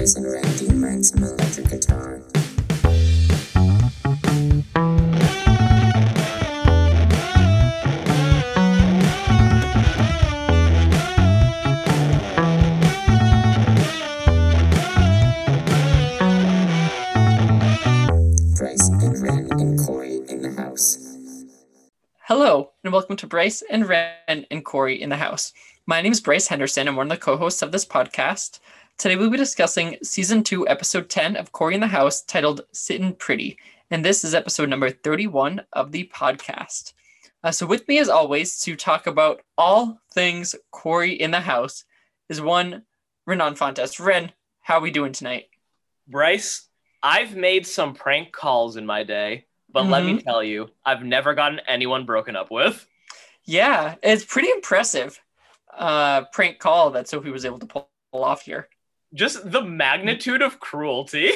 Bryce and Randy learn some electric guitar. Bryce and Ren and Cory in the house. Hello, and welcome to Bryce and Ren and Cory in the House. My name is Bryce Henderson. I'm one of the co hosts of this podcast. Today we'll be discussing season two, episode 10 of Cory in the House, titled Sittin' Pretty. And this is episode number 31 of the podcast. Uh, so, with me as always to talk about all things Cory in the House is one Renan Fontes. Ren, how are we doing tonight? Bryce, I've made some prank calls in my day, but let me tell you, I've never gotten anyone broken up with. Yeah, it's pretty impressive uh, prank call that Sophie was able to pull off here. Just the magnitude of cruelty.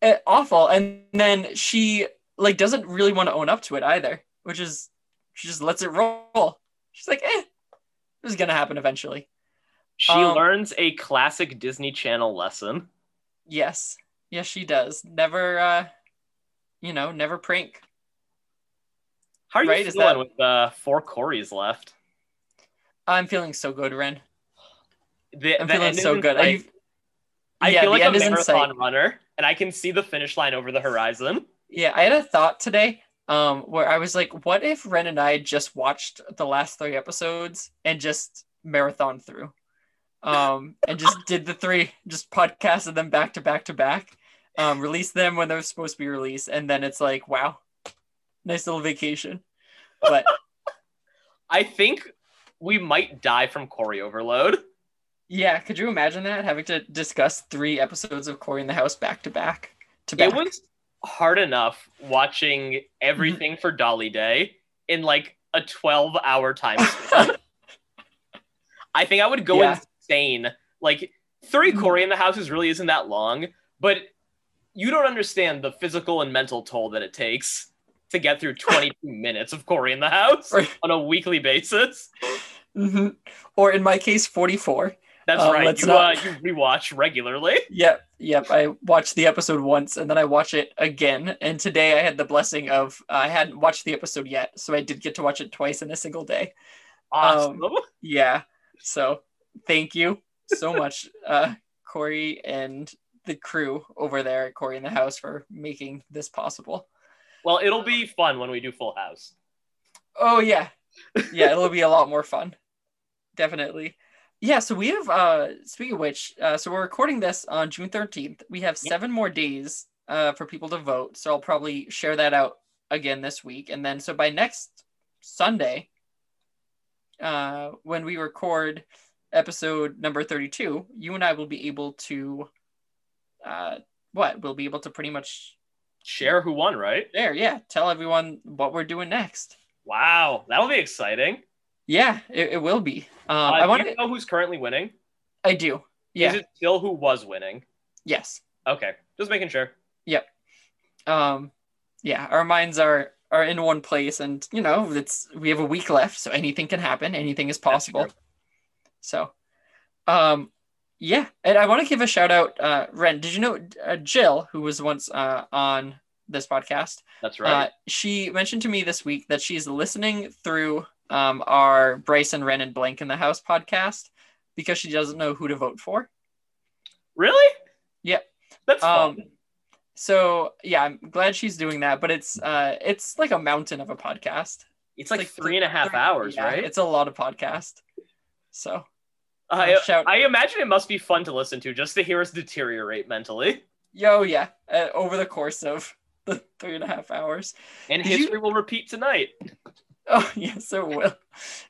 Uh, awful, and then she like doesn't really want to own up to it either, which is she just lets it roll. She's like, eh, this is gonna happen eventually. She Um, learns a classic Disney Channel lesson. Yes, yes, she does. Never, uh, you know, never prank. How are you Right, is that- with uh, four Corys left? I'm feeling so good, Ren. The, I'm feeling so good. sight. I yeah, feel like a end is in marathon runner, and I can see the finish line over the horizon. Yeah, I had a thought today um, where I was like, what if Ren and I just watched the last three episodes and just marathon through? Um, and just did the three, just podcasted them back to back to back, um, released them when they're supposed to be released, and then it's like, wow, nice little vacation. But I think we might die from Cory overload. Yeah, could you imagine that having to discuss three episodes of Cory in the House back to back to back? It was hard enough watching everything Mm-hmm. for Dolly Day in like a 12 hour time span. I think I would go Yeah. insane. Like, three Mhm. Cory in the houses really isn't that long, but you don't understand the physical and mental toll that it takes to get through 22 minutes of Cory in the house on a weekly basis. hmm Or in my case, 44. That's Um, right. You, not- uh, you rewatch regularly. Yep, yep. I watched the episode once and then I watch it again. And today I had the blessing of uh, I hadn't watched the episode yet, so I did get to watch it twice in a single day. Awesome. Yeah. So thank you so much, uh, Cory and the crew over there at Cory in the House for making this possible. well, it'll be fun when we do Full House. Oh yeah, yeah. It'll be a lot more fun. Definitely. Yeah. So we have. Uh, speaking of which, uh, so we're recording this on June thirteenth. We have Yep. seven more days uh, for people to vote. So I'll probably share that out again this week, and then so by next Sunday, uh, when we record episode number thirty-two, you and I will be able to. Uh, what? We'll be able to pretty much Share who won, right? there. Yeah. Tell everyone what we're doing next. Wow, that'll be exciting. Yeah, it, it will be. Um, Uh, I want you to. know who's currently winning? I do. Yeah. Is it still who was winning? yes. Okay, just making sure. Yep. Um, yeah. Our minds are are in one place, and you know, it's we have a week left, so anything can happen. Anything is possible. So, um, yeah. And I want to give a shout out. Uh, Ren, did you know uh, Jill, who was once uh on this podcast? That's Uh, right. she mentioned to me this week that she's listening through um our Bryce and Ren and Blank in the House podcast because she doesn't know who to vote for. really? Yep. That's fun. Um, so yeah, I'm glad she's doing that, but it's uh, it's like a mountain of a podcast. it's like, like three and a half three- hours, yeah, right? It's a lot of podcast. So I, shout- I imagine it must be fun to listen to just to hear us deteriorate mentally. yo, yeah, uh, over the course of the three and a half hours. And Did you- history will repeat tonight. Oh yes, it will.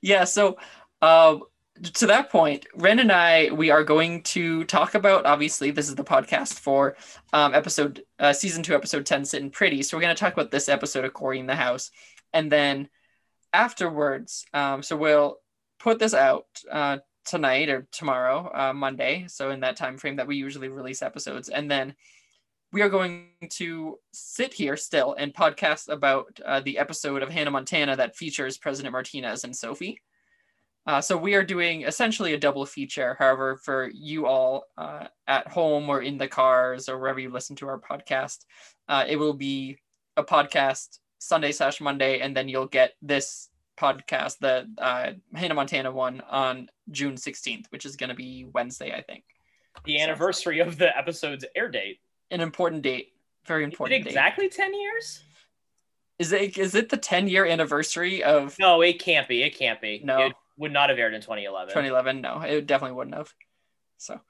Yeah. So, um, to that point, Ren and I, we are going to talk about. Obviously, this is the podcast for um, episode uh, season two, episode ten, sitting pretty. So we're going to talk about this episode of Cory in the House, and then afterwards, um, so we'll put this out uh, tonight or tomorrow, uh, Monday. So in that time frame that we usually release episodes, and then we are going to sit here still and podcast about uh, the episode of Hannah Montana that features President Martinez and Sophie. Uh, so we are doing essentially a double feature. However, for you all uh, at home or in the cars or wherever you listen to our podcast, uh, it will be a podcast Sunday slash Monday, and then you'll get this podcast, the uh, Hannah Montana one, on June 16th, which is going to be Wednesday, I think. The anniversary of the episode's air date. An important date. Very important date. exactly 10 years? Is it is it the 10 year anniversary of No, it can't be. It can't be. No. It would not have aired in 2011. 2011? No, it definitely wouldn't have. So,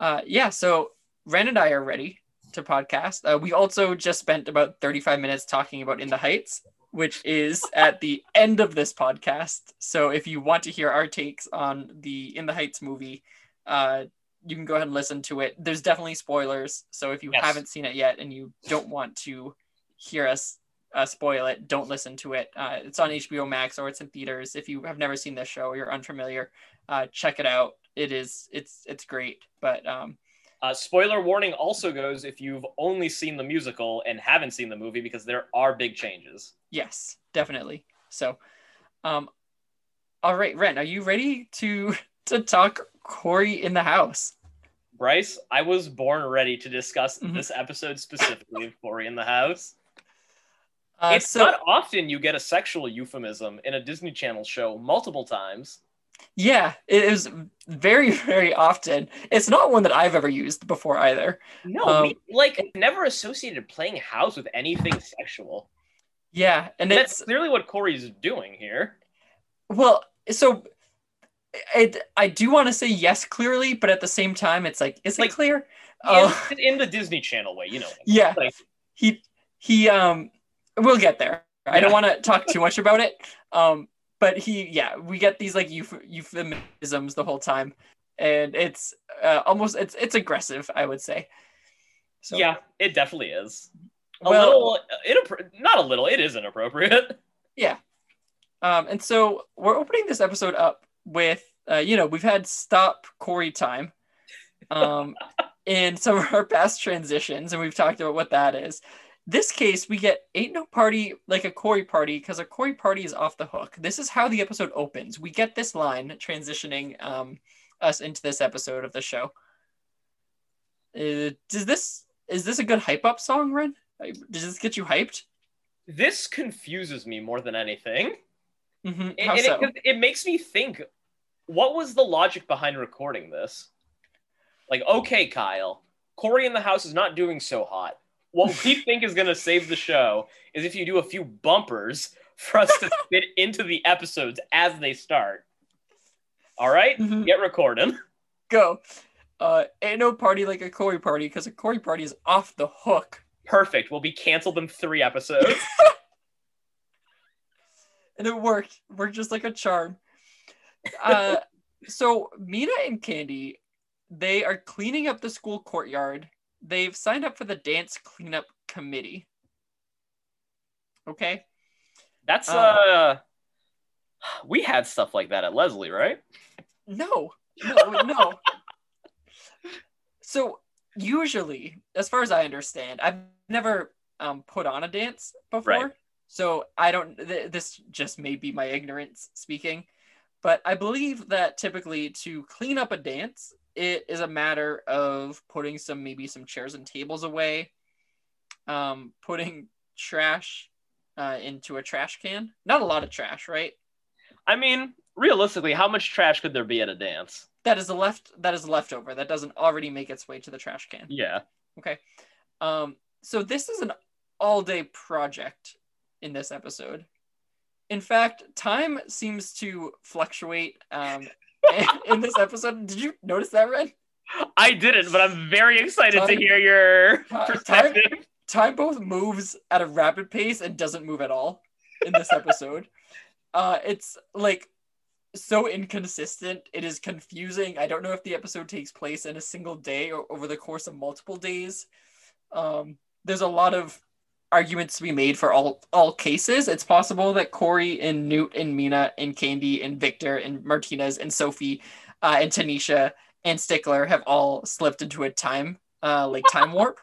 uh, yeah. So Ren and I are ready to podcast. Uh, we also just spent about 35 minutes talking about In the Heights, which is at the end of this podcast. So if you want to hear our takes on the In the Heights movie, uh, you can go ahead and listen to it. There's definitely spoilers. So if you Yes. haven't seen it yet and you don't want to hear us uh, spoil it, don't listen to it. Uh, it's on HBO Max or it's in theaters. If you have never seen this show or you're unfamiliar, uh, check it out. It is it's it's great. But um, Uh, spoiler warning also goes if you've only seen the musical and haven't seen the movie because there are big changes. yes, definitely. So, um, all right, Ren, are you ready to to talk Cory in the house? Bryce, I was born ready to discuss Mhm. this episode specifically of Cory in the House. Uh, it's so not often you get a sexual euphemism in a Disney Channel show multiple times. yeah, it is very very often. It's not one that I've ever used before either. No, Um, like never associated playing house with anything sexual. Yeah, and That's it's clearly what Cory's doing here. Well, so it, I do want to say yes clearly, but at the same time, it's like, is Like, it clear? Oh, in, in the Disney Channel way, you know. yeah. like- he he um, we'll get there. I don't want to talk too much about it. Um, but he, yeah, we get these like euph- euphemisms the whole time, and it's uh, almost it's it's aggressive, I would say. So, Yeah, it definitely is. A Well- little, inappro- not a little. It is inappropriate. Yeah. Um, and so we're opening this episode up with, uh, you know, we've had stop Cory time, um, in some of our past transitions, and we've talked about what that is. This case, we get ain't no party like a Cory party because a Corey party is off the hook. This is how the episode opens. We get this line transitioning um, us into this episode of the show. Uh, does this is this a good hype up song, Ren? Does this get you hyped? This confuses me more than anything. hmm How and so? it, it makes me think what was the logic behind recording this? Like, okay, Kyle, Cory in the house is not doing so hot. What we think is going to save the show is if you do a few bumpers for us to fit into the episodes as they start. All right? Mhm. Get recording. go. Uh, ain't no party like a Cory party because a Cory party is off the hook. Perfect. We'll be canceled in three episodes. And it worked. Worked just like a charm. Uh, so Meena and Candy, they are cleaning up the school courtyard. They've signed up for the dance cleanup committee. Okay. That's, Uh, uh, we had stuff like that at Leslie, right? No, no, no. So usually, as far as I understand, I've never um, put on a dance before. Right. So I don't. Th- this just may be my ignorance speaking, but I believe that typically to clean up a dance, it is a matter of putting some maybe some chairs and tables away, um, putting trash uh, into a trash can. Not a lot of trash, right? I mean, realistically, how much trash could there be at a dance? That is a left. That is a leftover. That doesn't already make its way to the trash can. Yeah. Okay. Um, so this is an all day project in this episode. In fact, time seems to fluctuate um, in this episode. Did you notice that, Ren? I didn't, but I'm very excited to hear your Time- perspective. Time both moves at a rapid pace and doesn't move at all in this episode. uh, it's like so inconsistent. It is confusing. I don't know if the episode takes place in a single day or over the course of multiple days. Um, there's a lot of arguments to be made for all all cases. It's possible that Cory and Newt and Meena and Candy and Victor and Martinez and Sophie uh, and Tanisha and Stickler have all slipped into a time uh, like time warp,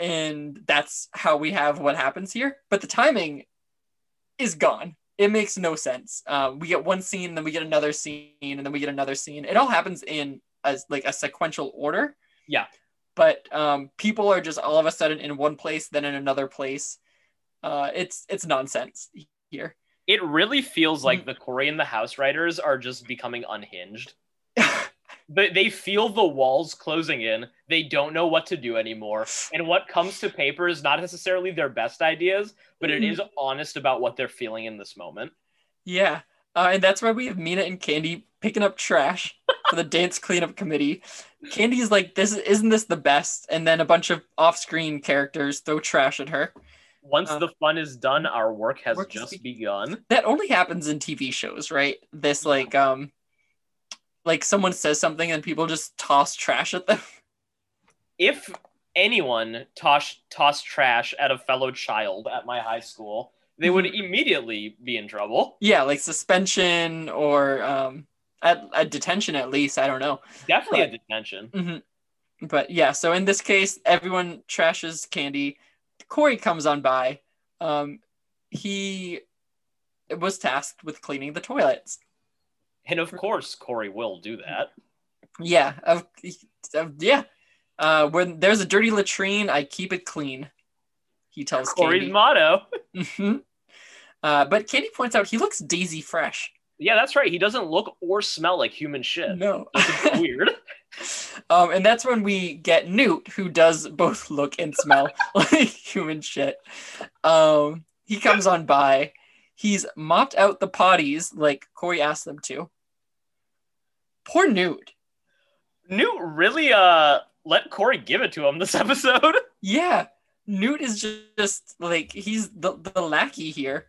and that's how we have what happens here. But the timing is gone. it makes no sense. Uh, we get one scene, then we get another scene, and then we get another scene. It all happens in as like a sequential order. Yeah. But um, people are just all of a sudden in one place, then in another place. Uh, it's it's nonsense here. It really feels like the Cory and the House writers are just becoming unhinged. They, they feel the walls closing in. They don't know what to do anymore. And what comes to paper is not necessarily their best ideas, but it is honest about what they're feeling in this moment. Yeah. Uh, and that's why we have Meena and Candy picking up trash for the dance cleanup committee. Candy's like, "This isn't this the best?" And then a bunch of off-screen characters throw trash at her. Once Uh, the fun is done, our work has work just be- begun. That only happens in TV shows, right? This like um, like someone says something and people just toss trash at them. If anyone toss tossed trash at a fellow child at my high school, they would Mm-hmm. immediately be in trouble. yeah, like suspension or um, at, at detention at least. I don't know. Definitely a But- detention. hmm But yeah, so in this case, everyone trashes Candy. Cory comes on by. Um, he was tasked with cleaning the toilets. And of course, Cory will do that. Yeah, of, of yeah. Uh, when there's a dirty latrine, I keep it clean. He tells Cory's Candy. motto. Mhm. Uh, but Candy points out he looks daisy fresh. Yeah, that's right. He doesn't look or smell like human shit. No. Weird. Um, and that's when we get Newt, who does both look and smell like human shit. Um, he comes on by. He's mopped out the potties like Cory asked them to. Poor Newt. Newt really uh let Cory give it to him this episode. Yeah, Newt is just, just like he's the, the lackey here,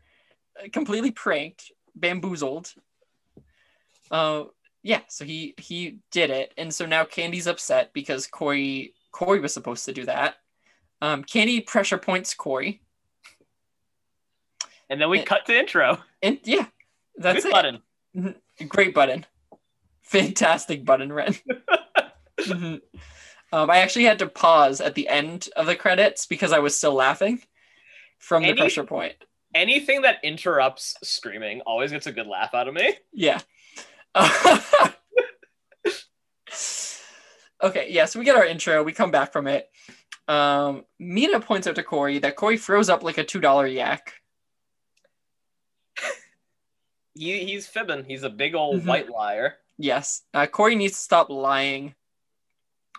completely pranked, bamboozled. Uh, yeah, so he he did it, and so now Candy's upset because Cory Cory was supposed to do that. Um, Candy pressure points Cory, And then we Eh. cut to intro. and yeah, that's Good it. button. Great button, fantastic button, Ren. Mhm. Um, I actually had to pause at the end of the credits because I was still laughing from the pressure point. Anything that interrupts screaming always gets a good laugh out of me. Yeah. okay, yeah, so we get our intro, we come back from it. Um, Meena points out to Cory that Cory froze up like a $2 yak. He, he's fibbing. He's a big old Mhm. white liar. Yes. Uh, Cory needs to stop lying.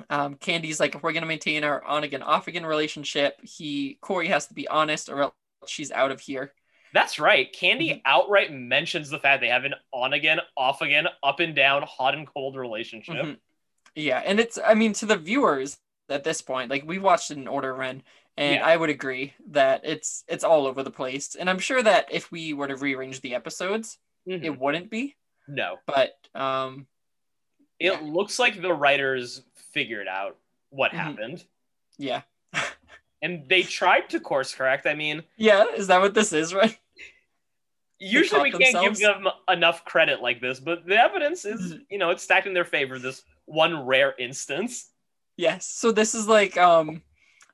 Um, Candy's like, if we're gonna maintain our on again, off again relationship, he Cory has to be honest or else she's out of here. That's right. Candy Mm-hmm. outright mentions the fact they have an on again, off again, up and down, hot and cold relationship. Mhm. Yeah, and it's I mean to the viewers at this point, like we watched it in order Ren, and Yeah. I would agree that it's it's all over the place. And I'm sure that if we were to rearrange the episodes, Mhm. it wouldn't be. No. But um It Yeah. looks like the writers figured out what Mhm. happened. yeah. And they tried to course correct. I mean, Yeah, is that what this is, right? Usually we can't give them enough credit like this, but the evidence is, Mhm. you know, it's stacked in their favor this one rare instance. Yes. So this is like um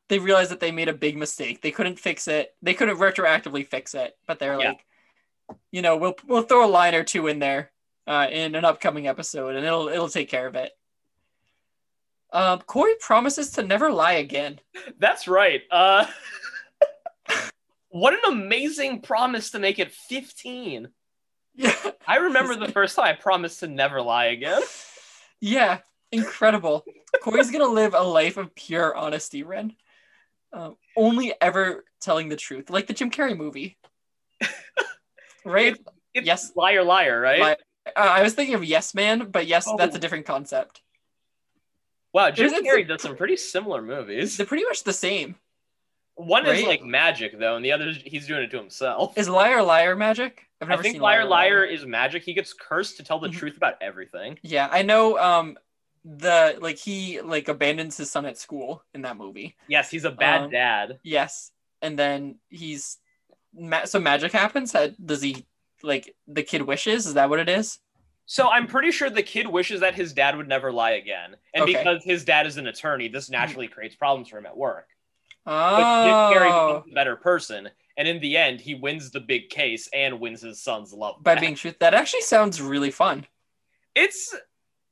they realized that they made a big mistake. They couldn't fix it. They couldn't retroactively fix it, but they're Yeah. like you know, we'll we'll throw a line or two in there uh in an upcoming episode and it'll it'll take care of it. Um Cory promises to never lie again. That's right. Uh What an amazing promise to make it 15. Yeah. I remember the first time I promised to never lie again. Yeah. Incredible. Cory's gonna live a life of pure honesty, Ren. Um, only ever telling the truth, like the Jim Carrey movie. Right? It's Yes. liar, liar, right? Li- Uh, I was thinking of Yes Man, but yes, that's Oh. a different concept. wow, Jim There's a- Carrey does some pretty similar movies. They're pretty much the same. One is like magic though, and the other is he's doing it to himself. Is Liar Liar magic? I've never I think liar, liar is magic. He gets cursed to tell the Mhm. truth about everything. Yeah, I know. Um, the like he like abandons his son at school in that movie. Yes, he's a bad Um, dad. Yes, and then he's ma- so magic happens. Does he like the kid wishes? Is that what it is? So I'm pretty sure the kid wishes that his dad would never lie again, and Okay. because his dad is an attorney, this naturally creates problems for him at work. But Jim Carrey Oh, becomes a better person, and in the end, he wins the big case and wins his son's love by back. being truth. That actually sounds really fun. It's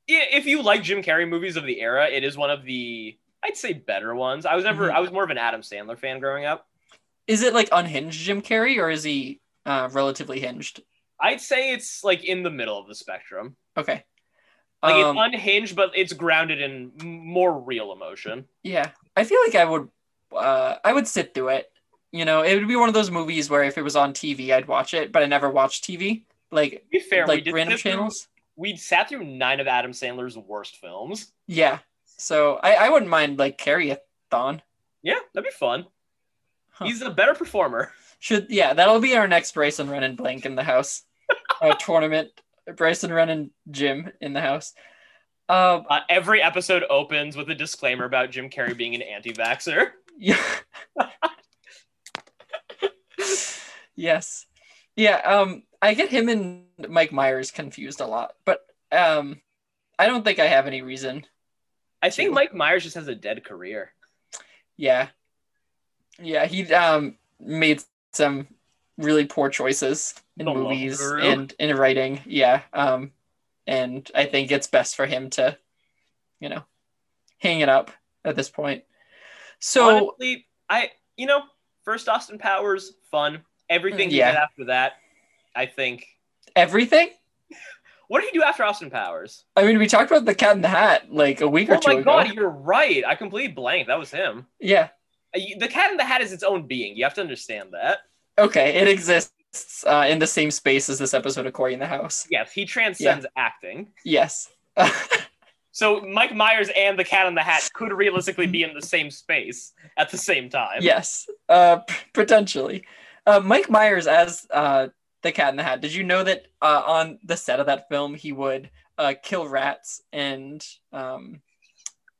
if you like Jim Carrey movies of the era, it is one of the I'd say better ones. I was never Mhm. I was more of an Adam Sandler fan growing up. Is it like unhinged Jim Carrey or is he uh, relatively hinged? I'd say it's like in the middle of the spectrum. Okay. Like Um, it's unhinged, but it's grounded in more real emotion. yeah, I feel like I would. Uh, I would sit through it. You know, it would be one of those movies where if it was on TV, I'd watch it, but I never watched TV. Like be fair, like random channels. we sat through nine of Adam Sandler's worst films. Yeah. So I, I wouldn't mind like carry-a-thon. Yeah, that'd be fun. Huh. He's a better performer. Should yeah, that'll be our next Bryson Rennan blank in the house. uh, tournament. Bryson Rennan Jim in the house. Um, Uh, every episode opens with a disclaimer about Jim Carrey being an anti-vaxxer. Yeah. yes. Yeah. Um, I get him and Mike Myers confused a lot, but um, I don't think I have any reason. I think Two. Mike Myers just has a dead career. Yeah. Yeah. He um made some really poor choices in The movies and in writing. Yeah. Um, and I think it's best for him to, you know, hang it up at this point. So Honestly, I you know, first Austin Powers, fun. Everything he Yeah. did after that, I think. everything. What did he do after Austin Powers? I mean, we talked about the Cat in the Hat like a week or two ago. Oh my god, you're right. I completely blanked. That was him. Yeah. Uh, The Cat in the Hat is its own being. You have to understand that. Okay. It exists uh, in the same space as this episode of Corey in the House. Yes, he transcends acting. Yes. So Mike Myers and the Cat in the Hat could realistically be in the same space at the same time. yes. Uh, p- potentially. Uh, Mike Myers as uh, the Cat in the Hat. Did you know that uh, on the set of that film he would uh, kill rats and um,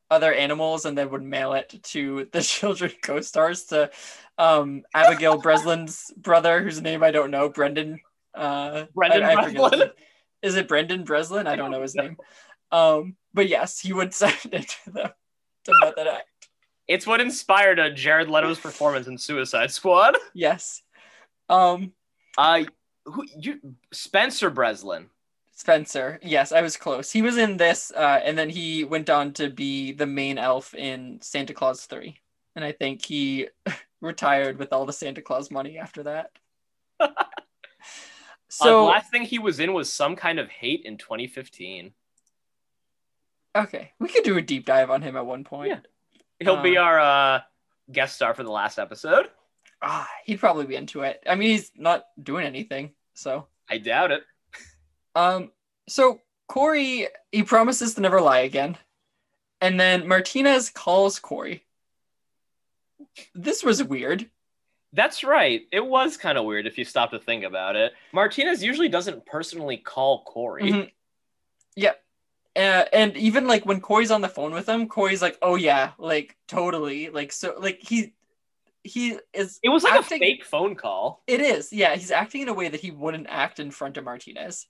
other animals and then would mail it to the children co-stars to um, Abigail Breslin's brother, whose name I don't know, Brendan. Uh, Brendan I- I Breslin? Is it Brendan Breslin? I don't know his name. Um, but yes, he would send it to them to method act. It's what inspired uh, Jared Leto's performance in Suicide Squad. Yes. Um, Uh, who you Spencer Breslin? Spencer. Yes, I was close. He was in this, uh, and then he went on to be the main elf in Santa Clause 3. And I think he retired with all the Santa Clause money after that. So the so, last thing he was in was some kind of hate in 2015. Okay, we could do a deep dive on him at one point. Yeah. He'll be Uh, our uh, guest star for the last episode. Ah, he'd probably be into it. I mean, he's not doing anything, so. I doubt it. Um, so Cory, he promises to never lie again. And then Martinez calls Cory. This was weird. That's right. It was kind of weird if you stop to think about it. Martinez usually doesn't personally call Cory. Mhm. Yeah. Uh, and even like when Cory's on the phone with him, Cory's like, "Oh yeah, like totally, like so, like he he is." It was like acting- a fake phone call. It is, yeah. He's acting in a way that he wouldn't act in front of Martinez.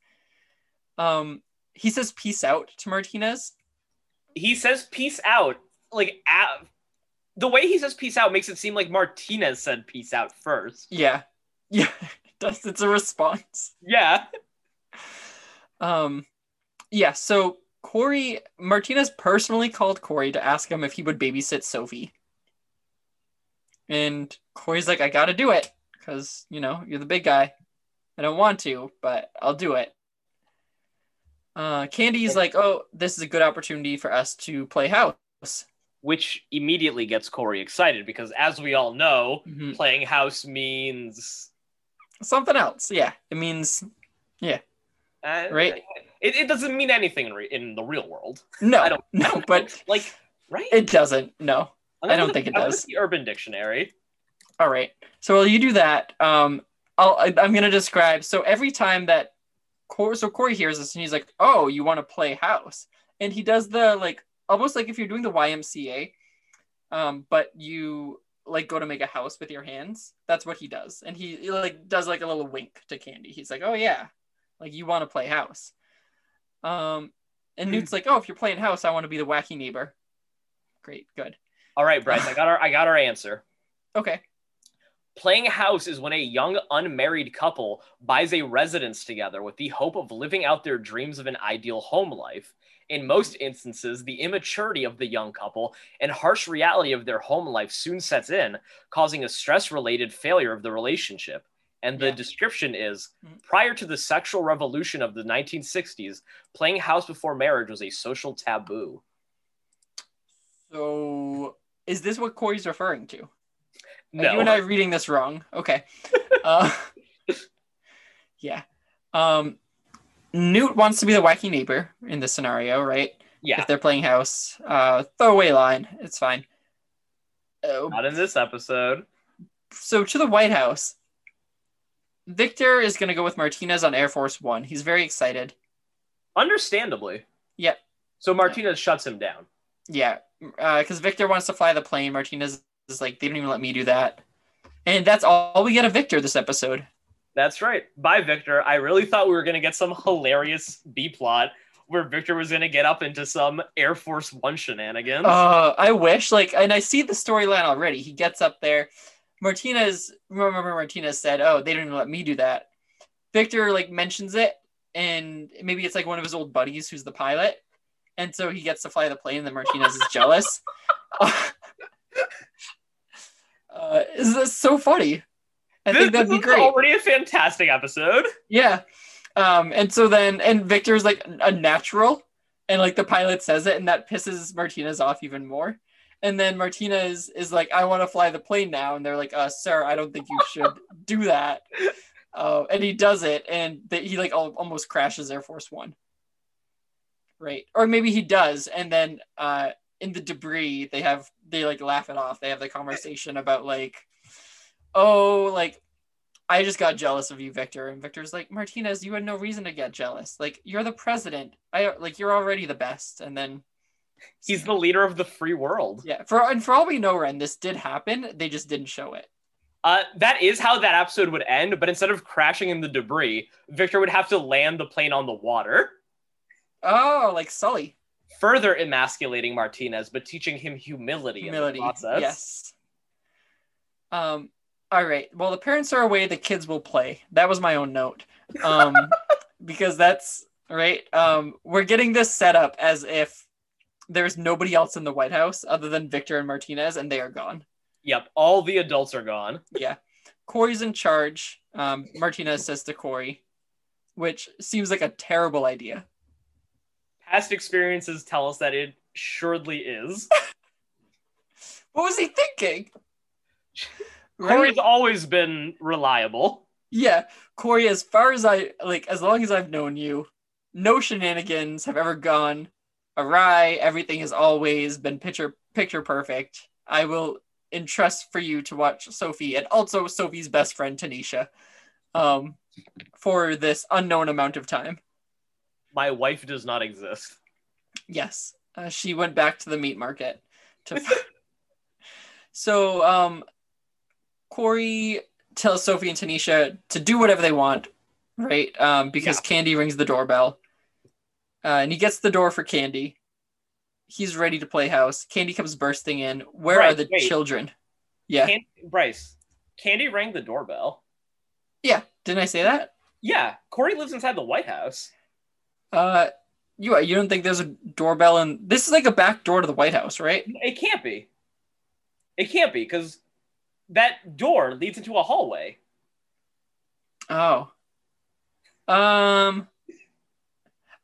Um, he says "peace out" to Martinez. He says peace out. Like a the way he says peace out makes it seem like Martinez said peace out first. Yeah, yeah. It does it's a response? Yeah. Um, yeah. So Cory Martinez personally called Cory to ask him if he would babysit Sophie, and Cory's like, "I got to do it because you know you're the big guy. I don't want to, but I'll do it." Uh, Candy's like, "Oh, this is a good opportunity for us to play house." Which immediately gets Cory excited because as we all know, Mhm. playing house means Something else, yeah. It means uh, Right. It, it doesn't mean anything in, re- in the real world. no, I don't I no, don't but like right. it doesn't. No. I don't look think it I'm does. The Urban Dictionary. All right. So while you do that, um, I'll, I, I'm going to describe. So every time that Cory, so Cory hears this and he's like, "Oh, you want to play house?" And he does the like almost like if you're doing the YMCA, um, but you like go to make a house with your hands. That's what he does, and he, he like does like a little wink to Candy. He's like, "Oh yeah, like you want to play house." Um, and Newt's like, "Oh, if you're playing house, I want to be the wacky neighbor." Great, good. All right, Bryce. I got our I got our answer. Okay. Playing house is when a young unmarried couple buys a residence together with the hope of living out their dreams of an ideal home life. In most instances, the immaturity of the young couple and harsh reality of their home life soon sets in, causing a stress related failure of the relationship. And the Yeah. description is Mhm. prior to the sexual revolution of the 1960s, playing house before marriage was a social taboo. So is this what Cory's referring to? Are No, you and I reading this wrong? Okay. uh, yeah. Um, Newt wants to be the wacky neighbor in this scenario, right? yeah, If they're playing house, uh, throwaway line. It's fine. Uh, not in this episode. so to the White House, Victor is going to go with Martinez on Air Force One. He's very excited. Understandably. Yep. So Martinez shuts him down. Yeah, because Victor wants to fly the plane. Martinez is like, they didn't even let me do that. And that's all we get of Victor this episode. That's right. Bye, Victor. I really thought we were going to get some hilarious B plot where Victor was going to get up into some Air Force One shenanigans. Uh, I wish, like, and I see the storyline already. He gets up there. Martinez, remember Martinez said, "Oh, they didn't even let me do that." Victor like mentions it, and maybe it's like one of his old buddies who's the pilot, and so he gets to fly the plane. And then Martinez is jealous. uh, is this so funny? I this think that'd be great. already a fantastic episode. Yeah. Um, and so then, and Victor's like a natural, and like the pilot says it, and that pisses Martinez off even more. And then Martinez is like, I want to fly the plane now. And they're like, uh, sir, I don't think you should do that. Uh, and he does it, and th- he like al- almost crashes Air Force One. Right. Or maybe he does. And then uh, in the debris, they have, they like laugh it off. They have the conversation about like, oh, like, I just got jealous of you, Victor. And Victor's like, Martinez, you had no reason to get jealous. Like, you're the president. I like, you're already the best. And then He's the leader of the free world. yeah, for and for all we know, Ren, this did happen. They just didn't show it. Uh, that is how that episode would end, but instead of crashing in the debris, Victor would have to land the plane on the water, Oh, like Sully. further emasculating Martinez, but teaching him humility, Humility. in the process. Yes. Um. All right. Well, the parents are away. The kids will play. That was my own note. Um, because that's right. Um, we're getting this set up as if there's nobody else in the White House other than Victor and Martinez, and they are gone. Yep, all the adults are gone. Yeah. Cory's in charge. Um, Martinez says to Cory, which seems like a terrible idea. Past experiences tell us that it surely is. What was he thinking? Cory's always been reliable. Yeah, Cory. As far as I like, as long as I've known you, no shenanigans have ever gone awry. Everything has always been picture picture perfect. I will entrust for you to watch Sophie and also Sophie's best friend Tanisha, um, for this unknown amount of time. My wife does not exist. Yes, uh, she went back to the meat market. To so, um, Cory tells Sophie and Tanisha to do whatever they want, right? Um, because Candy rings the doorbell, uh, and he gets the door for Candy. He's ready to play house. Candy comes bursting in. Where are the wait. children? Yeah, Bryce, Candy rang the doorbell. yeah. Didn't I say that? Yeah, Cory lives inside the White House. Uh, you you don't think there's a doorbell and this is like a back door to the White House, right? It can't be. It can't be because that door leads into a hallway. Oh. Um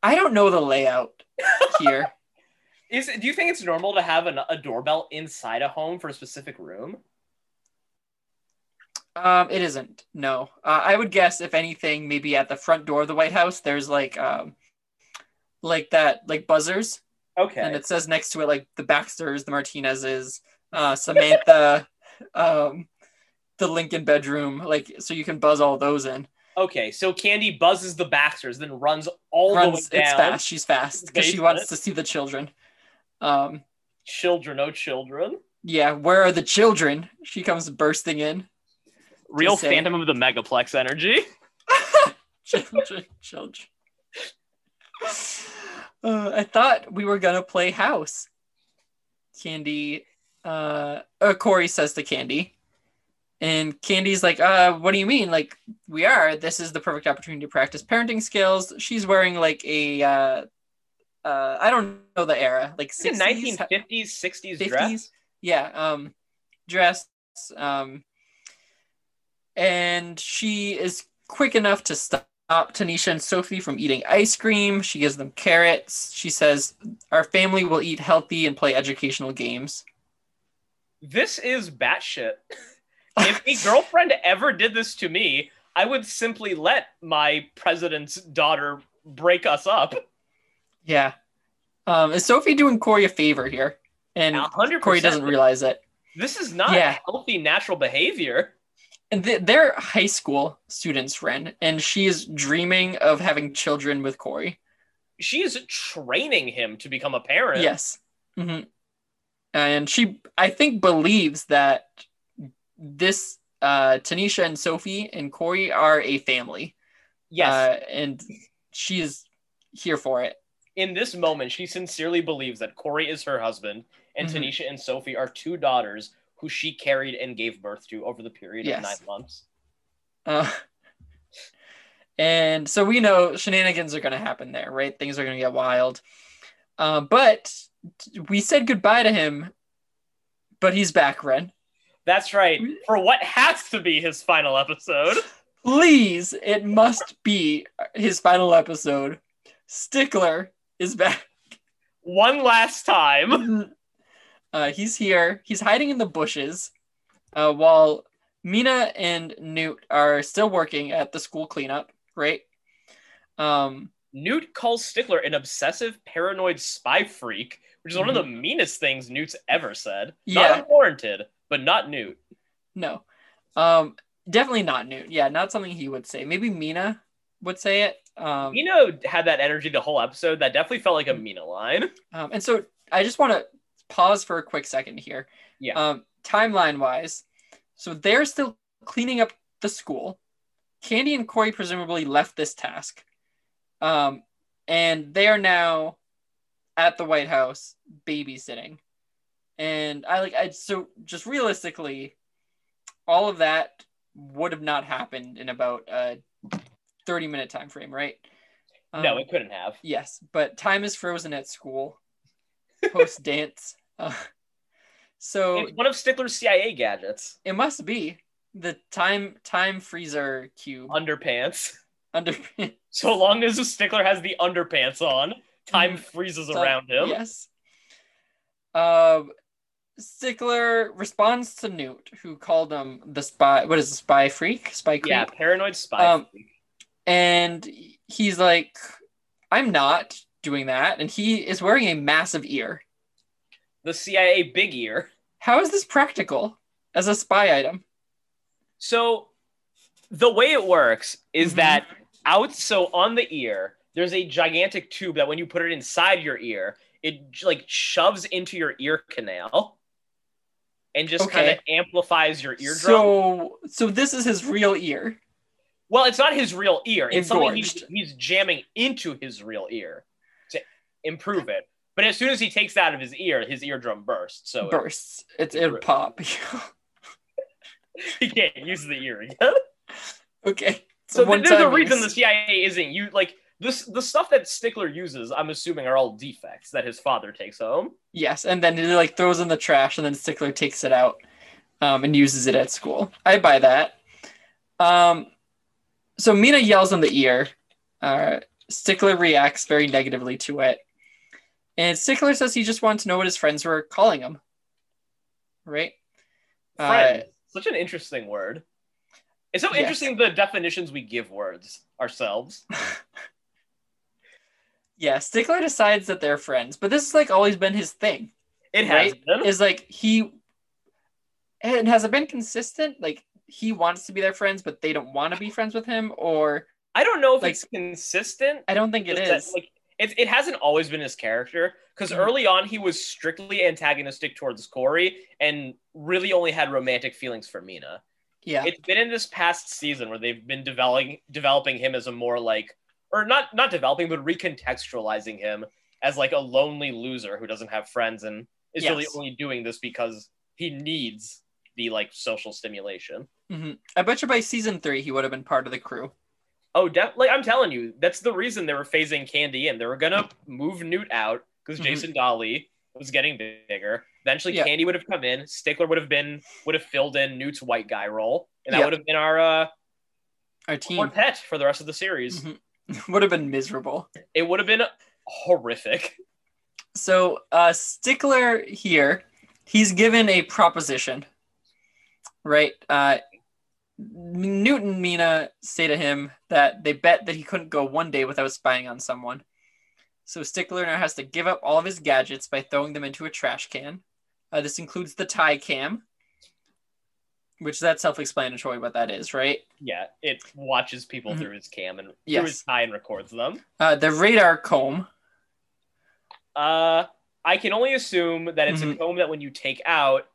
I don't know the layout here. Is do you think it's normal to have an, a doorbell inside a home for a specific room? um it isn't. No. Uh, I would guess if anything maybe at the front door of the White House there's like um like that like buzzers Okay. and it says next to it like the Baxters, the Martinezes, uh Samantha um the Lincoln bedroom like so you can buzz all those in. Okay, so Candy buzzes the Baxters, then runs all Runs the way down. it's fast. She's fast because she wants to see the children. Um Children, oh children. yeah, where are the children? She comes bursting in. Real say- Phantom of the Megaplex energy. children, children. Uh, I thought we were gonna play house. Candy, uh, uh, Cory says to Candy, And Candy's like, uh, what do you mean? Like, we are. This is the perfect opportunity to practice parenting skills. She's wearing like a, uh, uh, I don't know the era, like 60s, 1950s, 60s 50s. dress. Yeah, um, dress. Um, and she is quick enough to stop Tanisha and Sophie from eating ice cream. She gives them carrots. She says, Our family will eat healthy and play educational games. This is batshit. if a girlfriend ever did this to me, I would simply let my president's daughter break us up. Yeah. Um, is Sophie doing Cory a favor here? And A hundred Cory doesn't realize it. This is not Yeah. healthy natural behavior. And th- they're high school students, Ren, and she is dreaming of having children with Cory. She is training him to become a parent. Yes. hmm And she, I think, believes that this uh, Tanisha and Sophie and Cory are a family. Yes. Uh, and she is here for it. in this moment, she sincerely believes that Cory is her husband and Mhm. Tanisha and Sophie are two daughters who she carried and gave birth to over the period Yes. of nine months. Uh, and so we know shenanigans are going to happen there, right? Things are going to get wild. Uh, but we said goodbye to him, but he's back, Ren. That's right. For what has to be his final episode. Please, it must be his final episode. Stickler is back. One last time. Uh, he's here. He's hiding in the bushes uh, while Meena and Newt are still working at the school cleanup, right? Um, Newt calls Stickler an obsessive, paranoid spy freak, which is one of the meanest things Newt's ever said. Mm-hmm. Yeah. Not unwarranted, but not Newt. no. Um, definitely not Newt. Yeah, not something he would say. Maybe Meena would say it. Um, Meena had that energy the whole episode. That definitely felt like a Meena line. Um, and so I just want to pause for a quick second here. Yeah. Um, timeline wise, so they're still cleaning up the school. Candy and Cory presumably left this task. Um, and they are now at the White House babysitting. And I like I so just realistically, all of that would have not happened in about a 30 minute time frame, right? no, Um, it couldn't have. Yes, but time is frozen at school post dance. Uh, so It's one of Stickler's CIA gadgets. it must be the time time freezer cube Underpants. under So long as the Stickler has the underpants on, time Mhm. freezes around him. Yes. Um, Stickler responds to Newt, who called him the spy. What is the spy freak? Spy creep. Yeah, paranoid spy. Um, freak. And he's like, "I'm not doing that," and he is wearing a massive ear. the CIA big ear. How is this practical as a spy item? So the way it works is Mhm. that out so on the ear, there's a gigantic tube that when you put it inside your ear, it like shoves into your ear canal and just Okay. kind of amplifies your eardrum. So, so this is his real ear. well, it's not his real ear. It's something he's, he's jamming into his real ear to improve it. But as soon as he takes that out of his ear, his eardrum bursts. So bursts. It's it'll pop. he can't use the ear again. okay. So One there's a reason the CIA isn't you like this. The stuff that Stickler uses, I'm assuming, are all defects that his father takes home. Yes, and then he like throws in the trash, and then Stickler takes it out um, and uses it at school. I buy that. Um, so Meena yells in the ear. Uh, Stickler reacts very negatively to it, and Stickler says he just wanted to know what his friends were calling him. Right. Uh, Friend, such an interesting word. It's so Yes. interesting the definitions we give words ourselves. yeah, Stickler decides that they're friends, but this has like always been his thing. It has Right? been. is like he and has it been consistent like he wants to be their friends but they don't want to be friends with him or I don't know if like- it's consistent. i don't think it is. That, like it, it hasn't always been his character because Mhm. early on he was strictly antagonistic towards Cory and really only had romantic feelings for Meena. yeah It's been in this past season where they've been developing developing him as a more like or not not developing but recontextualizing him as like a lonely loser who doesn't have friends and is really only doing this because he needs the like social stimulation. hmm I bet you by season three he would have been part of the crew. Oh, def- like I'm telling you, that's the reason they were phasing Candy in. They were gonna move Newt out because Mhm. Jason Dolley was getting bigger. Eventually, Yeah. Candy would have come in. Stickler would have been would have filled in Newt's white guy role, and that Yeah. would have been our uh, Our team quartet for the rest of the series. Mhm. would have been miserable. It would have been horrific. So uh, Stickler here, he's given a proposition, right? Uh, Newt and Meena say to him that they bet that he couldn't go one day without spying on someone. So Stickler now has to give up all of his gadgets by throwing them into a trash can. Uh, this includes the tie cam, which that's self-explanatory what that is, right? Yeah, it watches people Mhm. through his cam and Yes. through his eye and records them. Uh, the radar comb. Uh, I can only assume that it's a Mhm. comb that when you take out,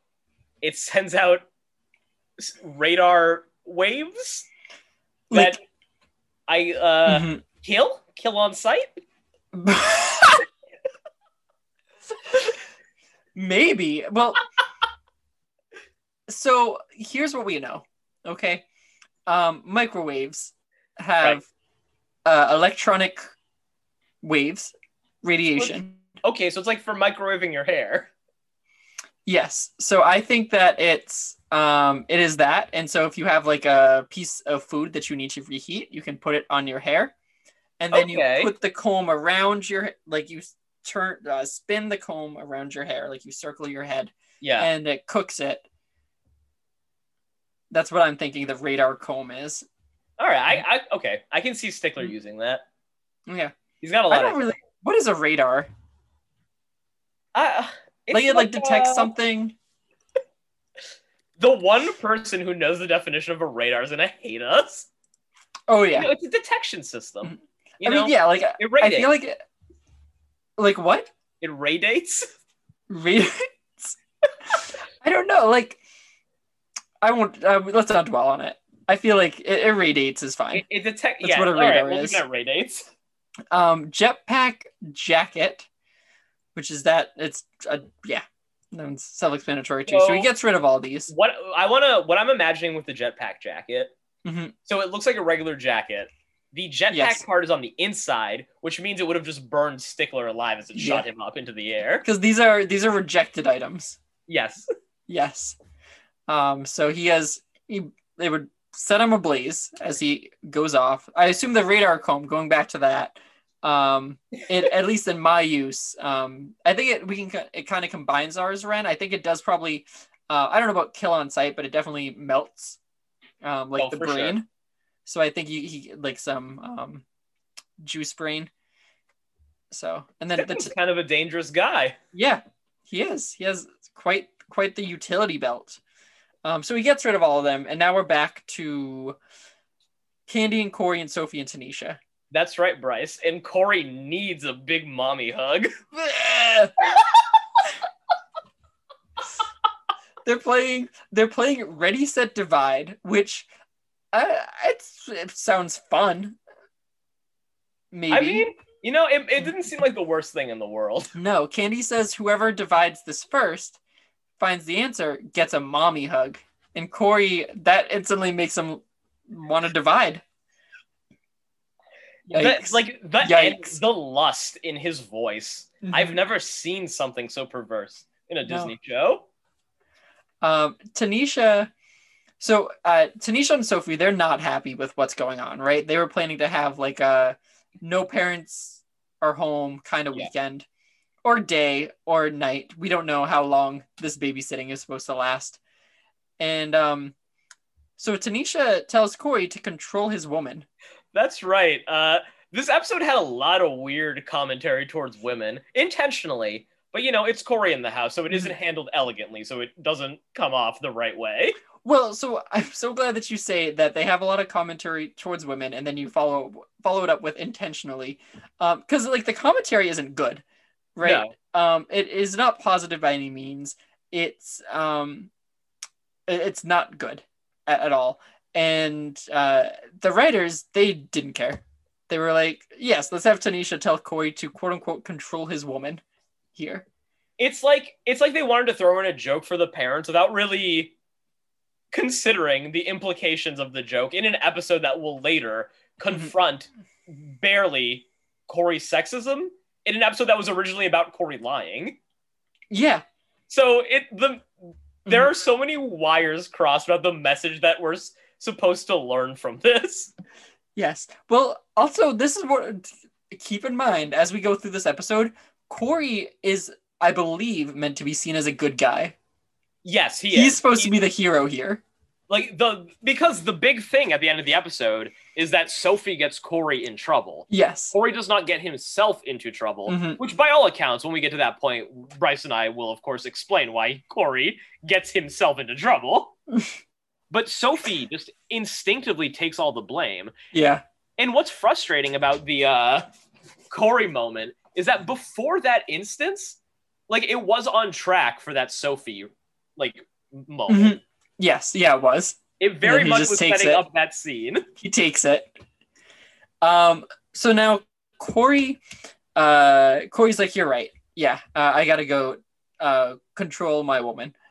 it sends out radar waves Like, that I uh mhm. kill kill on sight. Maybe. Well, so here's what we know. Okay. Um, microwaves have uh, electronic waves, radiation. Okay, so it's like for microwaving your hair. Yes. So I think that it's um it is that. And so if you have like a piece of food that you need to reheat, you can put it on your hair. And then Okay. you put the comb around your like you turn uh, spin the comb around your hair like you circle your head Yeah. and it cooks it. That's what I'm thinking the radar comb is. All right. I, I okay. I can see Stickler Mhm. using that. Yeah. he's got a lot don't of. really what is a radar? I- it's Like it like detects uh, something. The one person who knows the definition of a radar is gonna hate us. Oh You yeah. know, it's a detection system. Mhm. You I know, mean yeah, like it I feel like like what? it radiates. Radiates? I don't know. Like, I won't. Uh, let's not dwell on it. I feel like it, it radiates is fine. It, it detects. That's Yeah, what a right, radar we'll is. that radiates. Um, jetpack jacket, which is that it's a, yeah, that's self-explanatory too. So, he gets rid of all these. What I want to, what I'm imagining with the jetpack jacket. Mhm. So it looks like a regular jacket. The jetpack Yes. part is on the inside, which means it would have just burned Stickler alive as it Yeah. shot him up into the air. Because these are these are rejected items. Yes. Yes. Um. So he has he they would set him ablaze as he goes off. I assume the radar comb. Going back to that. Um. It at least in my use. Um. I think it we can it kind of combines ours. Ren. I think it does probably. Uh. I don't know about kill on sight, but it definitely melts. Um. Like Oh, the for sure. brain. So I think he, he like some um, juice brain. So and then the He's t- kind of a dangerous guy. yeah, he is. He has quite quite the utility belt. Um, so he gets rid of all of them, and now we're back to Candy and Cory and Sophie and Tanisha. That's right, Bryce. And Cory needs a big mommy hug. they're playing. They're playing Ready Set Divide, which uh, it's, it sounds fun. Maybe. I mean, you know, it, it didn't seem like the worst thing in the world. no. Candy says whoever divides this first finds the answer gets a mommy hug, and Cory that instantly makes him want to divide. Yikes. like the Yikes. the lust in his voice. I've Mhm. never seen something so perverse in a No. Disney show. Um, Tanisha, so uh, Tanisha and Sophie, they're not happy with what's going on, right? They were planning to have like a no parents are home kind of Yeah. weekend, or day or night. We don't know how long this babysitting is supposed to last, and um, so Tanisha tells Cory to control his woman. That's right. Uh, this episode had a lot of weird commentary towards women intentionally, but you know, it's Cory in the house, so it isn't handled elegantly, so it doesn't come off the right way. Well, so I'm so glad that you say that they have a lot of commentary towards women, and then you follow follow it up with intentionally, because like the commentary isn't good, right? Um, it is not positive by any means. It's um, it's not good at, at all, and uh, the writers they didn't care. They were like, yes, let's have Tanisha tell Cory to quote unquote control his woman here. It's like it's like they wanted to throw in a joke for the parents without really considering the implications of the joke in an episode that will later confront barely Cory's sexism in an episode that was originally about Cory lying. Yeah. So it the there mm-hmm. are so many wires crossed about the message that we're s- supposed to learn from this. Yes. Well, also, this is what keep in mind as we go through this episode. Cory is, I believe, meant to be seen as a good guy. Yes, he is. He's is. supposed He- to be the hero here. Like the because the big thing at the end of the episode is that Sophie gets Cory in trouble. Yes. Cory does not get himself into trouble, Mhm. which by all accounts, when we get to that point, Bryce and I will of course explain why Cory gets himself into trouble. but Sophie just instinctively takes all the blame. Yeah. And what's frustrating about the uh Cory moment is that before that instance, like it was on track for that Sophie like moment. Mhm. Yes. Yeah, it was. It very much was setting it. up that scene. He takes it. Um. So now Cory, uh, Cory's like, "You're right. Yeah, uh, I gotta go, uh, control my woman."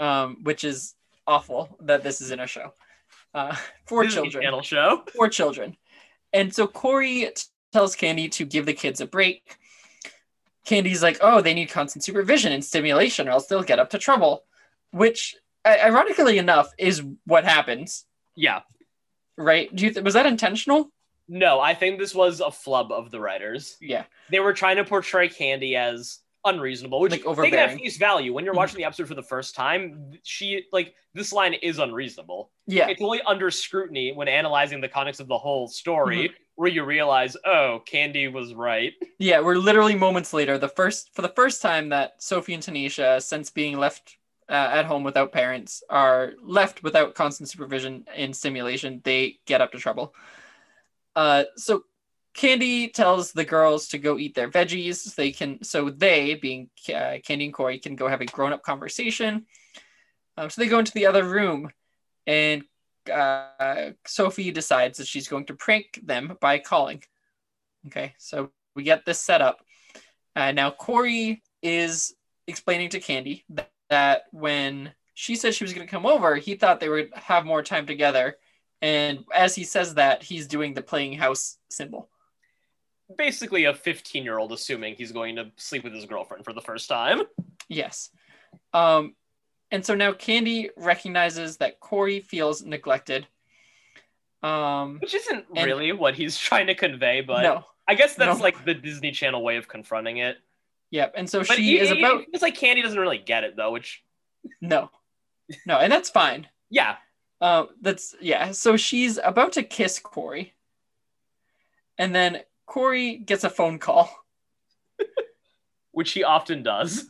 Um, which is awful that this is in a show. Uh, for Disney children. Channel show. for children. And so Cory t- tells Candy to give the kids a break. Candy's like, oh, they need constant supervision and stimulation, or else they'll get up to trouble. Which, ironically enough, is what happens, Yeah. right? Do you th- was that intentional? No, I think this was a flub of the writers. Yeah, They were trying to portray Candy as unreasonable, which Like take it at overbearing. face value. When you're Mhm. watching the episode for the first time, she like this line is unreasonable. yeah, It's only under scrutiny when analyzing the context of the whole story Mm-hmm. where you realize, oh, Candy was right. yeah. We're literally moments later. The first for the first time that Sophie and Tanisha, since being left uh, at home without parents, are left without constant supervision and stimulation. They get up to trouble. Uh, so Candy tells the girls to go eat their veggies. They can, so they, being uh, Candy and Cory, can go have a grown-up conversation. Um, so they go into the other room, and uh, Sophie decides that she's going to prank them by calling. Okay, so we get this set up. Uh, now Cory is explaining to Candy that, that when she said she was going to come over, he thought they would have more time together. And as he says that, he's doing the playing house symbol. Basically, a 15 year old assuming he's going to sleep with his girlfriend for the first time. Yes. Um, and so now Candy recognizes that Cory feels neglected. Um, Which isn't And- really what he's trying to convey, but no. I guess that's No. like the Disney Channel way of confronting it. Yep. And so But she is it- about It's like Candy doesn't really get it though, which no, no, and that's fine. yeah, Um, that's yeah. So she's about to kiss Cory, and then Cory gets a phone call. which he often does.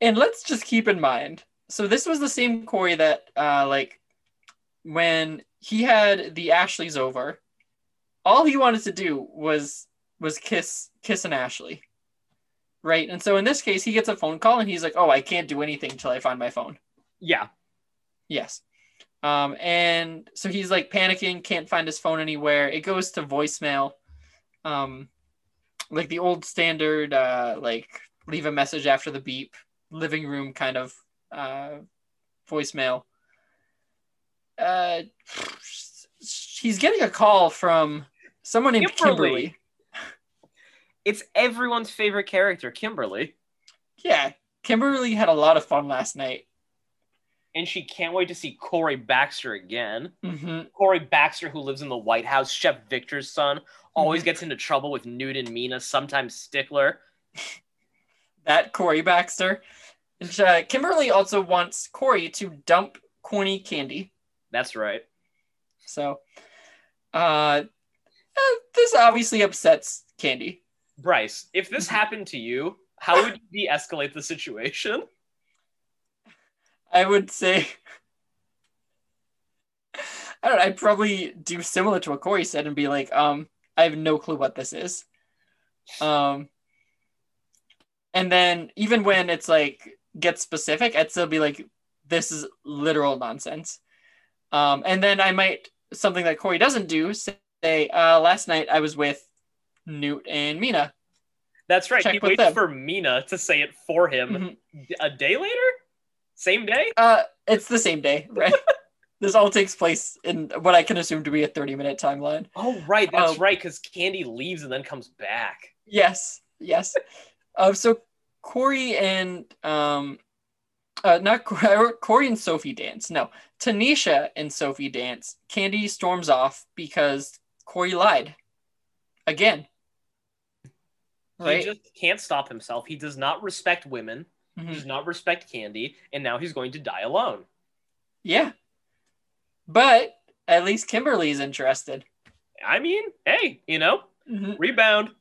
And let's just keep in mind. So this was the same Cory that, uh, like, when he had the Ashleys over, all he wanted to do was was kiss kiss an Ashley, right? And so in this case, he gets a phone call and he's like, "Oh, I can't do anything until I find my phone." Yeah, Yes. Um, and so he's like panicking, can't find his phone anywhere. It goes to voicemail. Um, like the old standard, uh, like leave a message after the beep, living room kind of uh, voicemail. Uh, he's getting a call from someone named Kimberly. Kimberly. It's everyone's favorite character, Kimberly, Yeah, Kimberly had a lot of fun last night. and she can't wait to see Cory Baxter again. hmm Cory Baxter, who lives in the White House, Chef Victor's son, always gets into trouble with Newt and Meena, sometimes Stickler. that Cory Baxter. And, uh, Kimberly also wants Cory to dump corny candy. That's right. So, uh, eh, this obviously upsets Candy. Bryce, if this happened to you, how would you de-escalate the situation? I would say, I don't know, I'd probably do similar to what Cory said and be like, um, I have no clue what this is. Um, and then even when it's like get specific, I'd still be like, this is literal nonsense. Um, and then I might something that Cory doesn't do say, uh, last night I was with Newt and Meena. That's right. Check he waits them. for Meena to say it for him Mhm. a day later? Same day? Uh, it's the same day, right? This all takes place in what I can assume to be a 30 minute timeline. Oh, right. That's Um, right. Because Candy leaves and then comes back. Yes, yes. um, so Cory and um, uh, not Cory and Sophie dance. No, Tanisha and Sophie dance. Candy storms off because Cory lied again. Right? He just can't stop himself. He does not respect women. He Mhm. does not respect Candy, and now he's going to die alone. Yeah, but at least Kimberly's interested. I mean, hey, you know, Mhm. rebound.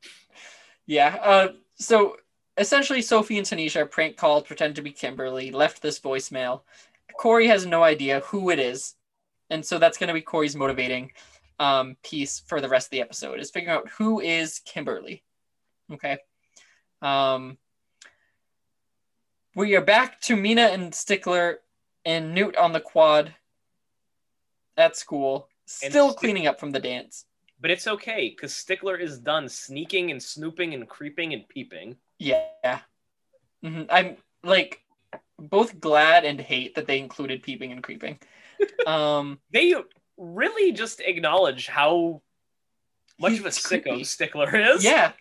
Yeah. Uh, so essentially, Sophie and Tanisha prank called, pretend to be Kimberly, left this voicemail. Cory has no idea who it is, and so that's going to be Cory's motivating um, piece for the rest of the episode is figuring out who is Kimberly. Okay. Um, we are back to Meena and Stickler and Newt on the quad at school, still Stick- cleaning up from the dance. But it's okay because Stickler is done sneaking and snooping and creeping and peeping. Yeah. Mhm. I'm like both glad and hate that they included peeping and creeping. Um, They really just acknowledge how much of a sicko creepy. Stickler is. yeah.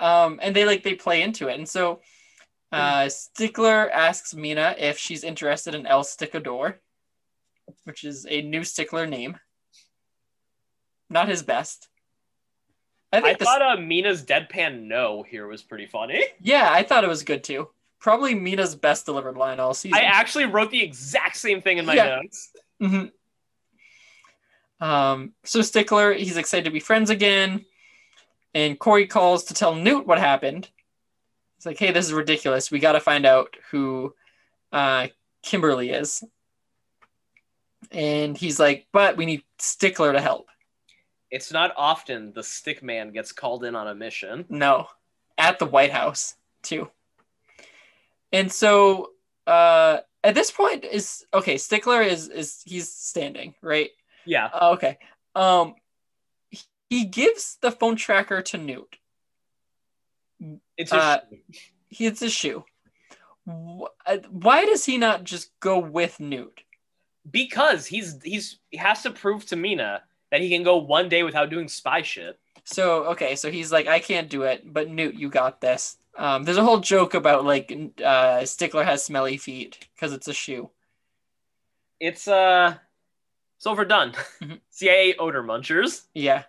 Um, and they like they play into it. And so uh, Stickler asks Meena if she's interested in El Stickador, which is a new Stickler name. Not his best. I I this, thought uh, Meena's deadpan no here was pretty funny. yeah, I thought it was good too. Probably Meena's best delivered line all season. I actually wrote the exact same thing in my Yeah. notes. hmm Um, so Stickler, he's excited to be friends again. And Cory calls to tell Newt what happened. It's like, hey, this is ridiculous. We got to find out who uh, Kimberly is. And he's like, but we need Stickler to help. It's not often the stick man gets called in on a mission. No, at the White House, too. And so uh, at this point is okay, Stickler is is he's standing, right? Yeah. Oh, okay. Um, he gives the phone tracker to Newt. It's a Uh, sh- He it's a shoe. Why does he not just go with Newt? because he's he's he has to prove to Meena that he can go one day without doing spy shit. So okay, so he's like, I can't do it, but Newt, you got this. Um, there's a whole joke about like uh, Stickler has smelly feet because it's a shoe. It's uh it's overdone. Mhm. CIA odor munchers. Yeah.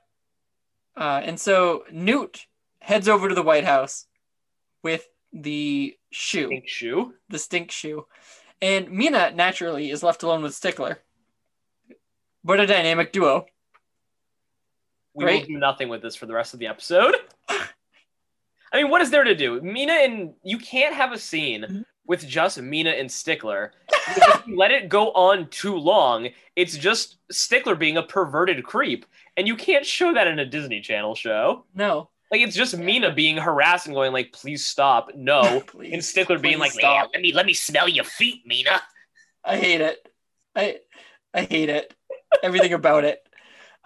Uh, and so Newt heads over to the White House with the shoe. Pink shoe. the stink shoe. And Meena naturally is left alone with Stickler. What a dynamic duo. We Right. will do nothing with this for the rest of the episode. I mean, what is there to do? Meena and you can't have a scene Mhm. with just Meena and Stickler. If you let it go on too long, it's just Stickler being a perverted creep, and you can't show that in a Disney Channel show. No. Like it's just Meena being harassed and going like, "Please stop, no," please. and Stickler being like, stop. "Yeah, "Let me let me smell your feet, Meena." I hate it. I I hate it. Everything about it.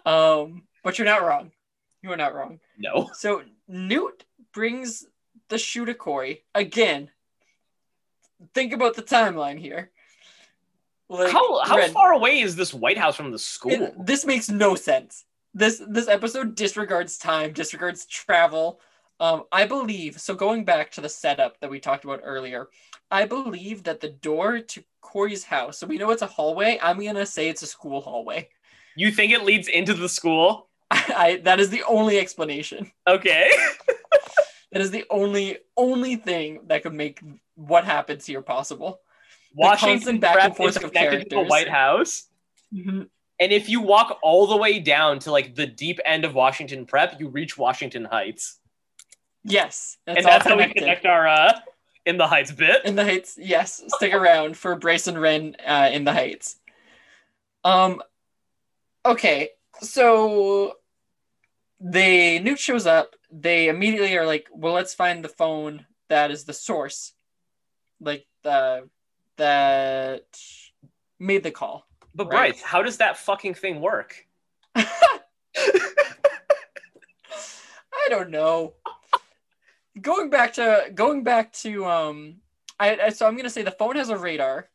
Um, but you're not wrong. You are not wrong. No, So Newt brings the shoe to Cory again. Think about the timeline here. Like, how how Ren- far away is this White House from the school? It- this makes no sense. This this episode disregards time, disregards travel. Um, I believe so. Going back to the setup that we talked about earlier, I believe that the door to Cory's house. So we know it's a hallway. I'm gonna say it's a school hallway. you think it leads into the school? I, that is the only explanation. Okay. That is the only only thing that could make what happens here possible. Washington back and forth of connected to the. White House. And if you walk all the way down to like the deep end of Washington Prep, you reach Washington Heights. Yes, it's and that's how we connect our uh in the Heights bit. in the heights yes. Stick around for Bryce and ren uh, in the heights. Um okay so they newt shows up. They immediately are like well let's find the phone that is the source like the that made the call But Right. Bryce, how does that fucking thing work? i don't know going back to going back to um I, I so i'm gonna say the phone has a radar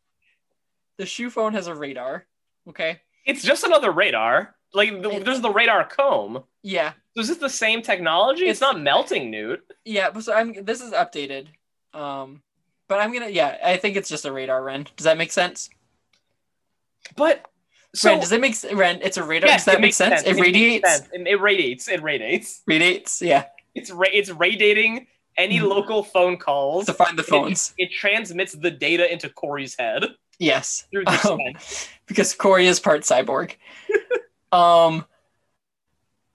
the shoe phone has a radar okay It's just another radar. Like the, there's the radar comb. Yeah, So is this the same technology? It's, It's- not melting, Newt. yeah. But so I'm. This is updated. Um, but I'm gonna. Yeah, I think it's just a radar, Ren. Does that make sense? But so Ren, does it make Ren? It's a radar. yes, does that make makes sense? It makes radiates. sense. It, it radiates. It radiates. Radiates. Yeah. It's ra- it's radiating any Mhm. local phone calls. To find the phones. It, transmits the data into Cory's head Yes. through the Um, because Cory is part cyborg. um,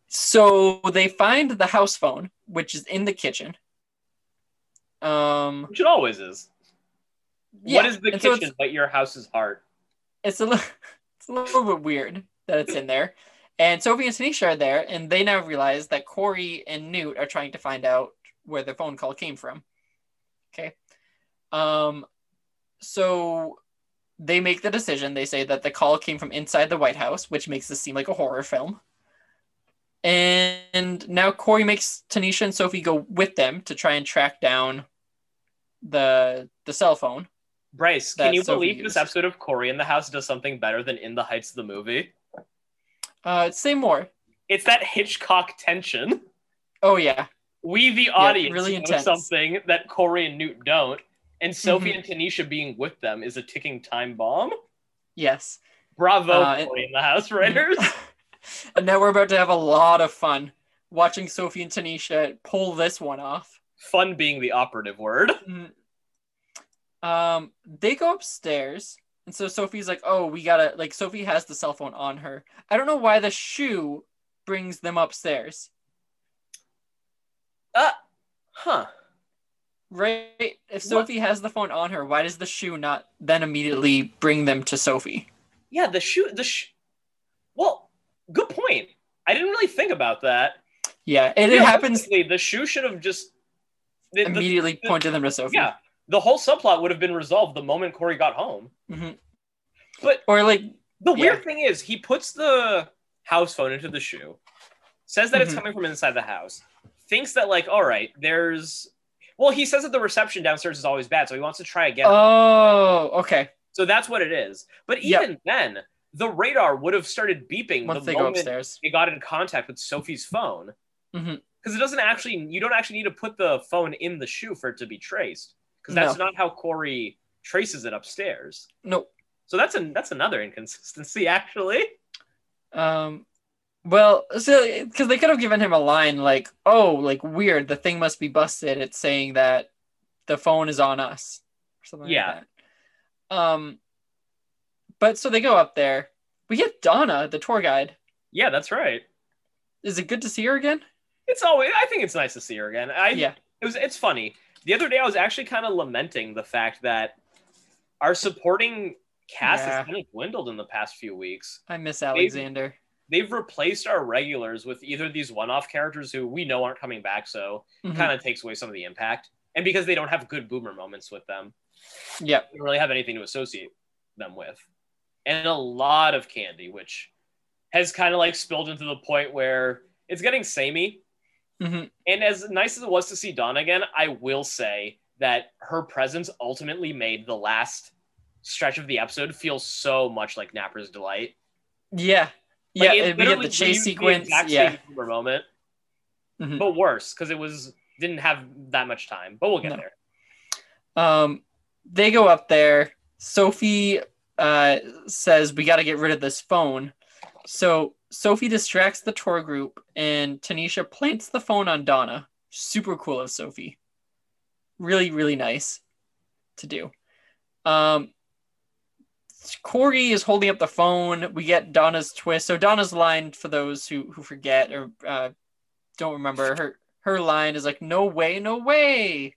so they find the house phone, which is in the kitchen. Um, which it always is. yeah, What is the and so kitchen but your house's heart? It's, a little, it's a little bit weird that it's in there. And Sophie and Tanisha are there, and they now realize that Cory and Newt are trying to find out where the phone call came from. Okay. Um, so they make the decision. They say that the call came from inside the White House, which makes this seem like a horror film. And now Cory makes Tanisha and Sophie go with them to try and track down the the cell phone. Bryce, can you Sophie believe this episode of Cory in the House does something better than In the Heights of the movie? Uh, say more. It's that Hitchcock tension. Oh yeah, We, the audience, really know something that Cory and Newt don't, and Sophie Mhm. and Tanisha being with them is a ticking time bomb. yes. Bravo, Uh, Cory in the House writers. and now we're about to have a lot of fun watching Sophie and Tanisha pull this one off. Fun being the operative word. Mm. Um, they go upstairs, and so Sophie's like, "Oh, we gotta like." Sophie has the cell phone on her. I don't know why the shoe brings them upstairs, Uh, huh. right? If What? Sophie has the phone on her, why does the shoe not then immediately bring them to Sophie? Yeah, the shoe. The sh- Well, good point. I didn't really think about that. Yeah, and it happens The shoe should have just the- immediately. the- pointed them to Sophie. yeah, the whole subplot would have been resolved the moment Cory got home. Mhm. But Or like, the Yeah. weird thing is, he puts the house phone into the shoe, says that it's Mhm. coming from inside the house, thinks that like, all right, there's. Well, he says that the reception downstairs is always bad, so he wants to try again. oh, okay. so that's what it is. But Yep. even then, the radar would have started beeping Once the they go moment upstairs. it got in contact with Sophie's phone. Mhm. Because it doesn't actually, you don't actually need to put the phone in the shoe for it to be traced. Because that's not how Cory traces it upstairs. Nope. So that's an that's another inconsistency, actually. Um, well, so because they could have given him a line like, "Oh, like weird, the thing must be busted." It's saying that the phone is on us, or something Yeah. like that. Um, but so they go up there. We get Donna, the tour guide. Yeah, that's right. Is it good to see her again? It's always. I think it's nice to see her again. I Yeah. It was. It's funny. The other day, I was actually kind of lamenting the fact that our supporting cast Yeah. has kind of dwindled in the past few weeks. I miss Alexander. They've replaced our regulars with either these one-off characters who we know aren't coming back, so Mhm. kind of takes away some of the impact. And because they don't have good boomer moments with them, yeah, they don't really have anything to associate them with. And a lot of candy, which has kind of like spilled into the point where it's getting samey. Hmm And as nice as it was to see Dawn again, I will say that her presence ultimately made the last stretch of the episode feel so much like Napper's Delight. Yeah. Like, yeah. it we get the chase sequence. exact yeah. moment, Mhm. but worse because it was didn't have that much time. But we'll get No. there. Um, they go up there. Sophie uh, says, We got to get rid of this phone. So Sophie distracts the tour group, and Tanisha plants the phone on Donna. Super cool of Sophie. Really, really nice to do. Um, Cory is holding up the phone. We get Donna's twist. So Donna's line, for those who who forget or uh, don't remember, her her line is like, "No way, no way."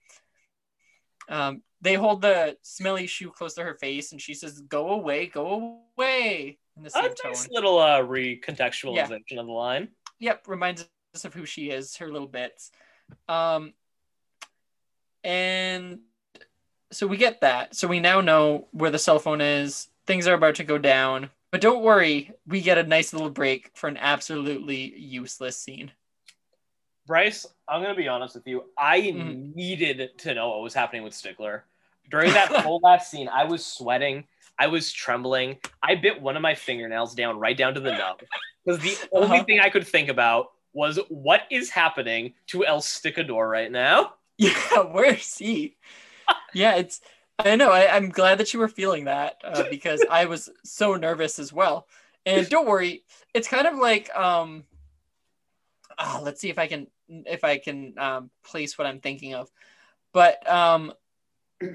Um, they hold the smelly shoe close to her face, and she says, "Go away, go away." In the A same nice little uh, recontextualization of the line. Yep, reminds us of who she is, her little bits. Um, and so we get that. So we now know where the cell phone is. Things are about to go down. But don't worry, we get a nice little break for an absolutely useless scene. Bryce, I'm gonna be honest with you. I Mhm. needed to know what was happening with Stickler during that whole last scene. I was sweating. I was trembling. I bit one of my fingernails down right down to the nub because the only Uh-huh. thing I could think about was what is happening to El Sticador right now. Yeah, where's he? yeah, it's. I know. I, I'm glad that you were feeling that uh, because I was so nervous as well. And don't worry, it's kind of like um. ah, let's see if I can if I can um, place what I'm thinking of, but um.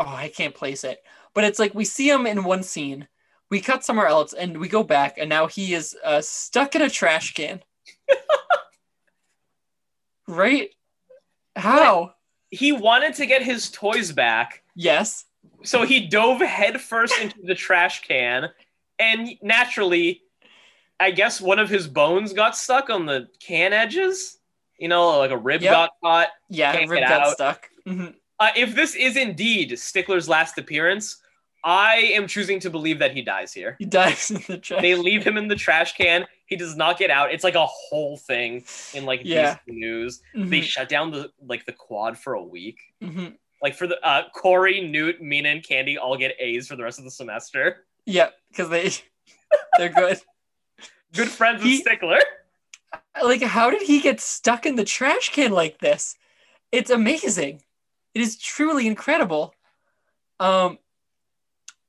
Oh, I can't place it. But it's like we see him in one scene, we cut somewhere else, and we go back, and now he is uh, stuck in a trash can. right? How? He wanted to get his toys back, Yes. so he dove headfirst into the trash can, and naturally, I guess one of his bones got stuck on the can edges. You know, like a rib Yep. got caught. Yeah, rib got out. stuck. Mhm. Uh, if this is indeed Stickler's last appearance, I am choosing to believe that he dies here. He dies in the trash. They leave him in the trash can. He does not get out. It's like a whole thing in like Yeah. DC news. They Mhm, shut down the like the quad for a week. mhm. Like for the uh, Cory, Newt, Meena, and Candy all get A's for the rest of the semester. Yeah, because they they're good. Good friends He- with Stickler. Like, how did he get stuck in the trash can like this? It's amazing. It is truly incredible. Um,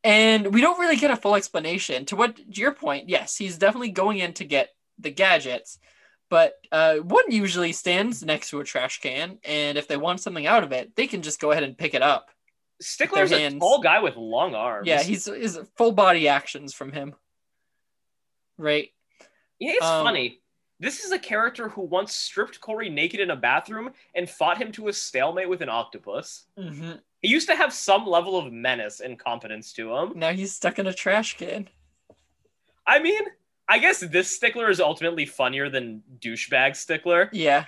and we don't really get a full explanation. To what to your point, yes, he's definitely going in to get the gadgets, but uh, one usually stands next to a trash can, and if they want something out of it, they can just go ahead and pick it up. Stickler's a tall guy with long arms. Yeah, he's is full body actions from him. Right. Yeah, it's um, funny. This is a character who once stripped Cory naked in a bathroom and fought him to a stalemate with an octopus. hmm He used to have some level of menace and competence to him. Now he's stuck in a trash can. I mean, I guess this Stickler is ultimately funnier than douchebag Stickler, Yeah.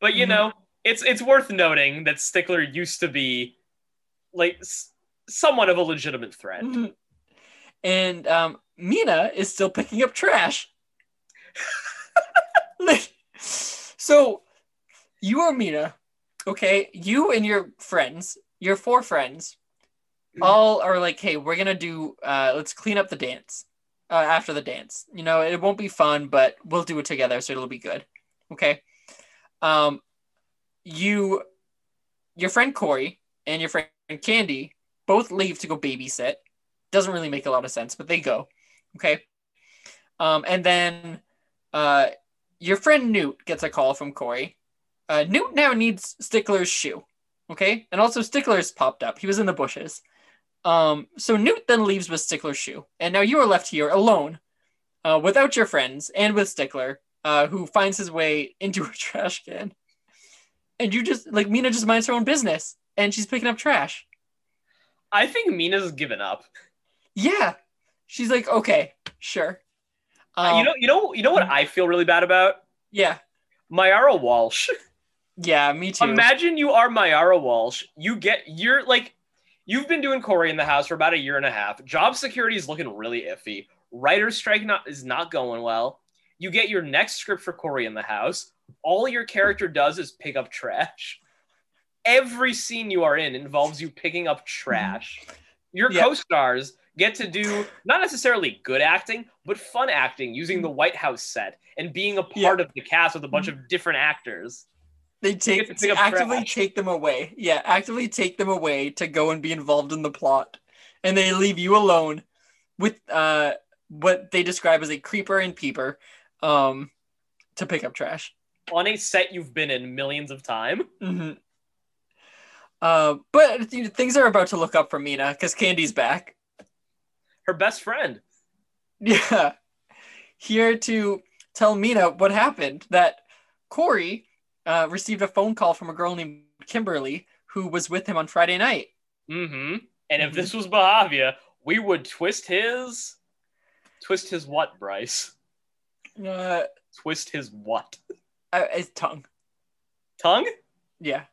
but you Mhm. know, it's it's worth noting that Stickler used to be like s- somewhat of a legitimate threat. Mhm. And um, Meena is still picking up trash. Like, so you are Meena, okay? You and your friends, your four friends, all are like, hey, we're gonna do uh let's clean up the dance. Uh, after the dance. You know, it won't be fun, but we'll do it together, so it'll be good. Okay. Um you your friend Cory and your friend Candy both leave to go babysit. Doesn't really make a lot of sense, but they go. Okay. Um, and then uh, your friend Newt gets a call from Cory. Uh, Newt now needs Stickler's shoe. Okay. And also Stickler's popped up. He was in the bushes. Um, so Newt then leaves with Stickler's shoe. And now you are left here alone uh, without your friends and with Stickler, uh, who finds his way into a trash can. And you just, like, Meena just minds her own business and she's picking up trash. I think Meena's given up. Yeah. She's like, okay, sure. Um, you know, you know, you know what I feel really bad about? yeah, Maiara Walsh. yeah, me too. Imagine you are Maiara Walsh. You get you're like you've been doing Cory in the house for about a year and a half. Job security is looking really iffy. Writer's strike not is not going well. You get your next script for Cory in the house. All your character does is pick up trash. Every scene you are in involves you picking up trash. Your Yeah. co-stars get to do not necessarily good acting, but fun acting using the White House set and being a part of the cast with a bunch of different actors. They take to actively trash. take them away. Yeah, actively take them away to go and be involved in the plot, and they leave you alone with uh what they describe as a creeper and peeper, um, to pick up trash. on a set you've been in millions of time. hmm Uh, but you know, things are about to look up for Meena because Candy's back. Her best friend. Yeah. Here to tell Meena what happened that Cory uh, received a phone call from a girl named Kimberly who was with him on Friday night. Mm-hmm. And if Mhm. this was Bahavia, we would twist his twist his what, Bryce? Uh, Twist his what? uh, his tongue. Tongue? Yeah.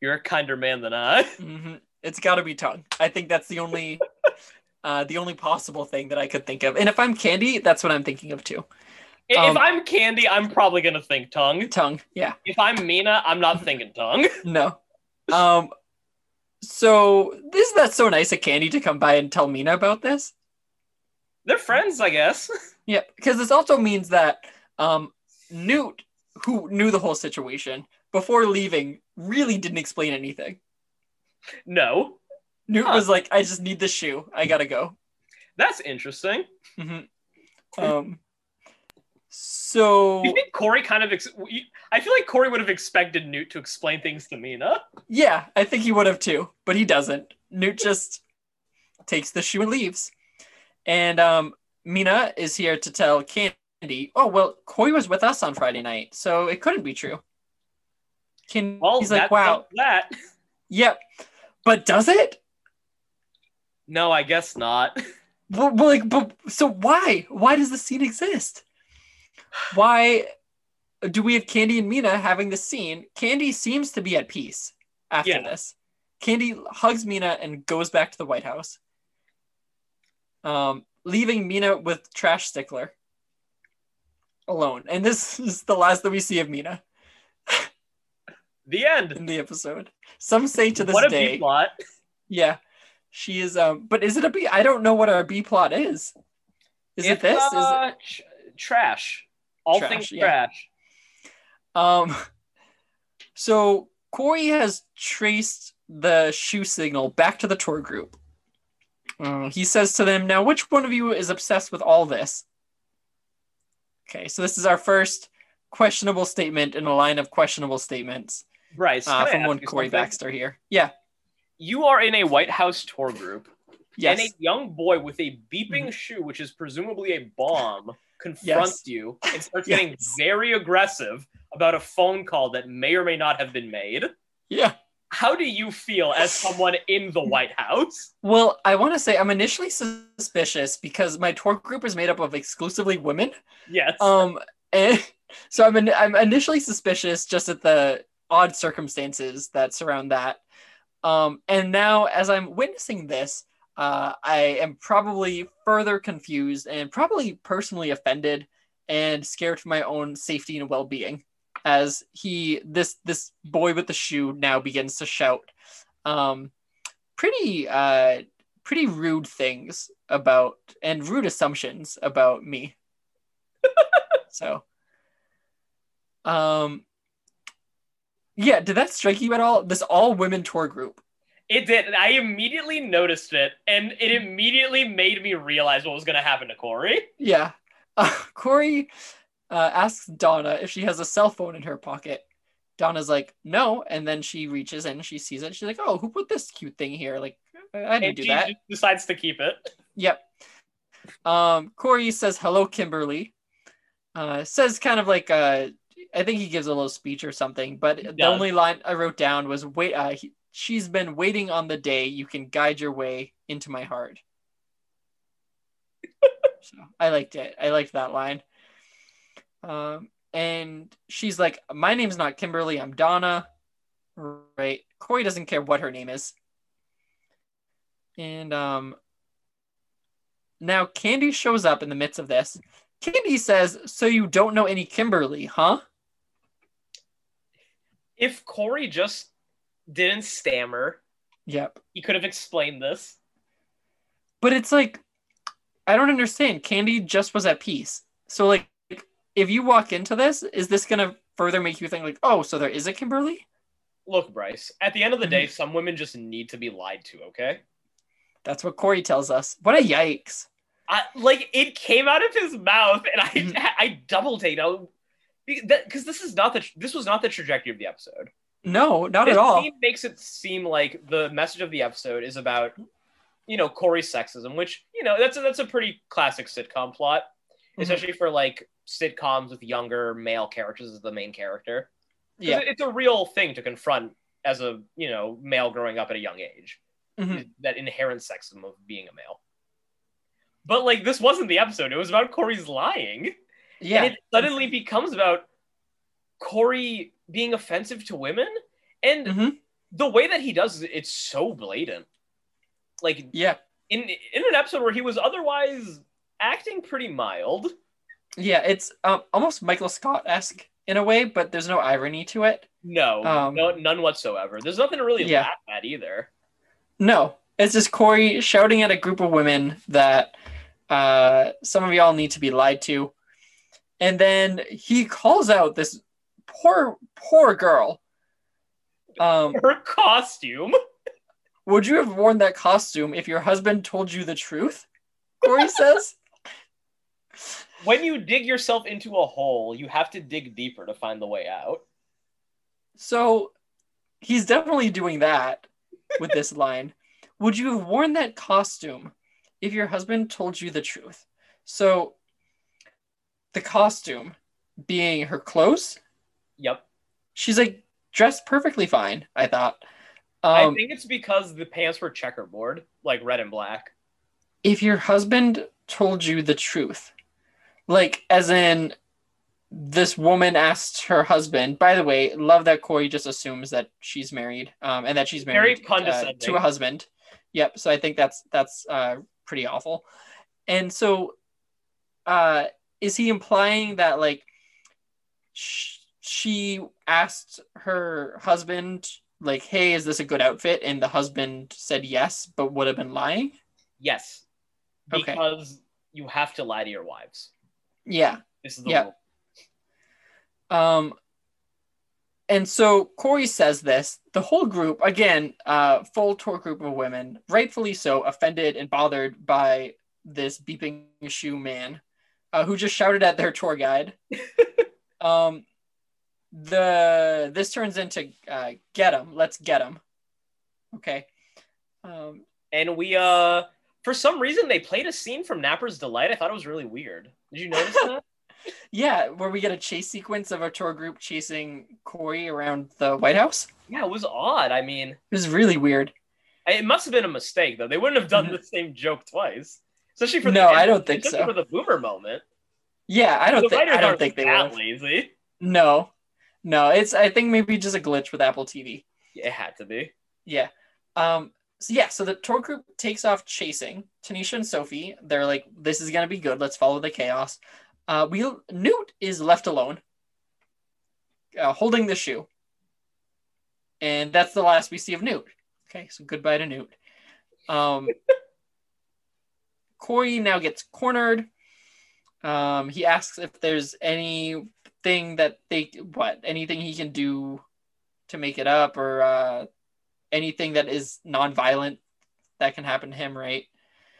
You're a kinder man than I. hmm It's got to be tongue. I think that's the only, uh, the only possible thing that I could think of. And if I'm Candy, that's what I'm thinking of too. If Um, I'm Candy, I'm probably gonna think tongue. Tongue. Yeah. If I'm Meena, I'm not thinking tongue. No. Um, So isn't that so nice of Candy to come by and tell Meena about this? They're friends, I guess. Yeah, because this also means that um, Newt, who knew the whole situation before leaving, really didn't explain anything. no, Newt Huh. was like, "I just need the shoe. I gotta go." that's interesting. hmm Um, so You think Cory kind of? Ex- I feel like Cory would have expected Newt to explain things to Meena. yeah, I think he would have too, but he doesn't. Newt just takes the shoe and leaves, and um, Meena is here to tell Candy, "Oh well, Cory was with us on Friday night, so it couldn't be true." Candy's Well, he's like, "Wow, that. yep," but does it? No, I guess not. Well, like, but so why? Why does the scene exist? Why do we have Candy and Meena having this scene? Candy seems to be at peace after Yeah. this. Candy hugs Meena and goes back to the White House, um, leaving Meena with Trash Stickler alone. And this is the last that we see of Meena The end. in the episode. Some say to this what a day, B plot. yeah, she is. Um, but is it a B? I don't know what our B plot is. Is it It's, this? Is it? uh, tr- trash. All Trash, things yeah. trash. Um, so Cory has traced the shoe signal back to the tour group. Uh, he says to them, "Now, which one of you is obsessed with all this?" Okay, so this is our first questionable statement in a line of questionable statements Bryce, uh, from one Cory something? Baxter here. Yeah, You are in a White House tour group, yes, and a young boy with a beeping shoe, which is presumably a bomb, confronts you and starts getting very aggressive about a phone call that may or may not have been made. yeah. How do you feel as someone in the White House? Well, I want to say I'm initially suspicious because my tour group is made up of exclusively women. Yes. Um, and so I'm in, I'm initially suspicious just at the odd circumstances that surround that. Um, and now as I'm witnessing this, uh, I am probably further confused and probably personally offended and scared for my own safety and well-being as he this this boy with the shoe now begins to shout um pretty uh pretty rude things about and rude assumptions about me so, um, yeah, did that strike you at all? This all women tour group. It did. I immediately noticed it, and it immediately made me realize what was going to happen to Cory. Yeah. Uh, Cory uh, asks Donna if she has a cell phone in her pocket. Donna's like, no. And then she reaches in, she sees it. She's like, oh, who put this cute thing here? Like, I didn't And do she that. decides to keep it. Yep. Um, Cory says hello, Kimberly. Uh, says kind of like uh, I think he gives a little speech or something, but the only line I wrote down was wait. Uh, he, she's been waiting on the day you can guide your way into my heart. so I liked it. I liked that line. Um, and she's like, "My name's not Kimberly. I'm Donna." Right. Cory doesn't care what her name is. And um, now Candy shows up in the midst of this. Candy says, "So you don't know any Kimberly, huh?" If Cory just didn't stammer, Yep. he could have explained this. But it's like I don't understand. Candy just was at peace. So like if you walk into this, is this going to further make you think like, "Oh, so there is a Kimberly?" Look, Bryce, at the end of the Mm-hmm. day, some women just need to be lied to, okay? That's what Cory tells us. What a yikes. I, like, it came out of his mouth, and I, Mhm. I double take because this is not the this was not the trajectory of the episode. No, not this at all. scene makes it seem like the message of the episode is about, you know, Cory's sexism, which you know that's a, that's a pretty classic sitcom plot, Mhm. especially for like sitcoms with younger male characters as the main character. Yeah. it's a real thing to confront as a you know male growing up at a young age. Mhm. That inherent sexism of being a male. But like this wasn't the episode; it was about Cory's lying. Yeah. And it suddenly becomes about Cory being offensive to women. And Mhm. the way that he does it, it's so blatant. Like Yeah. in in an episode where he was otherwise acting pretty mild. Yeah, it's um, almost Michael Scott-esque in a way, but there's no irony to it. No, Um, no, none whatsoever. There's nothing to really Yeah. laugh at either. No, it's just Cory shouting at a group of women that uh, some of y'all need to be lied to. And then he calls out this poor, poor girl. Um, Her costume. would you have worn that costume if your husband told you the truth? Cory says. When you dig yourself into a hole, you have to dig deeper to find the way out. So he's definitely doing that with this line. Would you have worn that costume if your husband told you the truth? So the costume being her clothes, Yep. she's like dressed perfectly fine, I thought. I Um, think it's because the pants were checkerboard, like red and black. if your husband told you the truth, like as in this woman asked her husband, by the way, love that Cory just assumes that she's married, um, and that she's Very married uh, to a husband. Yep. So I think that's that's uh, pretty awful. And so, uh, is he implying that like sh- she asked her husband like, "Hey, is this a good outfit?" and the husband said yes, but would have been lying? Yes. Okay. Because you have to lie to your wives. Yeah. This is the Yeah. rule. Um, and so Cory says this. The whole group, again, uh, full tour group of women, rightfully so, offended and bothered by this beeping shoe man, uh, who just shouted at their tour guide. um, the this turns into uh, get him. Let's get him. Okay. Um, And we uh for some reason they played a scene from Napper's Delight. I thought it was really weird. Did you notice that? yeah, where we get a chase sequence of a tour group chasing Cory around the White House. yeah, it was odd. I mean, It was really weird. it must have been a mistake though. They wouldn't have done the same joke twice. Especially for the Mm-hmm. No, I don't think so. for the boomer moment. Yeah, I don't the think I don't think they that will. lazy. No, no, it's I think maybe just a glitch with Apple TV. It had to be. Yeah. Um. So yeah. So the tour group takes off chasing Tanisha and Sophie. They're like, "This is gonna be good. Let's follow the chaos." Uh, we Newt is left alone, uh, holding the shoe, and that's the last we see of Newt. Okay, so goodbye to Newt. Um, Cory now gets cornered. Um, he asks if there's anything that they what anything he can do to make it up or uh, anything that is non-violent that can happen to him, right?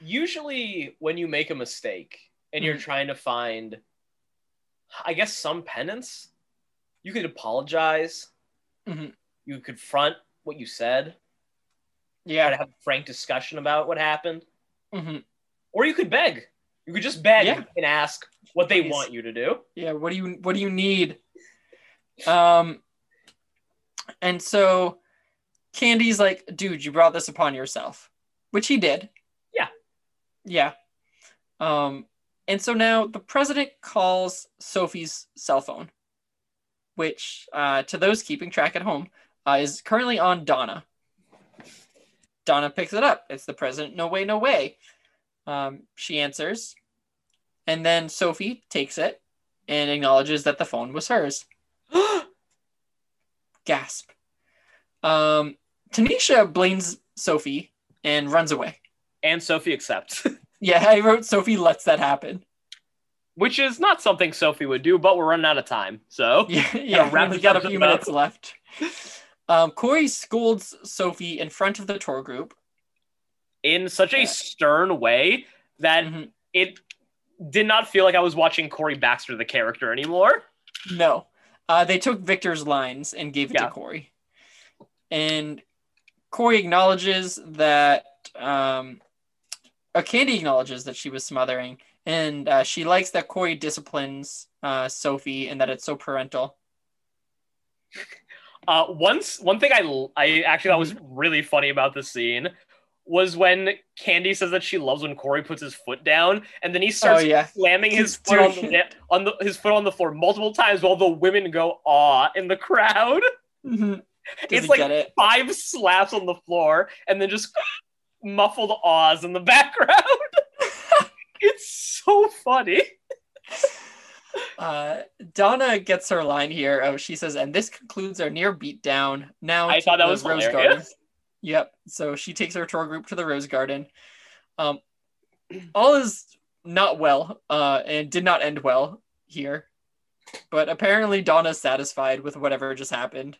Usually when you make a mistake and you're Mhm. trying to find I guess some penance, you could apologize. Mhm. You could front what you said. try to have a frank discussion about what happened. hmm Or you could beg. You could just beg Yeah. and ask what they Please. want you to do. Yeah. What do you What do you need? Um. And so, Candy's like, "Dude, you brought this upon yourself," which he did. Yeah. Yeah. Um. And so now the president calls Sophie's cell phone, which, uh, to those keeping track at home, uh, is currently on Donna. Donna picks it up. It's the president. No way, no way. Um, she answers, and then Sophie takes it and acknowledges that the phone was hers. Gasp. Um, Tanisha blames Sophie and runs away. and Sophie accepts. Yeah, I wrote Sophie lets that happen. Which is not something Sophie would do, but we're running out of time. So Yeah, yeah. we got a few up. minutes left. Um, Cory scolds Sophie in front of the tour group. in such a stern way that Mhm. it did not feel like I was watching Cory Baxter the character anymore. No, uh, they took Victor's lines and gave it Yeah. to Cory, and Cory acknowledges that. Um, uh, Candy acknowledges that she was smothering, and uh, she likes that Cory disciplines uh, Sophie and that it's so parental. Uh, once one thing I I actually thought was really funny about the scene was when Candy says that she loves when Cory puts his foot down, and then he starts oh yeah, slamming his foot on the, on the his foot on the floor multiple times while the women go aw in the crowd. Mhm. It's like it. five slaps on the floor and then just muffled awes in the background. it's so funny. Uh, Donna gets her line here. Oh, she says, "And this concludes our near beatdown. Now I thought that was Rose hilarious. Garden." Yep. So she takes her tour group to the Rose Garden. Um, all is not well, uh, and did not end well here. But apparently Donna's satisfied with whatever just happened.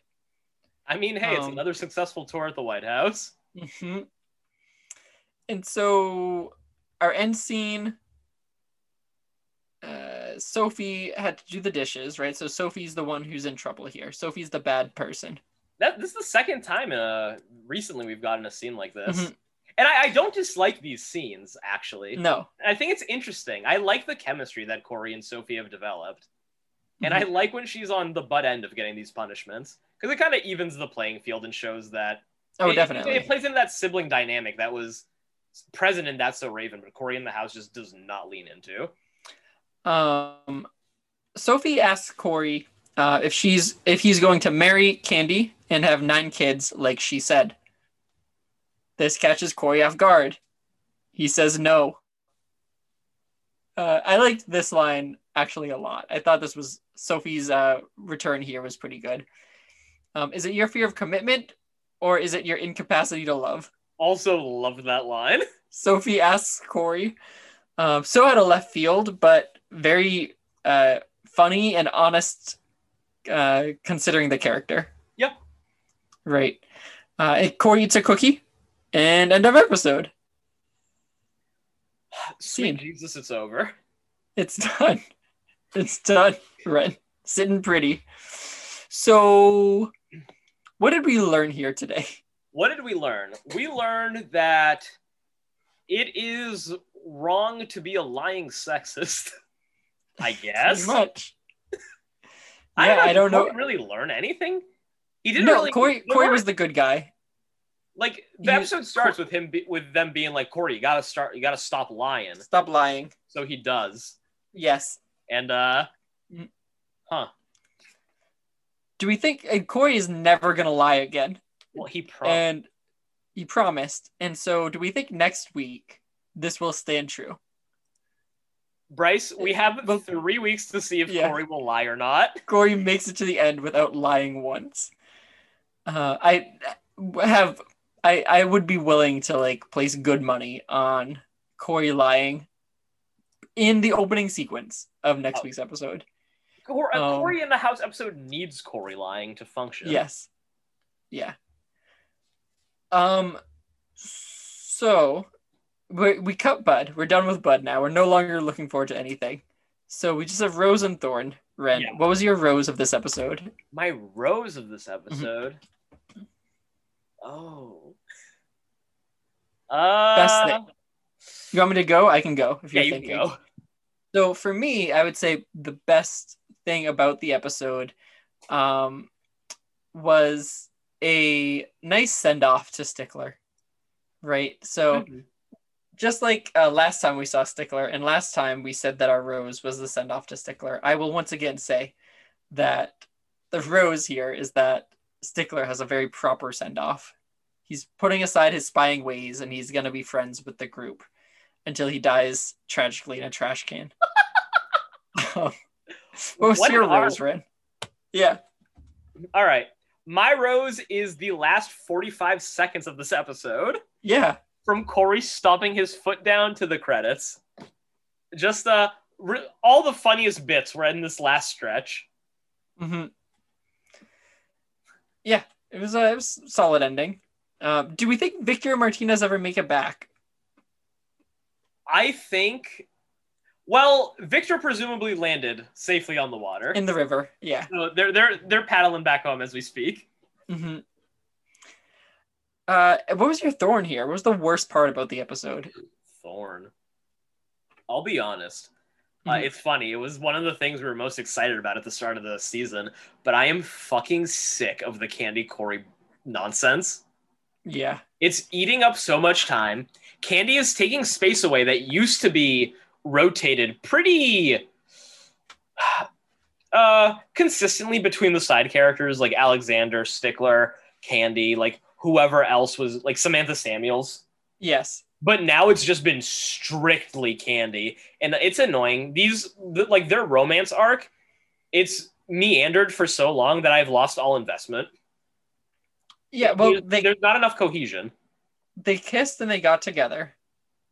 I mean, hey, it's Um, another successful tour at the White House. hmm And so our end scene, uh, Sophie had to do the dishes, right? So Sophie's the one who's in trouble here. Sophie's the bad person. That this is the second time uh recently we've gotten a scene like this. Mhm. And I, I don't dislike these scenes, actually. No. I think it's interesting. I like the chemistry that Cory and Sophie have developed. And Mm-hmm. I like when she's on the butt end of getting these punishments. Because it kind of evens the playing field and shows that Oh, it- definitely. It, plays into that sibling dynamic that was present in That's So Raven, but Cory in the house just does not lean into. Um, Sophie asks Cory uh, if she's if he's going to marry Candy and have nine kids, like she said. This catches Cory off guard. He says no. Uh, I liked this line actually a lot. I thought this was Sophie's uh, return here was pretty good. Um, is it your fear of commitment, or is it your incapacity to love? Also loved that line. Sophie asks Cory. Um, so out of left field, but very uh, funny and honest, uh, considering the character. Yep. Right. Uh, Cory eats a cookie, and end of episode. Sweet Scene. Jesus, it's over. It's done. It's done. Ren sitting pretty. So, what did we learn here today? What did we learn? We learned that it is wrong to be a lying sexist. I guess. Pretty much. I Yeah, don't, I don't know. Cory really learn anything? He didn't No, really. Cory. Cory was the good guy. like the you- episode starts with him be, with them being like Cory, you gotta start, you gotta stop lying. Stop lying. So he does, Yes. and uh, Mm. huh? Do we think and Cory is never gonna lie again? Well, he. And he promised. And so, do we think next week this will stand true? Bryce, we have three weeks to see if Yeah. Cory will lie or not. Cory makes it to the end without lying once. Uh, I have. I I would be willing to like place good money on Cory lying in the opening sequence of next Oh. week's episode. Cor- Um, Cory in the house episode needs Cory lying to function. Yes. Yeah. Um. So, we we cut Bud. We're done with Bud now. We're no longer looking forward to anything. So we just have Rose and Thorn. Ren, Yeah. what was your rose of this episode? My rose of this Mm-hmm. episode. Oh. Uh, Best thing. You want me to go? I can go if Yeah, you're you thinking. go. So for me, I would say the best thing about the episode um, was a nice send off to Stickler. Right. So Mhm. Just like uh, last time we saw Stickler, and last time we said that our rose was the send off to Stickler, I will once again say that the rose here is that Stickler has a very proper send off. He's putting aside his spying ways and he's going to be friends with the group until he dies tragically in a trash can. Um, what was What your rose, Ren? Yeah. All right. My rose is the last 45 seconds of this episode Yeah. From Cory stomping his foot down to the credits. Just uh, re- all the funniest bits were in this last stretch. hmm Yeah. It was a, it was a solid ending. Um, do we think Victor Martinez ever make it back? I think, well, Victor presumably landed safely on the water. In the river. Yeah. so they're they're they're paddling back home as we speak. hmm Uh, what was your thorn here? What was the worst part about the episode? Thorn. I'll be honest. Uh, Mhm. it's funny. It was one of the things we were most excited about at the start of the season, but I am fucking sick of the Candy Cory nonsense. Yeah. It's eating up so much time. Candy is taking space away that used to be rotated pretty uh consistently between the side characters like Alexander, Stickler, Candy, like whoever else was like Samantha Samuels. Yes. But now it's just been strictly Candy and it's annoying. These like their romance arc, it's meandered for so long that I've lost all investment. Yeah, well, There's- they there's not enough cohesion. they kissed and they got together,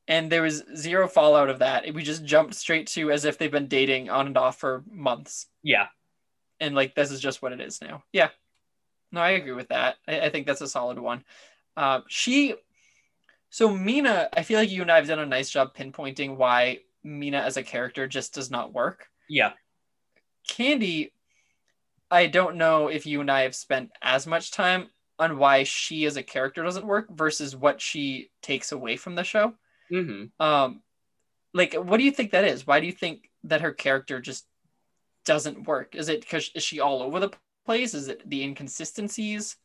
and there was zero fallout of that. We just jumped straight to as if they've been dating on and off for months, Yeah, and like this is just what it is now. Yeah, no, I agree with that. I, I think that's a solid one. Uh, she, so Meena, I feel like you and I have done a nice job pinpointing why Meena as a character just does not work. yeah. Candy, I don't know if you and I have spent as much time on why she as a character doesn't work versus what she takes away from the show. hmm Um, like, what do you think that is? Why do you think that her character just doesn't work? Is it because is she all over the place? Is it the inconsistencies?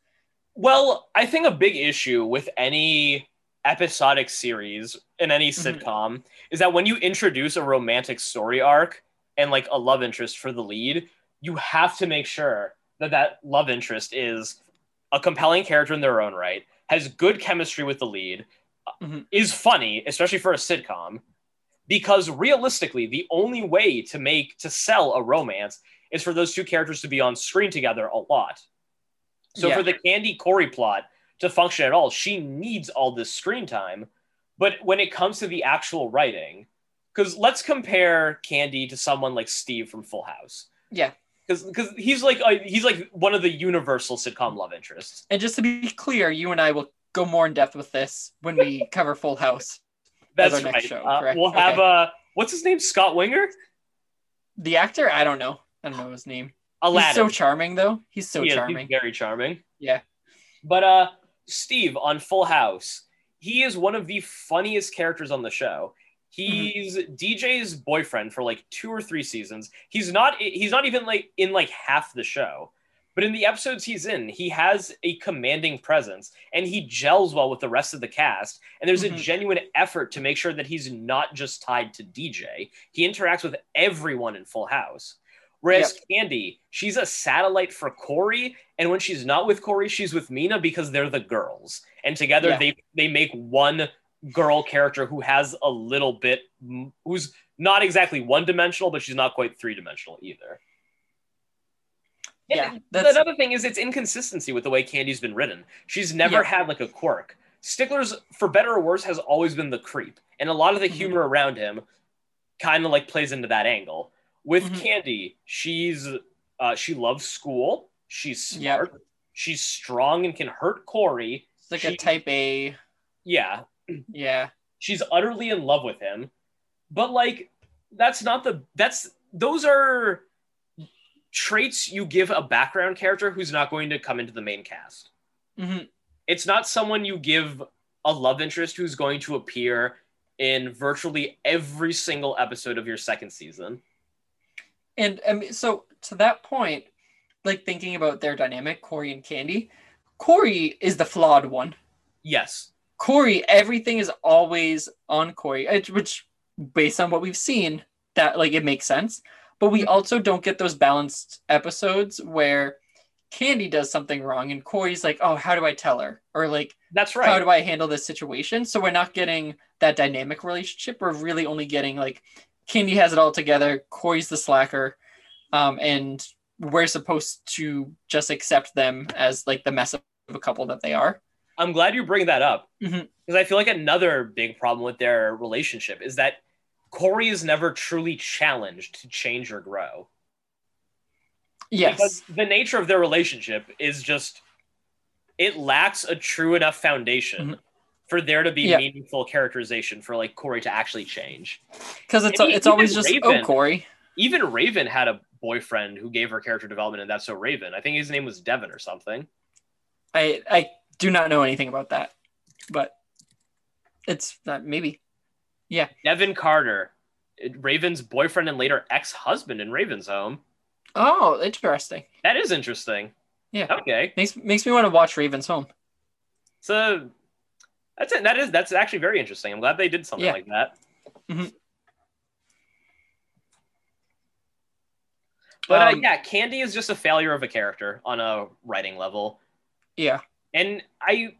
Well, I think a big issue with any episodic series in any Mhm. sitcom is that when you introduce a romantic story arc and like a love interest for the lead, you have to make sure that that love interest is a compelling character in their own right, has good chemistry with the lead, Mhm. is funny, especially for a sitcom, because realistically, the only way to make to sell a romance is for those two characters to be on screen together a lot. So Yeah. for the Candy Cory plot to function at all, she needs all this screen time. But when it comes to the actual writing, because let's compare Candy to someone like Steve from Full House, Yeah. because because he's like a, he's like one of the universal sitcom love interests. And just to be clear, you and I will go more in depth with this when we cover Full House. That's our next right. show, Uh, we'll have Okay. uh, what's his name? Scott Weinger, The actor, I don't know. I don't know his name. Aladdin. He's so charming, though. He's so He is. He's charming. very charming. Yeah. But uh Steve on Full House, he is one of the funniest characters on the show. He's DJ's boyfriend for like two or three seasons. He's not he's not even like in like half the show. But in the episodes he's in, he has a commanding presence and he gels well with the rest of the cast. And there's Mhm. a genuine effort to make sure that he's not just tied to DJ. He interacts with everyone in Full House. Whereas Candy, she's a satellite for Cory, and when she's not with Cory, she's with Meena because they're the girls, and together Yeah. they they make one girl character who has a little bit, who's not exactly one dimensional, but she's not quite three dimensional either. Yeah, that's- another thing is its inconsistency with the way Candy's been written. She's never Yeah. had like a quirk. Stickler's, for better or worse, has always been the creep, and a lot of the Mhm. humor around him kind of like plays into that angle. With Mhm. Candy, she's uh, she loves school. She's Yep. smart. She's strong and can hurt Cory. It's like She- a type A. Yeah, Yeah. she's utterly in love with him. But like, that's not the that's those are traits you give a background character who's not going to come into the main cast. hmm It's not someone you give a love interest who's going to appear in virtually every single episode of your second season. And um, so to that point, like thinking about their dynamic, Cory and Candy, Cory is the flawed one. Yes. Cory, everything is always on Cory, which, based on what we've seen, that like it makes sense. But we also don't get those balanced episodes where Candy does something wrong and Cory's like, "Oh, how do I tell her?" Or like, That's right. "How do I handle this situation?" So we're not getting that dynamic relationship. We're really only getting like Candy has it all together, Cory's the slacker, um, and we're supposed to just accept them as like the mess of a couple that they are. I'm glad you bring that up because Mhm. I feel like another big problem with their relationship is that Cory is never truly challenged to change or grow. Yes. Because the nature of their relationship is just it lacks a true enough foundation Mhm. For there to be Yeah. meaningful characterization for like Cory to actually change. Because it's it's always even just Raven- oh Cory. Even Raven had a boyfriend who gave her character development, and that's so Raven. I think his name was Devon or something. I I do not know anything about that, but it's uh, maybe Yeah, Devon Carter, Raven's boyfriend and later ex-husband in Raven's home. oh interesting. That is interesting. Yeah. Okay. Makes makes me want to watch Raven's Home. So that's it. That is that's actually very interesting. I'm glad they did something Yeah. like that. Mhm. But uh, Um, yeah, Candy is just a failure of a character on a writing level. Yeah. And I,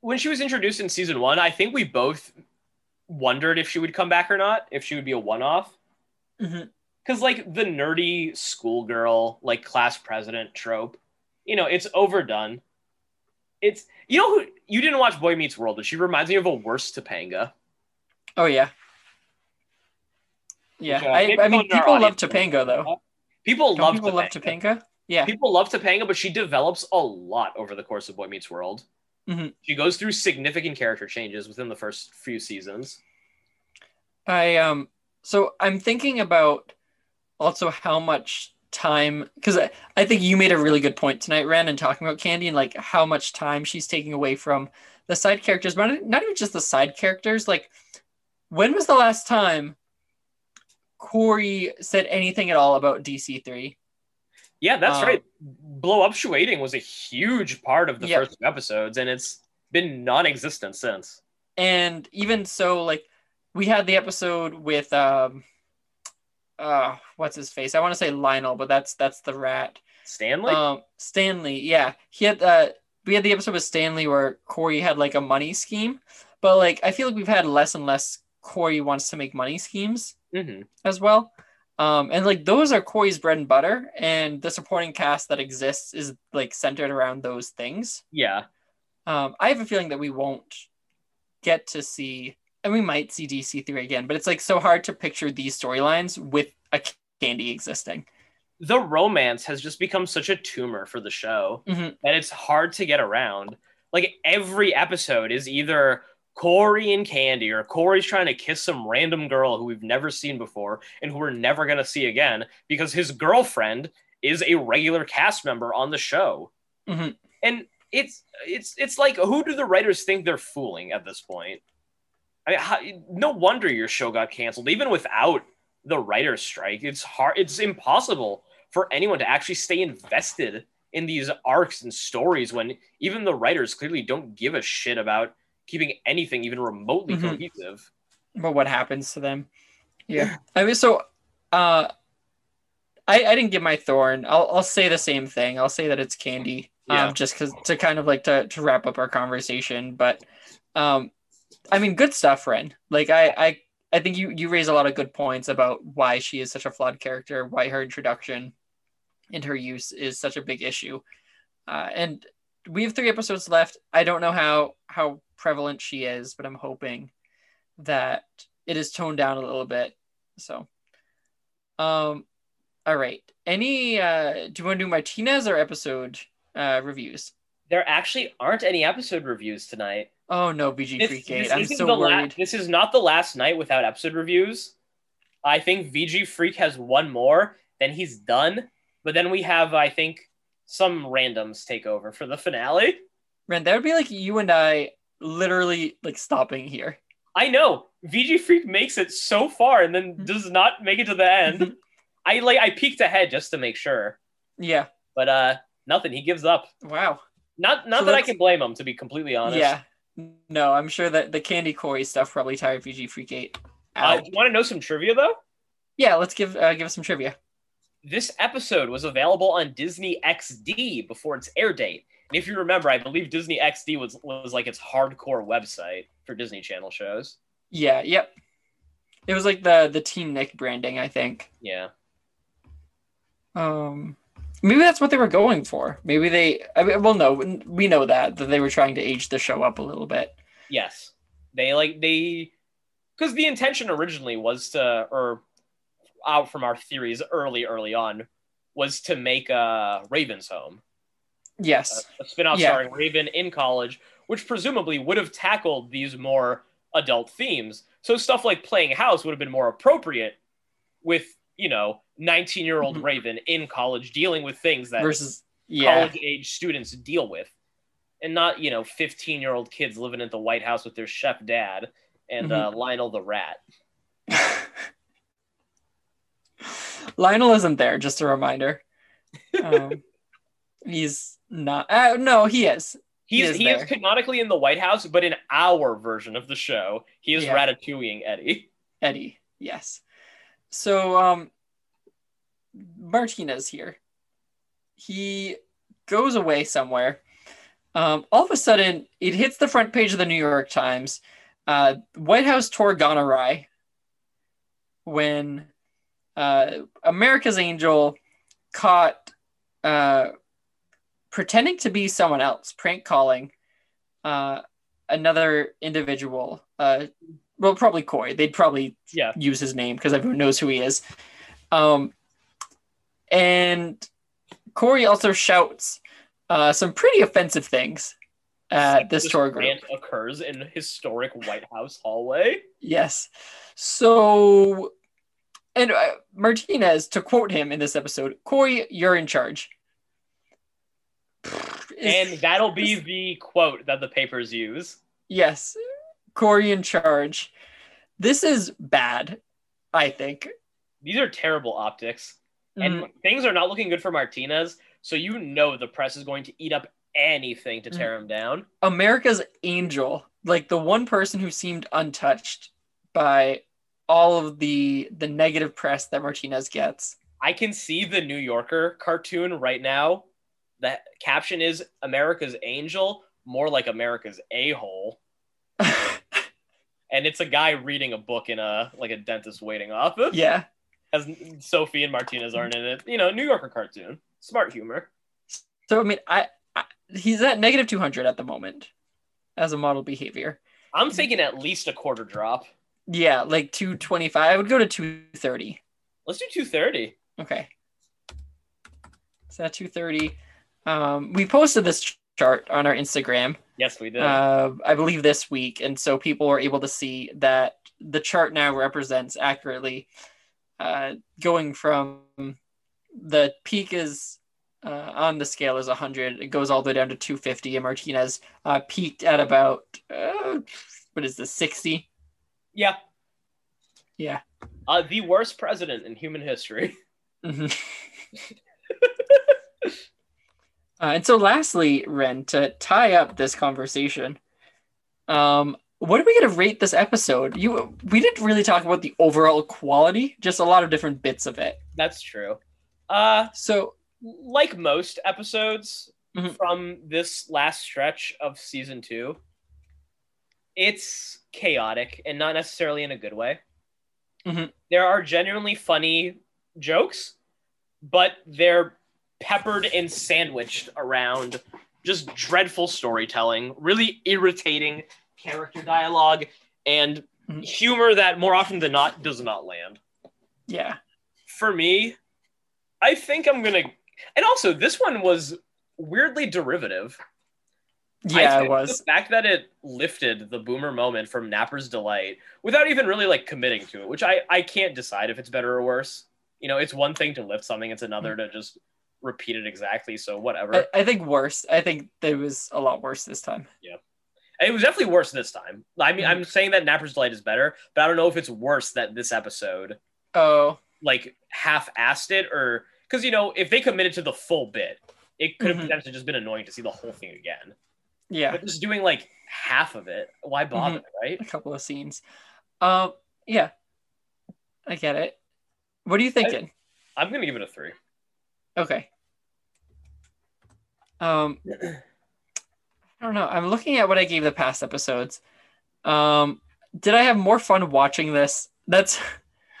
when she was introduced in season one, I think we both wondered if she would come back or not, if she would be a one-off. Mhm. Because like the nerdy schoolgirl, like class president trope, you know, it's overdone. It's you know who you didn't watch Boy Meets World, but she reminds me of a worse Topanga. Oh yeah. Yeah, Which, uh, I, I mean, someone in our people love Topanga though. People Don't love people Topanga. love Topanga? Yeah, People love Topanga, but she develops a lot over the course of Boy Meets World. Mhm. She goes through significant character changes within the first few seasons. I um. So I'm thinking about also how much time because I, I think you made a really good point tonight, Ren, in talking about Candy and like how much time she's taking away from the side characters, but not even just the side characters. Like, when was the last time Cory said anything at all about DC three? Yeah, that's Um, right. Blow up waiting was a huge part of the Yeah. first episodes, and it's been non-existent since. and even so like we had the episode with um uh what's his face? I want to say lionel but that's that's the rat. Stanley, um stanley yeah. He had uh we had the episode with stanley where cory had like a money scheme but like i feel like we've had less and less cory wants to make money schemes hmm as well. Um and like those are cory's bread and butter and the supporting cast that exists is like centered around those things. Yeah, um, I have a feeling that we won't get to see, and we might see DC3 again, but it's like so hard to picture these storylines with a candy existing. the romance has just become such a tumor for the show Mhm. that it's hard to get around. Like every episode is either Cory and Candy, or Cory's trying to kiss some random girl who we've never seen before and who we're never gonna see again because his girlfriend is a regular cast member on the show. Mhm. And it's it's it's like who do the writers think they're fooling at this point? I mean, how, no wonder your show got canceled, even without the writer's strike. It's hard. It's impossible for anyone to actually stay invested in these arcs and stories when even the writers clearly don't give a shit about keeping anything even remotely Mhm. cohesive. But what happens to them? Yeah. I mean, so uh, I, I didn't get my thorn. I'll, I'll say the same thing. I'll say that it's candy. Yeah. Um, just because to kind of like to, to wrap up our conversation. But um, I mean, good stuff, Ren. Like I, I, I think you you raise a lot of good points about why she is such a flawed character, why her introduction and her use is such a big issue. Uh, and we have three episodes left. I don't know how how prevalent she is, but I'm hoping that it is toned down a little bit. So, um, all right. Any uh, do you want to do Martinez or episode uh reviews? There actually aren't any episode reviews tonight. Oh no, BG This, Freak this Eight. I'm so the la- worried. this is not the last night without episode reviews. I think VG Freak has one more, then he's done. But then we have, I think, some randoms take over for the finale. Ren, that would be like you and I literally like stopping here. I know VG Freak makes it so far and then does not make it to the end. I like I peeked ahead just to make sure, Yeah. but uh, nothing. He gives up. Wow. Not not So that I can blame him, to be completely honest. Yeah. No, I'm sure that the Candy Cory stuff probably tired VG Freak Eight Uh, you want to know some trivia though? yeah, let's give uh, give us some trivia. This episode was available on Disney XD before its air date. And if you remember, I believe Disney XD was was like its hardcore website for Disney Channel shows. Yeah. Yep. It was like the the Team Nick branding, I think. Yeah. Um, maybe that's what they were going for. Maybe they. I mean, well, no, we know that that they were trying to age the show up a little bit. Yes. They like they because the intention originally was to or out from our theories early early on was to make uh Raven's Home. Yes. a spin-off Yeah. starring Raven in college, which presumably would have tackled these more adult themes. So stuff like playing house would have been more appropriate with, you know, 19-year-old Mhm. Raven in college dealing with things that Versus. Yeah. college age students deal with. And not, you know, 15-year-old kids living at the White House with their chef dad and uh, Mm-hmm. Lionel the rat. Lionel isn't there. Just a reminder. Um, he's not. Uh, no, he is. He is he is canonically in the White House, but in our version of the show, he is Yeah. ratatouilleing Eddie. Eddie. Yes. So um, Martinez here. He goes away somewhere. Um, all of a sudden, it hits the front page of the New York Times. Uh, White House tour gone awry when uh, America's Angel caught uh, pretending to be someone else, prank calling uh, another individual. Uh, well, probably Cory. They'd probably Yeah. use his name because everyone knows who he is. Um, and Cory also shouts uh, some pretty offensive things at this tour group. occurs in historic White House hallway. Yes. So, and uh, Martinez, to quote him in this episode, Cory, you're in charge. And that'll be the quote that the papers use. yes, Cory in charge. This is bad, I think. These are terrible optics. And Mm, things are not looking good for Martinez. So you know the press is going to eat up anything to tear him down. America's angel, like the one person who seemed untouched by all of the the negative press that Martinez gets. I can see the New Yorker cartoon right now. The caption is America's Angel, more like America's a-hole. And it's a guy reading a book in a like a dentist waiting office. yeah. As Sophie and Martinez aren't in it. You know, New Yorker cartoon. Smart humor. So I mean, I, I he's at negative 200 at the moment as a model behavior. I'm thinking at least a quarter drop. Yeah, like 225. I would go to 230. Let's do 230. Okay. So at 230. Um, we posted this chart on our Instagram, Yes, we did. uh, I believe this week, and so people were able to see that the chart now represents accurately uh, going from the peak is uh, on the scale is 100. It goes all the way down to 250, and Martinez uh, peaked at about uh, what is this 60? yeah. Yeah. Uh, the worst president in human history. Mhm. uh, and so, lastly, Ren, to tie up this conversation, um, what are we going to rate this episode? You, we didn't really talk about the overall quality, just a lot of different bits of it. That's true. Uh, So, like most episodes Mhm. from this last stretch of season two, it's chaotic and not necessarily in a good way. Mhm. There are genuinely funny jokes, but they're peppered and sandwiched around just dreadful storytelling, really irritating character dialogue, and Mhm. humor that more often than not does not land yeah, for me, I think I'm gonna. And also, this one was weirdly derivative. Yeah, it was. the fact that it lifted the boomer moment from Napper's delight without even really like committing to it, which I I can't decide if it's better or worse. You know, it's one thing to lift something; it's another to just repeat it exactly. So whatever. I, I think worse. I think it was a lot worse this time. And it was definitely worse this time. I mean. I'm saying that Napper's delight is better, but I don't know if it's worse that this episode Oh, like half-assed it or because you know if they committed to the full bit it could have Mhm. potentially just been annoying to see the whole thing again yeah, but just doing like half of it why bother right a couple of scenes. Um, yeah, I get it. What are you thinking? i'm gonna give it a three Okay. Um, I don't know. I'm looking at what I gave the past episodes. Um, did I have more fun watching this? That's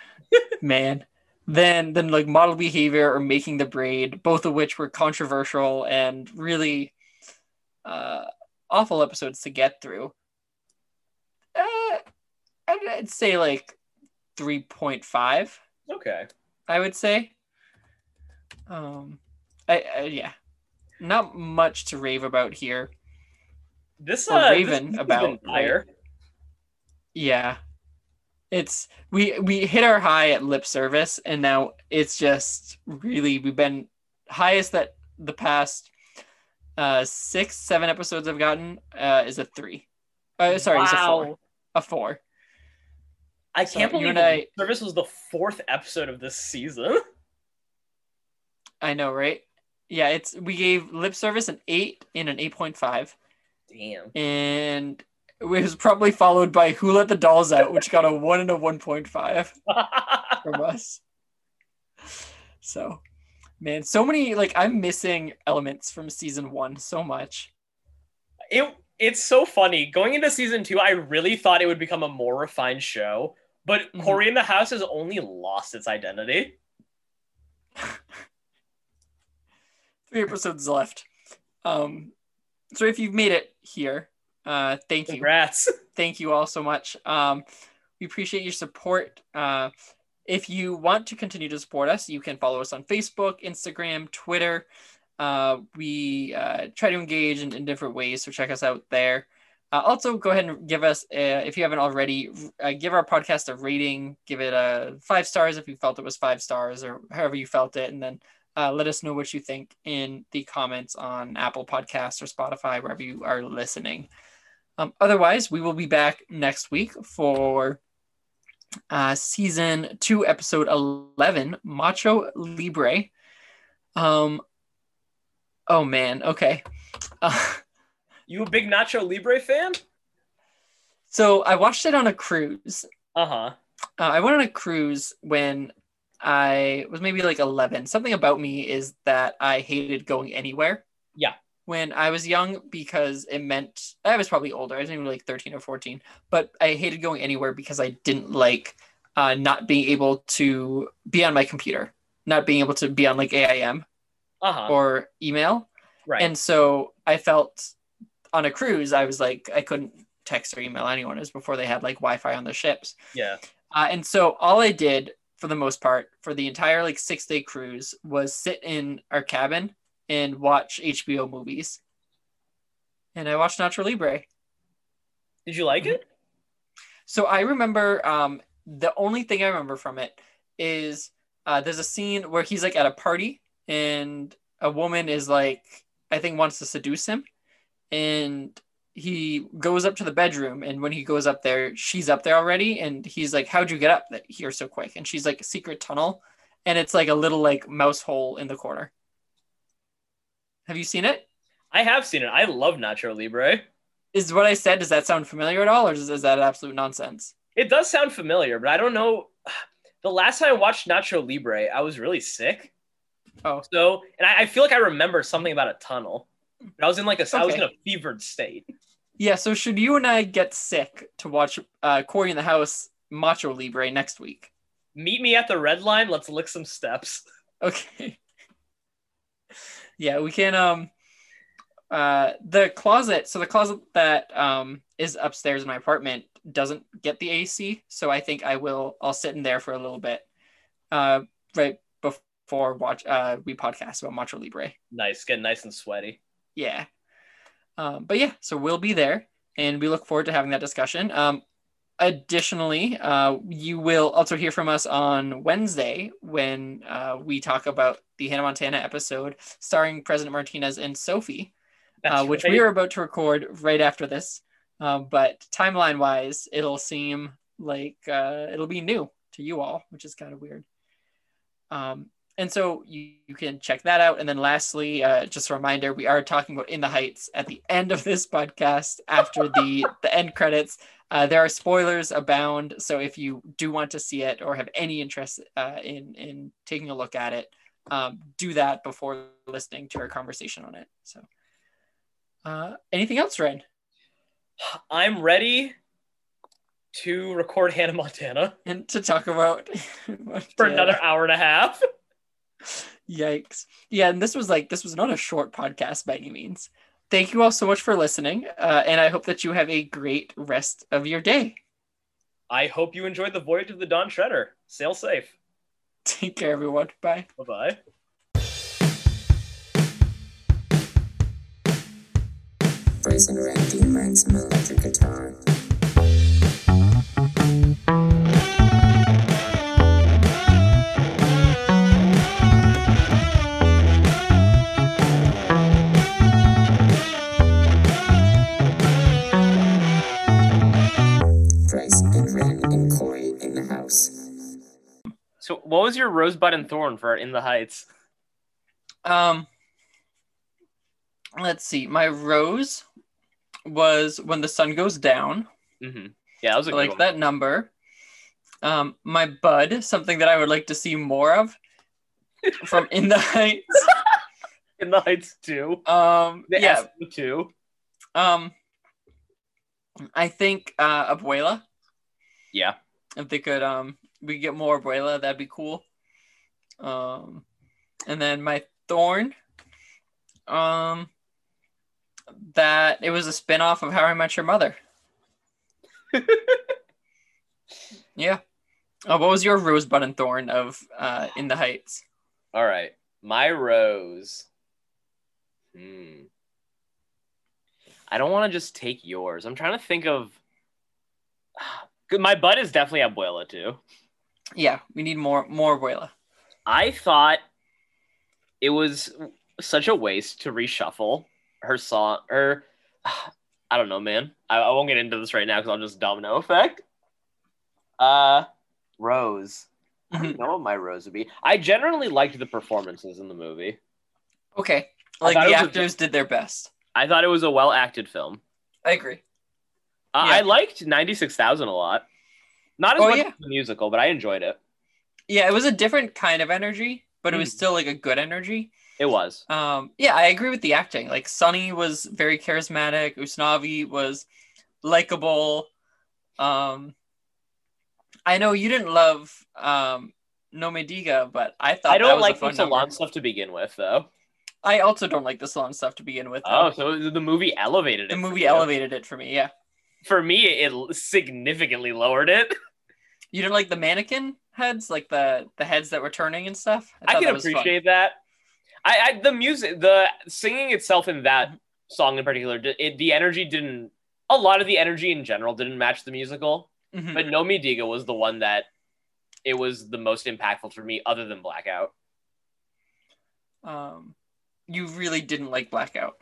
man. Than than like model behavior or making the braid, both of which were controversial and really uh, awful episodes to get through. Uh, I'd, say like three point five. okay I would say. Um, I, I yeah, not much to rave about here. This uh Raven this, about, dire. Yeah, it's we we hit our high at lip service, and now it's just really we've been highest that the past uh six seven episodes I've gotten uh is a three. Uh, sorry, it's a four. A four. i can't you believe I- service was the fourth episode of this season I know, right? Yeah, it's we gave lip service an eight and an eight point five. Damn and it was probably followed by Who Let the Dolls Out, which got a one and a one point five from us. So, man, so many like I'm missing elements from season one so much. it it's so funny going into season two i really thought it would become a more refined show but Mhm. cory in the house has only lost its identity Three episodes left. Um, so if you've made it here, Uh, thank you. Congrats. thank you all so much. Um, we appreciate your support. Uh, if you want to continue to support us, you can follow us on Facebook, Instagram, Twitter. Uh, we uh, try to engage in, in different ways, so check us out there. Uh, also, go ahead and give us, uh, if you haven't already, uh, give our podcast a rating. Give it a five stars if you felt it was five stars, or however you felt it, and then uh, let us know what you think in the comments on Apple Podcasts or Spotify, wherever you are listening. Um, otherwise, we will be back next week for uh, season two, episode 11, Macho Libre. Um, oh man, okay. Uh, You a big Nacho Libre fan? so I watched it on a cruise. Uh huh. Uh, I went on a cruise when I was maybe like 11. Something about me is that I hated going anywhere. Yeah. When I was young, because it meant I was probably older. I was maybe like 13 or 14, but I hated going anywhere because I didn't like uh, not being able to be on my computer, not being able to be on like AIM Uh huh. or email. Right. And so I felt on a cruise, I was like, I couldn't text or email anyone. It was before they had like Wi Fi on the ships. yeah. Uh, and so all I did for the most part for the entire like six day cruise was sit in our cabin and watch HBO movies. And I watched Nacho Libre. Did you like it? So I remember um, the only thing I remember from it is uh, there's a scene where he's like at a party and a woman is like, I think wants to seduce him. And he goes up to the bedroom. And when he goes up there, she's up there already. And he's like, How'd you get up here so quick? And she's like, Secret tunnel. And it's like a little like mouse hole in the corner. Have you seen it? I have seen it. I love Nacho Libre. Is what I said, does that sound familiar at all? Or is, is that absolute nonsense? It does sound familiar, but I don't know. The last time I watched Nacho Libre, I was really sick. Oh. So, and I, I feel like I remember something about a tunnel. I was in like a, I was in a fevered state. Yeah, so should you and I get sick to watch uh, Cory in the House Macho Libre next week? Meet me at the red line. Let's lick some steps. Okay. yeah, we can. Um, uh, the closet. So the closet that um is upstairs in my apartment doesn't get the AC, so I think I will. I'll sit in there for a little bit. Uh, right before watch. Uh, we podcast about Macho Libre. Nice, get nice and sweaty. Yeah. Um, but yeah so we'll be there and we look forward to having that discussion. Um, additionally uh, you will also hear from us on wednesday when uh, we talk about the hannah montana episode starring president martinez and sophie uh, which right. we are about to record right after this. Um, but timeline wise it'll seem like uh, it'll be new to you all which is kind of weird. Um, and so you, you can check that out. And then lastly, uh, just a reminder, we are talking about In the Heights at the end of this podcast after the, the end credits. Uh, there are spoilers abound. So if you do want to see it or have any interest uh, in, in taking a look at it, um, do that before listening to our conversation on it. So uh, anything else, Ren? I'm ready to record Hannah Montana And to talk about for another hour and a half. Yikes. Yeah, and this was like this was not a short podcast by any means. Thank you all so much for listening, uh, and I hope that you have a great rest of your day. I hope you enjoyed the voyage of the Don Shredder. Sail safe. Take care, everyone. Bye. Bye bye. Brazen Randy learns some electric guitar. So, what was your rosebud and thorn for In the Heights? Um, let's see. My rose was when the sun goes down. Mm-hmm. Yeah, that was I good like one. that number. Um, my bud, something that I would like to see more of from In the Heights. In the Heights too. Um, The yeah. yeah. too. Um, I think uh, Abuela. Yeah. If they could, um, we get more Abuela, that'd be cool. Um, and then my thorn. Um, that it was a spin-off of How I Met Your Mother. yeah. Oh, what was your rosebud and thorn of uh, In the Heights? All right. My rose. Hmm. I don't want to just take yours. I'm trying to think of. My butt is definitely Abuela too. Yeah, we need more more Abuela. I thought it was such a waste to reshuffle her song. Her, I don't know, man. I, I won't get into this right now because I'll just domino effect. Uh, Rose. I don't Mhm. know what my rose would be. I generally liked the performances in the movie. Okay, like the was a- actors did their best. I thought it was a well acted film. I agree. Uh, Yeah. I liked 96,000 a lot. Not as Oh, much yeah. as the musical, but I enjoyed it. Yeah, it was a different kind of energy, but it was Mhm. still like a good energy. It was. Um, yeah, I agree with the acting. Like Sonny was very charismatic. Usnavi was likable. Um, I know you didn't love um, No Me Diga, but I thought I don't was like the number. salon stuff to begin with, though. I also don't like the salon stuff to begin with. Oh, so the movie elevated it. the movie elevated it for me. Yeah, For me, it significantly lowered it. you didn't like the mannequin heads, like the the heads that were turning and stuff. I thought can that was fun. appreciate that. I, I the music, the singing itself in that song in particular, it, the energy didn't. A lot of the energy in general didn't match the musical, Mhm. but No Me Diga was the one that it was the most impactful for me, other than Blackout. Um, you really didn't like Blackout.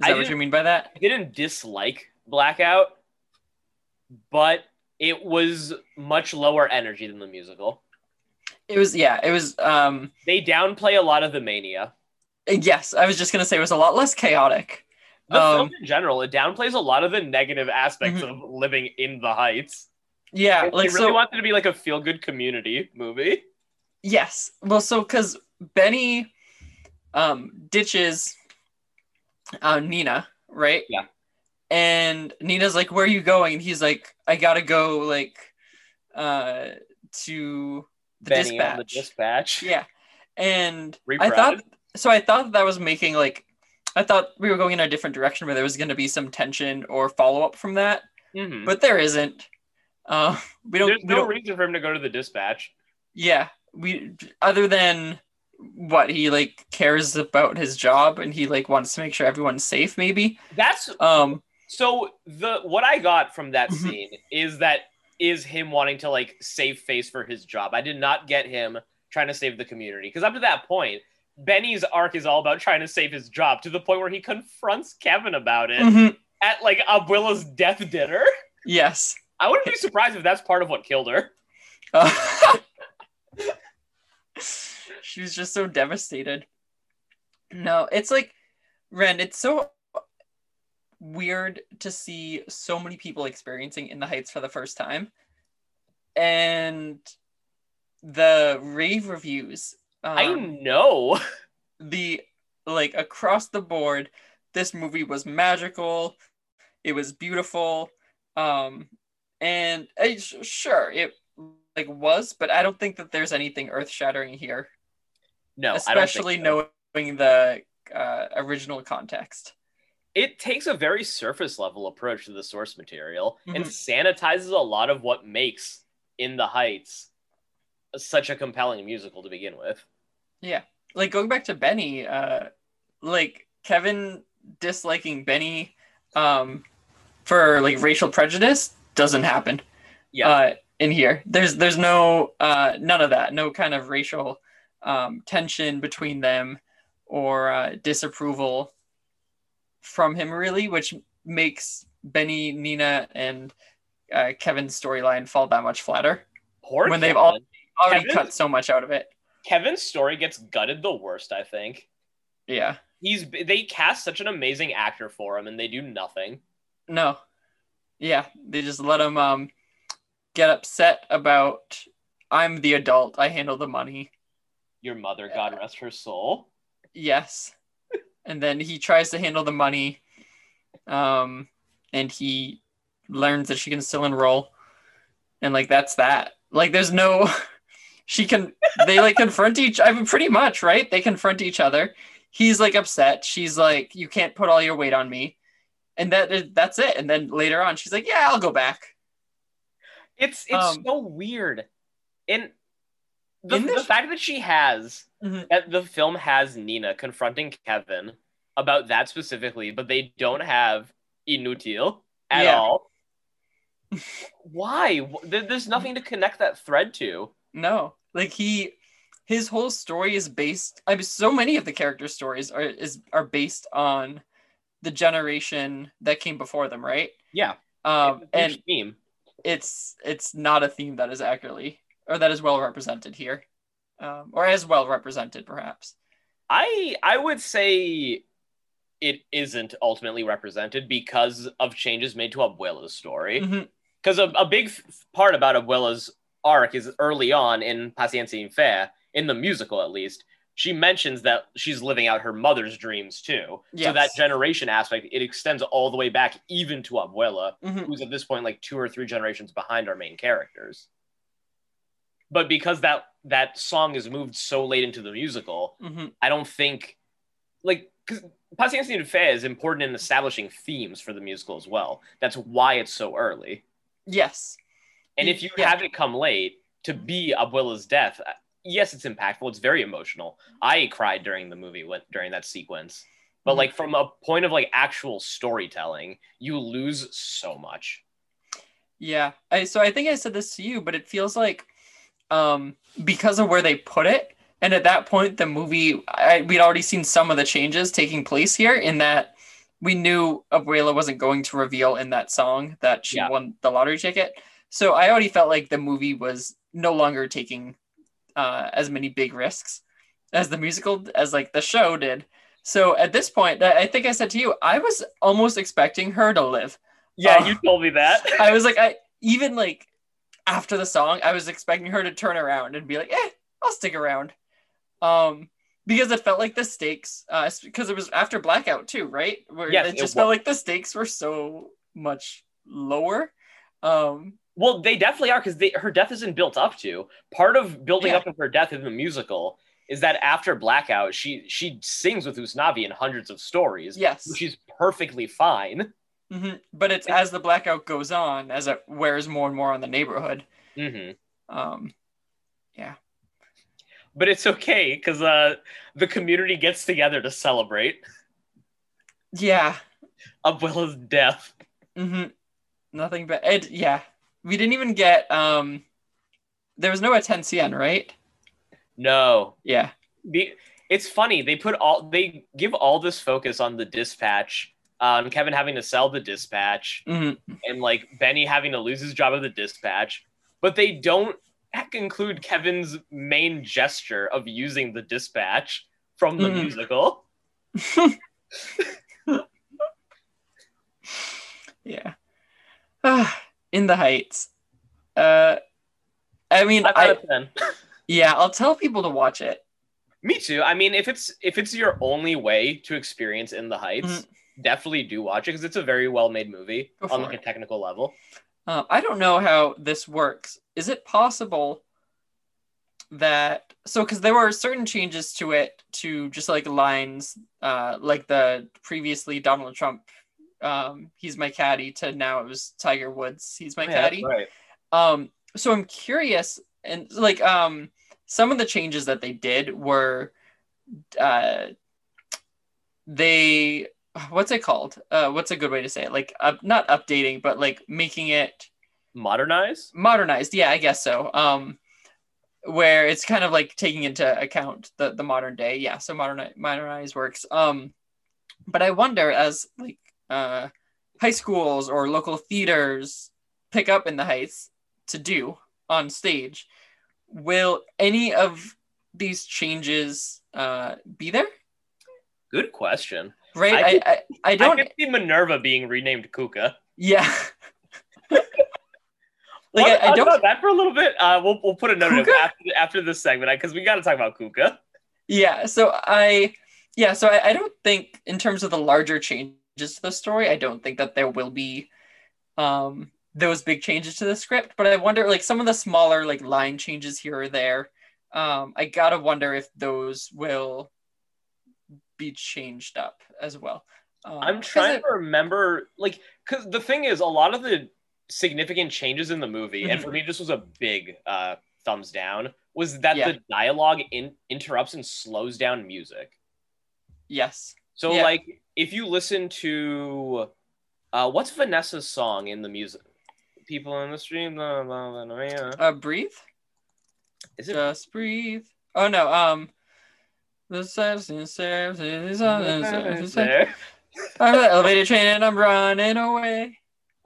Is I that what you mean by that? I didn't dislike Blackout, but it was much lower energy than the musical. It was yeah, it was um They downplay a lot of the mania. yes, I was just gonna say it was a lot less chaotic. The Um, film in general, it downplays a lot of the negative aspects Mhm. of living in the Heights. Yeah, They like really so wanted to be like a feel good community movie. yes. Well so cause Benny um ditches uh Nina, right? Yeah. And Nina's like, Where are you going? And he's like, I gotta go like uh to the Benny dispatch. the dispatch. Yeah. And I thought so I thought that was making like I thought we were going in a different direction where there was going to be some tension or follow up from that, Mhm. but there isn't. Uh, we don't. There's we no don't. reason for him to go to the dispatch. yeah, we other than what he like cares about his job and he like wants to make sure everyone's safe. Maybe. That's Um. So the what I got from that Mhm. scene is that is him wanting to like save face for his job. I did not get him trying to save the community because up to that point, Benny's arc is all about trying to save his job to the point where he confronts Kevin about it mhm, at like Abuela's death dinner. Yes. I wouldn't be surprised if that's part of what killed her. Uh, she was just so devastated. No, it's like Ren, it's so weird to see so many people experiencing in the heights for the first time. And the rave reviews I um, know. the like across the board this movie was magical it was beautiful um and uh, sure it like was but i don't think that there's anything earth-shattering here No, I don't especially so. knowing the uh, original context it takes a very surface level approach to the source material and Mhm. sanitizes a lot of what makes In the Heights such a compelling musical to begin with. Yeah. Like going back to benny uh like kevin disliking benny um for like racial prejudice doesn't happen Yeah. uh, in here. There's there's no uh, none of that. No kind of racial um, tension between them or uh, disapproval from him really, which makes Benny, Nina, and uh, Kevin's storyline fall that much flatter. Poor When they've all- Already Kevin? cut so much out of it. Kevin's story gets gutted the worst, I think. Yeah. He's they cast such an amazing actor for him and they do nothing. No. Yeah. They just let him um, get upset about I'm the adult. I handle the money. Your mother, God rest her soul. Yes. And then he tries to handle the money. Um, and he learns that she can still enroll. And like that's that. Like there's no she can they like confront each I mean pretty much, right? They confront each other. he's like upset. She's like, "You can't put all your weight on me," and that is, that's it. And then later on, she's like, "Yeah, I'll go back." It's it's Um, so weird. And the, the this- fact that she has Mhm. that the film has Nina confronting Kevin about that specifically, but they don't have Inutil at Yeah. all. Why? There's nothing to connect that thread to. No, like he, his whole story is based. I mean, so many of the character stories are is are based on the generation that came before them, right? Yeah. Um, It's a huge and theme. it's it's not a theme that is accurately or that is well represented here, um, or as well represented, perhaps. I I would say it isn't ultimately represented because of changes made to Abuela's story. Because a, a big f- part about Abuela's arc is early on in Paciencia Fe, in the musical at least, she mentions that she's living out her mother's dreams too. So that generation aspect, it extends all the way back even to Abuela, Mhm. who's at this point like two or three generations behind our main characters. But because that that song is moved so late into the musical, Mhm. I don't think like because Paciencia y Fe is important in establishing themes for the musical as well. That's why it's so early. Yes. And if you Yeah. have it come late to be Abuela's death, uh, yes, it's impactful. It's very emotional. I cried during the movie when, during that sequence. But Mhm. like from a point of like actual storytelling, you lose so much. Yeah. I so I think I said this to you, but it feels like um because of where they put it, and at that point the movie I, we'd already seen some of the changes taking place here in that we knew Abuela wasn't going to reveal in that song that she Yeah. won the lottery ticket. So I already felt like the movie was no longer taking uh, as many big risks as the musical as like the show did. So at this point, I I think I said to you, I was almost expecting her to live. Yeah, Oh. you told me that. I was like, I even like after the song, I was expecting her to turn around and be like, "Eh, I'll stick around," um, because it felt like the stakes, uh, because it was after blackout too, right? Where Yes, it it just wa- felt like the stakes were so much lower. Um, Well, they definitely are because her death isn't built up to. Part of building Yeah. up of her death in the musical is that after Blackout, she she sings with Usnavi in hundreds of stories. yes, She's perfectly fine. Mhm. but it's as the blackout goes on, as it wears more and more on the neighborhood. hmm Um, yeah. But it's okay because uh, the community gets together to celebrate yeah, Abuela's death. hmm nothing but it. Yeah, we didn't even get. Um, there was no attention, right? No, Yeah. the, it's funny they put all they give all this focus on the dispatch, on Kevin having to sell the dispatch, Mhm. and like Benny having to lose his job at the dispatch, but they don't include Kevin's main gesture of using the dispatch from the Mm. musical. Yeah. Ah, In the Heights. Uh, I mean, I yeah, I'll tell people to watch it. Me too. I mean, if it's if it's your only way to experience In the Heights, Mhm. Definitely do watch it because it's a very well made movie Go on like a technical level. Um, I don't know how this works. Is it possible that so because there were certain changes to it to just like lines, uh, like the previously Donald Trump, um, he's my caddy to now it was Tiger Woods, he's my Oh, Yeah, caddy. right. Um, so I'm curious, and like um, some of the changes that they did were, uh, they what's it called? Uh, what's a good way to say it? Like, uh, not updating, but like making it modernized. modernized. Yeah, I guess so. Um, where it's kind of like taking into account the the modern day. Yeah, so modern modernize works. Um, but I wonder as like uh, high schools or local theaters pick up in the Heights to do on stage, will any of these changes uh, be there? Good question. Right, I I could- I, I I don't. could see Minerva being renamed Cuca. yeah. like Wanna I, I don't. about that for a little bit. Uh, we'll we'll put a note in it Cuca? after after this segment because we got to talk about Cuca. Yeah, so I yeah, so I, I don't think in terms of the larger changes to the story, I don't think that there will be um those big changes to the script, but I wonder like some of the smaller like line changes here or there. Um I got to wonder if those will be changed up as well. Um, I'm trying it- to remember, like, because the thing is, a lot of the significant changes in the movie, and Mhm. for me, this was a big uh, thumbs down, was that Yeah. the dialogue in- interrupts and slows down music. yes. So, Yeah. like, if you listen to, uh, what's Vanessa's song in the music? People in the stream, blah, blah, blah, yeah. Uh, breathe. Is it? Just breathe. Oh no. Um. The and steps is on the. There. I'm an elevator train and I'm running away.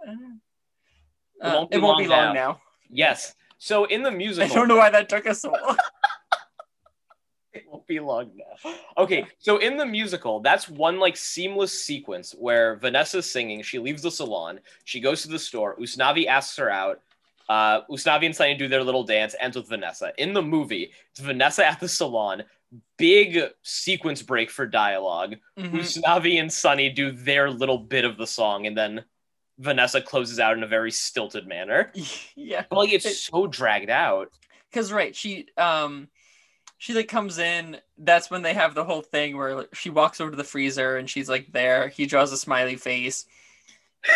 Uh, won't be it won't long be long now. now. Yes. So in the musical, I don't know why that took us so long. It won't be long now. Okay, so in the musical, that's one like seamless sequence where Vanessa's singing. She leaves the salon. She goes to the store. Usnavi asks her out. Uh, Usnavi and Sonny do their little dance. Ends with Vanessa. In the movie, it's Vanessa at the salon. Big sequence break for dialogue. Mhm. Usnavi and Sonny do their little bit of the song, and then Vanessa closes out in a very stilted manner. Yeah, But like it's It- so dragged out. because right, she um, she like comes in. That's when they have the whole thing where like, she walks over to the freezer and she's like there. He draws a smiley face,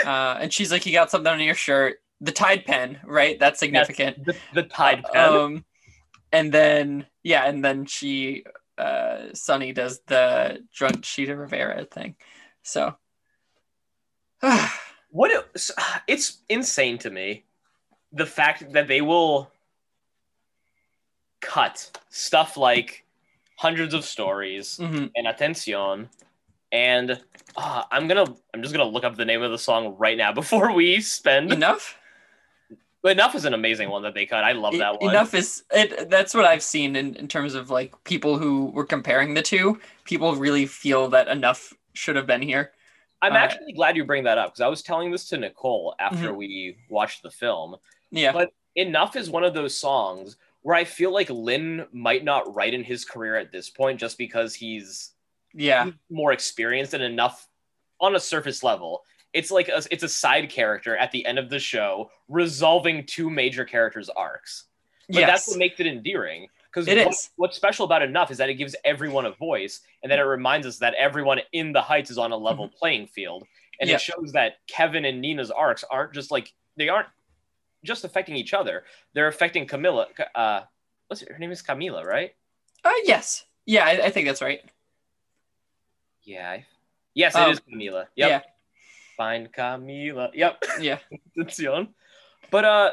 uh, and she's like, "You got something on your shirt." The Tide pen, right? That's significant. The, the Tide pen. Um, and then yeah, and then she uh Sonny does the drunk Chita Rivera thing. So what it, it's insane to me the fact that they will cut stuff like hundreds of stories mhm. and attention and uh, i'm gonna i'm just gonna look up the name of the song right now before we spend enough. But enough is an amazing one that they cut i love that one Enough is it. That's what I've seen in, in terms of like people who were comparing the two. People really feel that enough should have been here. i'm uh, actually glad you bring that up because i was telling this to nicole after Mm-hmm. we watched the film Yeah. But- enough is one of those songs where I feel like Lin might not write in his career at this point just because he's yeah. more experienced and enough on a surface level. It's like a, it's a side character at the end of the show resolving two major characters' arcs. But that's what makes it endearing. Because what, is. special about enough is that it gives everyone a voice and that it reminds us that everyone in the heights is on a level playing field. And Mm-hmm. Yeah. it shows that Kevin and Nina's arcs aren't just like they aren't just affecting each other. They're affecting Camila. Uh, what's her, her name is Camila, right? Uh, yes. Yeah, I, I think that's right. Yeah. Yes, Um, it is Camila. Yep. Find Camila. Yep. Yeah. But uh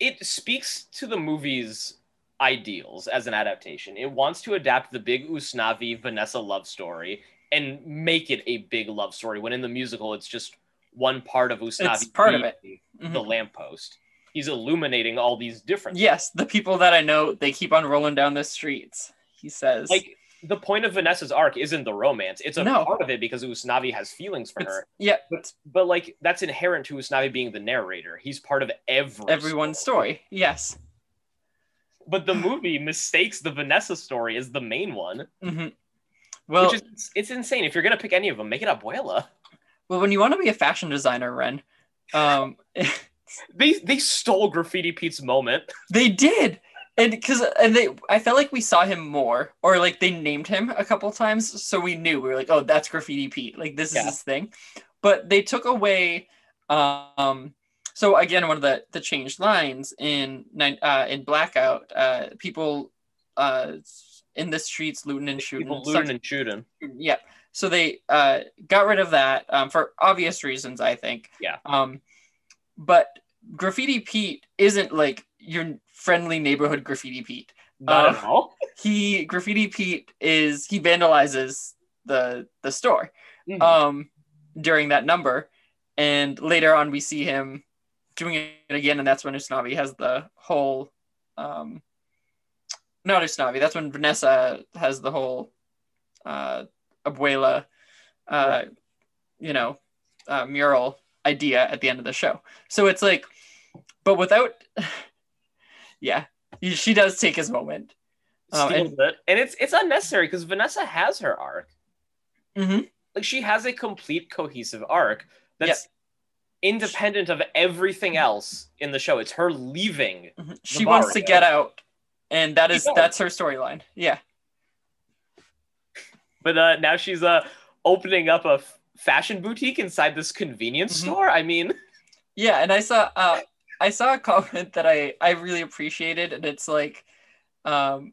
it speaks to the movie's ideals as an adaptation. It wants to adapt the big Usnavi Vanessa love story and make it a big love story when in the musical it's just one part of Usnavi It's part of it. Mhm. the lamppost. He's illuminating all these different Yes, the people that I know, they keep on rolling down the streets. He says. like the point of Vanessa's arc isn't the romance. It's a No. part of it because Usnavi has feelings for It's- her. yeah, But but like that's inherent to Usnavi being the narrator. He's part of every everyone's story. Yes. But the movie mistakes the Vanessa story as the main one, hmm Well, which is it's insane. If you're gonna pick any of them, make it Abuela. well, when you want to be a fashion designer, Ren, um, They they stole Graffiti Pete's moment. they did, and because and they, I felt like we saw him more, or like they named him a couple times, so we knew we were like, oh, that's Graffiti Pete, like this is Yeah. his thing. But they took away, um, so again, one of the the changed lines in uh, in Blackout, uh, people, uh, in the streets looting and shooting. People looting and shooting. yeah so they uh got rid of that um, for obvious reasons i think Yeah. um but graffiti pete isn't like your friendly neighborhood graffiti pete Not Uh, at all. he graffiti pete is he vandalizes the the store Mhm. um during that number and later on we see him doing it again and that's when usnavi has the whole um not usnavi that's when vanessa has the whole uh abuela uh you know uh, mural idea at the end of the show so it's like but without yeah she does take his moment um, Steals it. and it's it's unnecessary because Vanessa has her arc. Mhm. Like she has a complete cohesive arc that's independent of everything else in the show. It's her leaving she barrio. wants to get out and that is that's her storyline yeah but uh, now she's uh opening up a f- fashion boutique inside this convenience Mhm. store. I mean, Yeah, and I saw uh I saw a comment that I I really appreciated and it's like um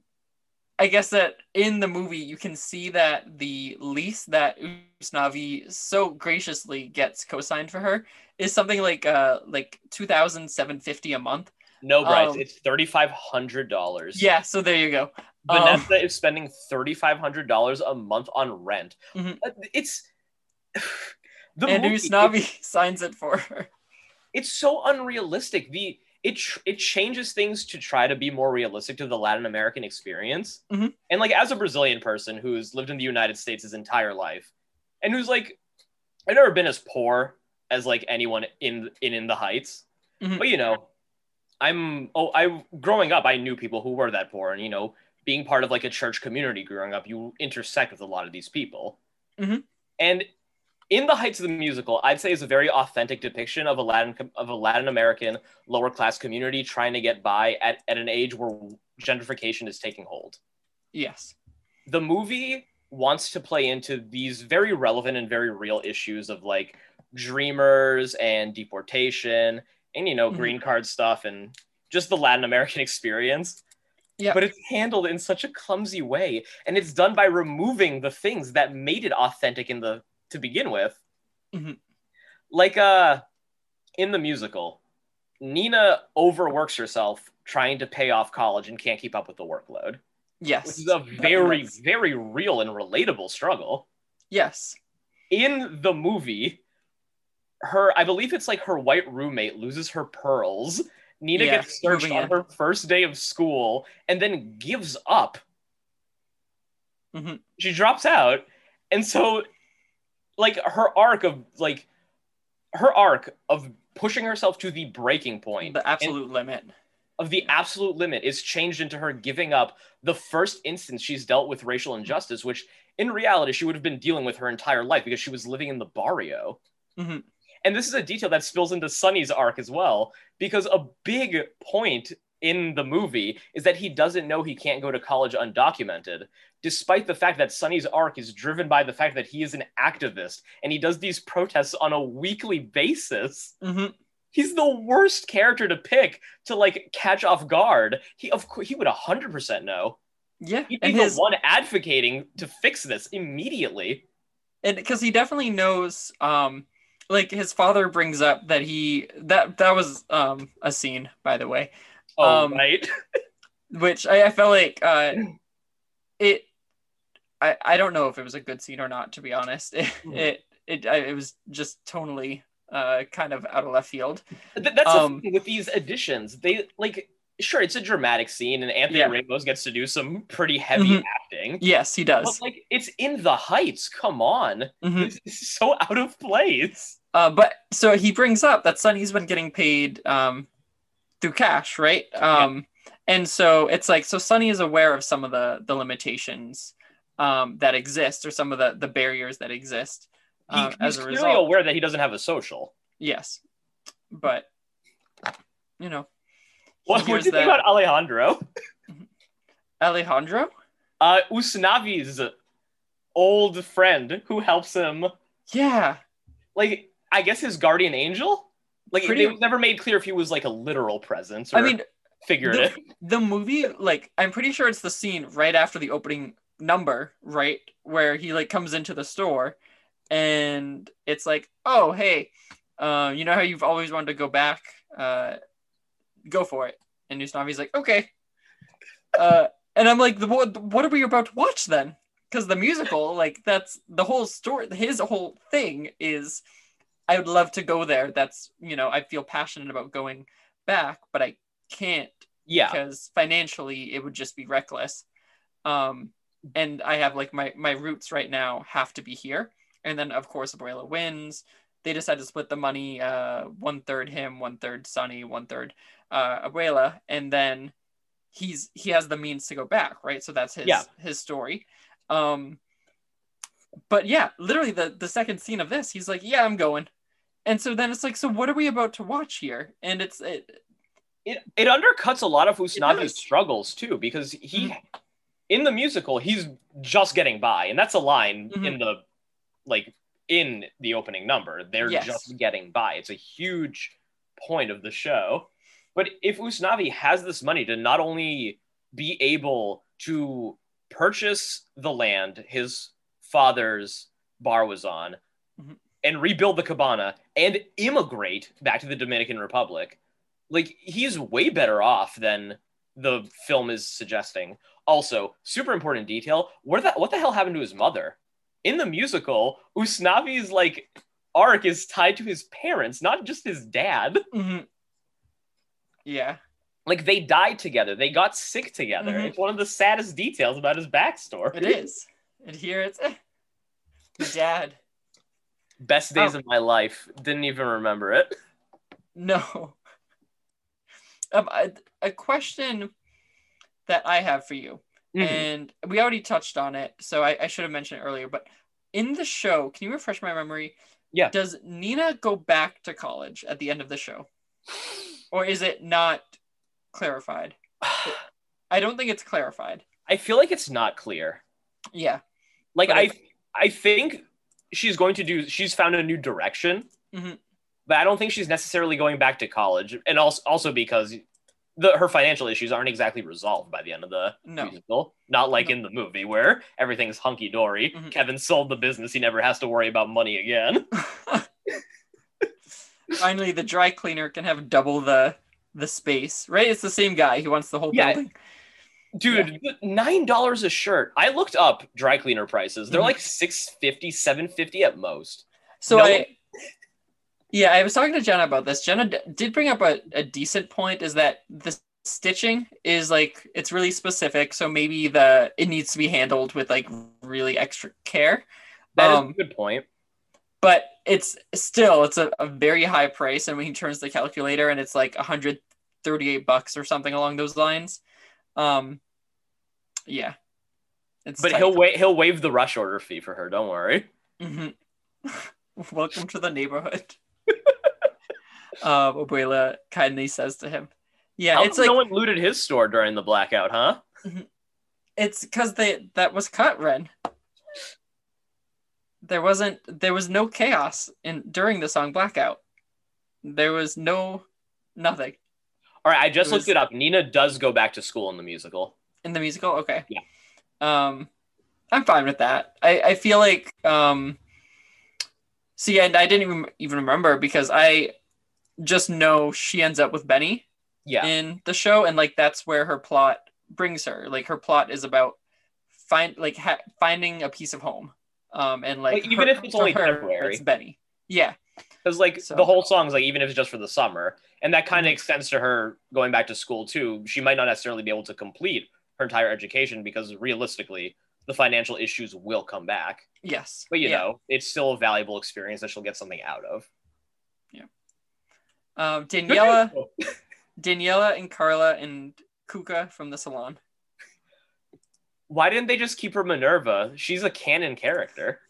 I guess that in the movie you can see that the lease that Usnavi so graciously gets co-signed for her is something like uh like 2750 a month. no, Bryce, Um, it's thirty five hundred dollars. Yeah, so there you go. Um, Vanessa is spending thirty five hundred dollars a month on rent. Mhm. Uh, It's the and movie, Usnavi signs it for her. It's so unrealistic. The it it changes things to try to be more realistic to the Latin American experience. Mhm. And like as a Brazilian person who's lived in the United States his entire life, and who's like, I've never been as poor as like anyone in in in the Heights, Mhm. but you know, I'm oh I growing up I knew people who were that poor, and you know, being part of like a church community growing up, you intersect with a lot of these people, Mhm. and in the heights of the musical i'd say is a very authentic depiction of a latin of a latin american lower class community trying to get by at, at an age where gentrification is taking hold Yes. the movie wants to play into these very relevant and very real issues of like dreamers and deportation and you know Mhm. green card stuff and just the latin american experience Yeah. but it's handled in such a clumsy way and it's done by removing the things that made it authentic in the to begin with Mhm. like uh in the musical nina overworks herself trying to pay off college and can't keep up with the workload Yes. which is a very very real and relatable struggle Yes. in the movie her i believe it's like her white roommate loses her pearls nina Yeah, gets searched on her first day of school and then gives up Mhm. she drops out and so like her arc of like her arc of pushing herself to the breaking point The absolute limit. of the absolute limit is changed into her giving up the first instance she's dealt with racial injustice, which in reality she would have been dealing with her entire life because she was living in the barrio. Mhm. And this is a detail that spills into Sonny's arc as well, because a big point in the movie is that he doesn't know he can't go to college undocumented, despite the fact that Sonny's arc is driven by the fact that he is an activist and he does these protests on a weekly basis hmm he's the worst character to pick to like catch off guard. He of course he would hundred percent know. Yeah. He'd be And the his one advocating to fix this immediately. and because he definitely knows um like his father brings up that he that that was um a scene by the way Oh Um, right. which I, I felt like uh it I I don't know if it was a good scene or not to be honest it Mhm. it it, I, it was just totally uh kind of out of left field Th- that's um, the thing with these additions. They like sure it's a dramatic scene and Anthony Yeah. Ramos gets to do some pretty heavy Mhm. acting. yes he does But like it's in the heights. Come on. Mhm. It's so out of place. Uh, but so he brings up that Sonny's been getting paid um, through cash, right? Um, And so it's like so Sonny is aware of some of the the limitations um, that exist or some of the the barriers that exist He, um, he's as a result. aware that he doesn't have a social. Yes, but you know What, do you think that- about Alejandro? Alejandro. Uh, Usnavi's old friend who helps him, Yeah, like, I guess his guardian angel? Like, Pretty- it was never made clear if he was, like, a literal presence or I mean figurative. the movie like i'm pretty sure it's the scene right after the opening number right where he like comes into the store and it's like oh hey uh, you know how you've always wanted to go back? Uh, go for it. And Usnavi's like okay. Uh, and i'm like the, what, what are we about to watch then? Because the musical like that's the whole story his whole thing is i would love to go there. That's you know i feel passionate about going back but i can't yeah. because financially it would just be reckless. Um and i have like my my roots right now have to be here. And then of course abuela wins. They decide to split the money uh one third him one third sonny one third uh abuela. And then he's he has the means to go back right? So that's his Yeah. his story. Um but yeah literally the the second scene of this he's like yeah i'm going and so then it's like so what are we about to watch here and it's it, It, it undercuts a lot of Usnavi's struggles, too, because he. Mhm. in the musical, he's just getting by, and that's a line Mhm. in the like in the opening number. They're Yes. just getting by. It's a huge point of the show. But if Usnavi has this money to not only be able to purchase the land his father's bar was on Mhm. and rebuild the cabana and immigrate back to the Dominican Republic, like he's way better off than the film is suggesting. Also, super important detail: where that what the hell happened to his mother? In the musical, Usnavi's like arc is tied to his parents, not just his dad. Mhm. Yeah. Like they died together, they got sick together. Mhm. It's one of the saddest details about his backstory. It is. And here it's eh, dad. Best days Oh. of my life. Didn't even remember it. No. Um, a, a question that I have for you, Mhm. and we already touched on it, so I, I should have mentioned it earlier. But in the show, can you refresh my memory? Yeah. Does Nina go back to college at the end of the show, or is it not clarified? I don't think it's clarified. I feel like it's not clear. Yeah. Like I, I think she's going to do. She's found a new direction, Mhm. but I don't think she's necessarily going back to college. And also, also because the her financial issues aren't exactly resolved by the end of the No. musical. Not like No. in the movie where everything's hunky dory. Mhm. Kevin sold the business. He never has to worry about money again. Finally, the dry cleaner can have double the the space. Right? It's the same guy. He wants the whole Yeah. building. Dude, nine dollars a shirt. I looked up dry cleaner prices. They're Mhm. like 650 750 at most. So No- I, yeah, I was talking to Jenna about this. Jenna d- did bring up a, a decent point. Is that the stitching is like it's really specific, so maybe the it needs to be handled with like really extra care. That is Um, a good point. But it's still it's a, a very high price, and when he turns the calculator, and it's like 138 bucks or something along those lines. Um, yeah, it's But tight. he'll wait he'll waive the rush order fee for her, don't worry. Mhm. Welcome to the neighborhood. uh, Abuela kindly says to him. Yeah, How it's like no one looted his store during the blackout, huh? it's because they that was cut, Ren. There wasn't there was no chaos in during the song Blackout. There was no nothing All right, I just It looked was- it up. Nina does go back to school in the musical. in the musical. Okay. Yeah. Um, I'm fine with that. I I feel like um. See, and I didn't even even remember because I just know she ends up with Benny. Yeah. in the show and like that's where her plot brings her like her plot is about find like ha- finding a piece of home um and like Like, even her- if it's only her, temporary. it's benny yeah Because like So- the whole song's like even if it's just for the summer, and that kind of Mhm. extends to her going back to school too. She might not necessarily be able to complete her entire education because realistically, the financial issues will come back. yes But you yeah. know, it's still a valuable experience that she'll get something out of. Yeah. Um daniela daniela and carla and cuca from the salon Why didn't they just keep her Minerva? She's a canon character.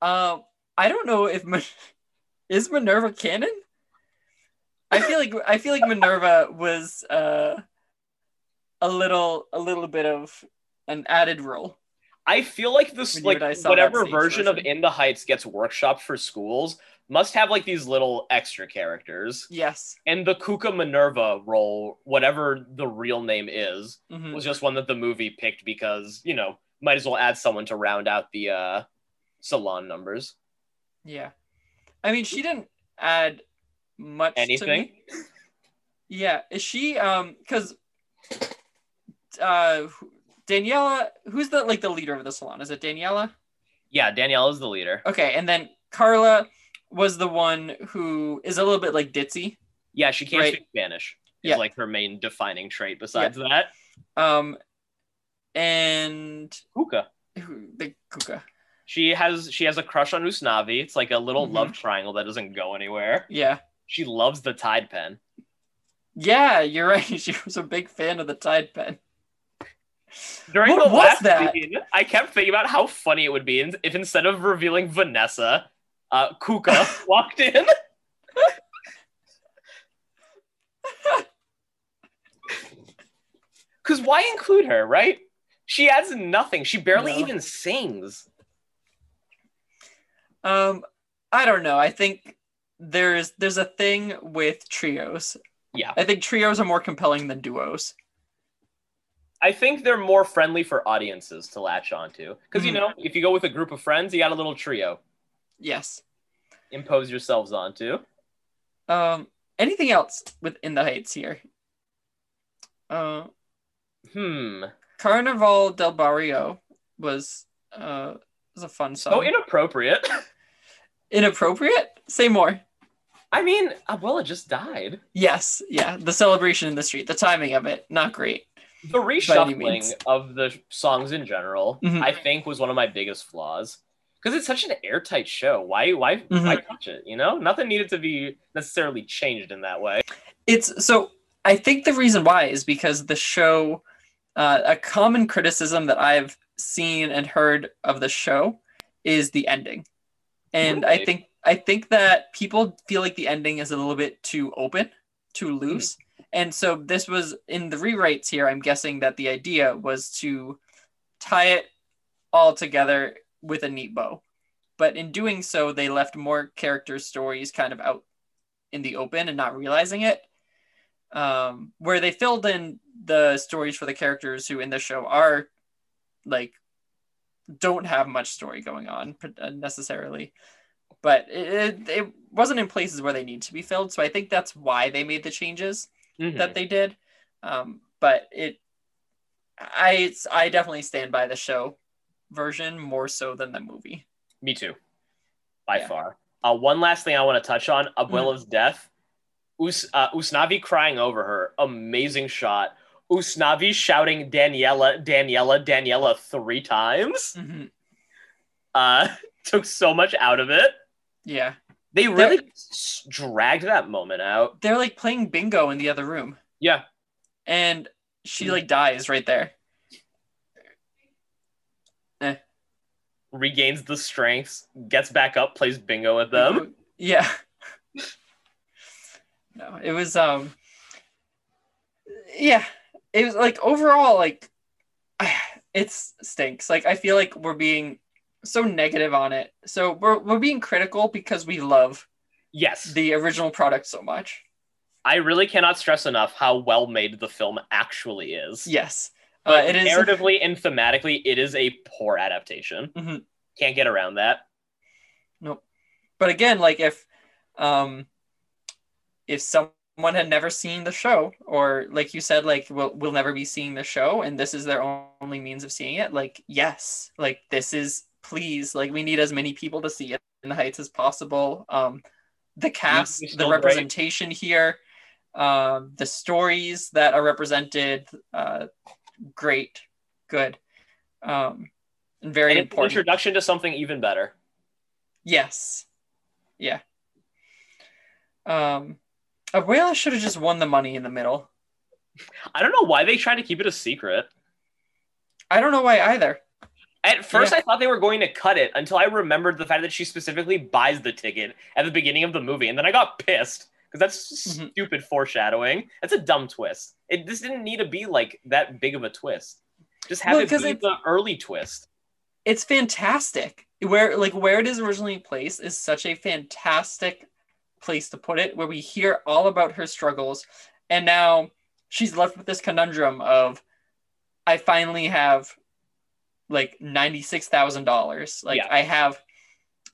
um i don't know if Min- is minerva canon i feel like i feel like minerva was uh a little a little bit of an added role I feel like this, When like and I saw whatever version of. In the Heights gets workshopped for schools must have like these little extra characters. yes And the Cuca Minerva role, whatever the real name is, Mhm. was just one that the movie picked because you know might as well add someone to round out the uh, salon numbers. Yeah. I mean, she didn't add much Anything? Yeah. Is she um cuz uh Daniela, who's the like the leader of the salon? Is it Daniela? Yeah, Daniela is the leader. Okay, and then Carla was the one who is a little bit like ditzy. Yeah, she can't Right. speak Spanish. Is Yeah. like her main defining trait. Besides that, Um and Cuca. the Cuca. She has she has a crush on Usnavi. It's like a little Mhm. love triangle that doesn't go anywhere. Yeah. She loves the Tide pen. Yeah, you're right. She was a big fan of the Tide pen. During What the was last that? scene, I kept thinking about how funny it would be if instead of revealing Vanessa, uh, Cuca walked in. Because why include her, right? She adds nothing. She barely No. even sings. Um, I don't know. I think there's there's a thing with trios. Yeah. I think trios are more compelling than duos. I think they're more friendly for audiences to latch onto. Because, you Mhm. know, if you go with a group of friends, you got a little trio. Yes. Impose yourselves onto. Um, anything else within the Heights here? Uh, Hmm. Carnaval del Barrio was uh was a fun song. Oh, inappropriate. Inappropriate? Say more. I mean, Abuela just died. Yes, yeah. The celebration in the street, the timing of it, not great. The reshuffling of the songs in general, Mhm. I think, was one of my biggest flaws. Because it's such an airtight show. Why, why, why Mhm. touch it? You know, nothing needed to be necessarily changed in that way. It's so I think the reason why is because the show uh, a common criticism that I've seen and heard of the show is the ending. And I think I think that people feel like the ending is a little bit too open, too loose. And so this was in the rewrites here, I'm guessing that the idea was to tie it all together with a neat bow. But in doing so, they left more character stories kind of out in the open and not realizing it. Um, where they filled in the stories for the characters who in the show are like don't have much story going on uh, necessarily but it, it, wasn't in places where they need to be filled so i think that's why they made the changes Mhm. that they did um, but it i i definitely stand by the show version more so than the movie Me too, by Yeah. far. Uh, one last thing I want to touch on: Abuela's death. Us, uh, Usnavi crying over her, amazing shot. Usnavi shouting Daniela, Daniela, Daniela three times. Mhm. Uh, took so much out of it. Yeah They really s- dragged that moment out. they're like playing bingo in the other room Yeah, and she Mm. like dies right there regains the strengths, gets back up, plays bingo with them. Yeah. no, it was um yeah, it was like overall like it stinks. Like I feel like we're being so negative on it. So we're we're being critical because we love Yes, the original product so much. I really cannot stress enough how well made the film actually is. Yes. Uh, But it is narratively and thematically, it is a poor adaptation. Mhm. Can't get around that. Nope. But again, like if um if someone had never seen the show or like you said like we'll, we'll never be seeing the show and this is their only means of seeing it like yes like this is please like we need as many people to see it in the heights as possible um the cast the great. representation here um the stories that are represented uh great good um and very And important introduction to something even better. Yes. Yeah. Um, Abuela should have just won the money in the middle. I don't know why they tried to keep it a secret. I don't know why either. At first, Yeah. I thought they were going to cut it until I remembered the fact that she specifically buys the ticket at the beginning of the movie, and then I got pissed because that's Mhm. stupid foreshadowing. That's a dumb twist. It this didn't need to be like that big of a twist. Just have Well, it be the early twist. It's fantastic. Where like where it is originally placed is such a fantastic place to put it, where we hear all about her struggles, and now she's left with this conundrum of, I finally have like ninety six thousand dollars. Like Yeah. I have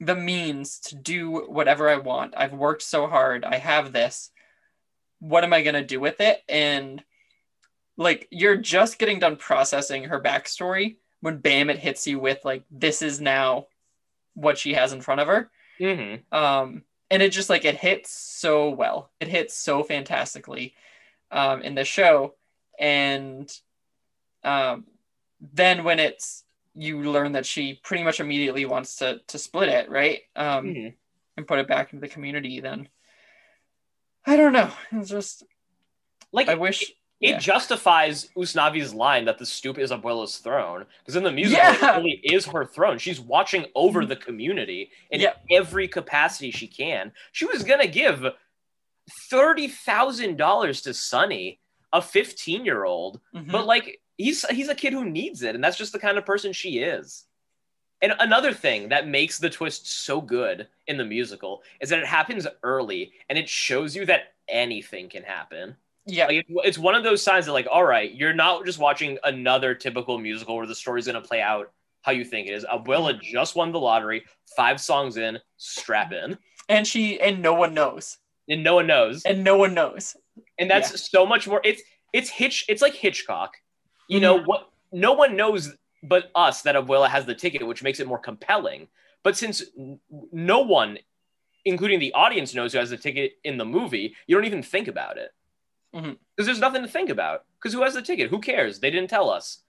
the means to do whatever I want. I've worked so hard. I have this. What am I gonna do with it? And like you're just getting done processing her backstory when bam it hits you with like this is now what she has in front of her. Mm-hmm. Um and it just like it hits so well. It hits so fantastically um in the show. And um then when it's you learn that she pretty much immediately wants to to split it, right? Um Mhm. and put it back into the community then I don't know. It's just Like I wish it yeah. justifies Usnavi's line that the stoop is Abuela's throne because in the musical Yeah. it really is her throne. She's watching over the community in Yep. every capacity she can. She was gonna give thirty thousand dollars to Sonny, a fifteen-year-old, Mhm. but like he's he's a kid who needs it, and that's just the kind of person she is. And another thing that makes the twist so good in the musical is that it happens early and it shows you that anything can happen. Yeah. Like it- it's one of those signs that like, all right, you're not just watching another typical musical where the story's gonna play out how you think it is. Abuela mm-hmm. just won the lottery, five songs in, strap in, and she and no one knows. and no one knows. And no one knows. And that's so much more. It's it's Hitch. It's like Hitchcock. You know what? No one knows but us that Abuela has the ticket, which makes it more compelling. But since no one, including the audience, knows who has the ticket in the movie, you don't even think about it because Mhm. there's nothing to think about. Because who has the ticket? Who cares? They didn't tell us.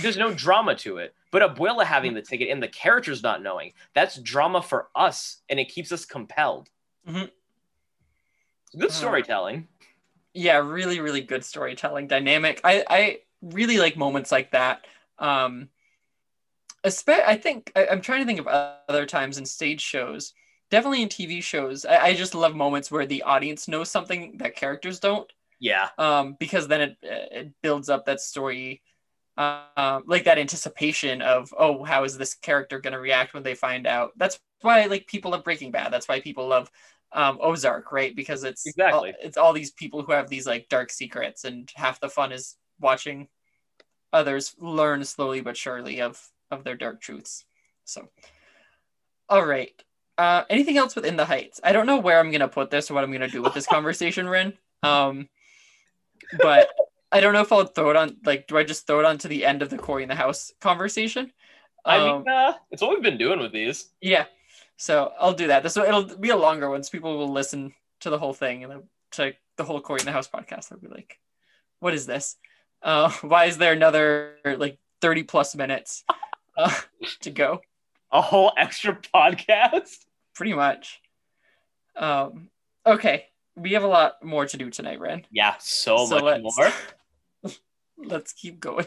There's no drama to it. But Abuela having the ticket and the characters not knowing, that's drama for us, and it keeps us compelled. Mhm. Good Uh, storytelling. yeah really really good storytelling dynamic i i really like moments like that. Um i think I, i'm trying to think of other times in stage shows definitely in tv shows. I, I just love moments where the audience knows something that characters don't. Yeah. um because then it it builds up that story um like that anticipation of oh how is this character going to react when they find out? That's why like people love breaking bad. That's why people love um ozark right? Because it's Exactly. all, it's all these people who have these like dark secrets and half the fun is watching others learn slowly but surely of of their dark truths so all right uh anything else with In the Heights i don't know where i'm gonna put this or what i'm gonna do with this conversation ren um but I don't know if I'll throw it on. Like, do I just throw it onto the end of the Cory in the house conversation? I Um, mean, uh, it's what we've been doing with these. yeah. So I'll do that. This will it'll be a longer one, so people will listen to the whole thing and to the whole Cory in the house podcast. They'll be like, "What is this? Uh, why is there another like thirty plus minutes uh, to go?" A whole extra podcast. Pretty much. Um. Okay, we have a lot more to do tonight, Ren. Yeah, so, So much let's- more. Let's keep going.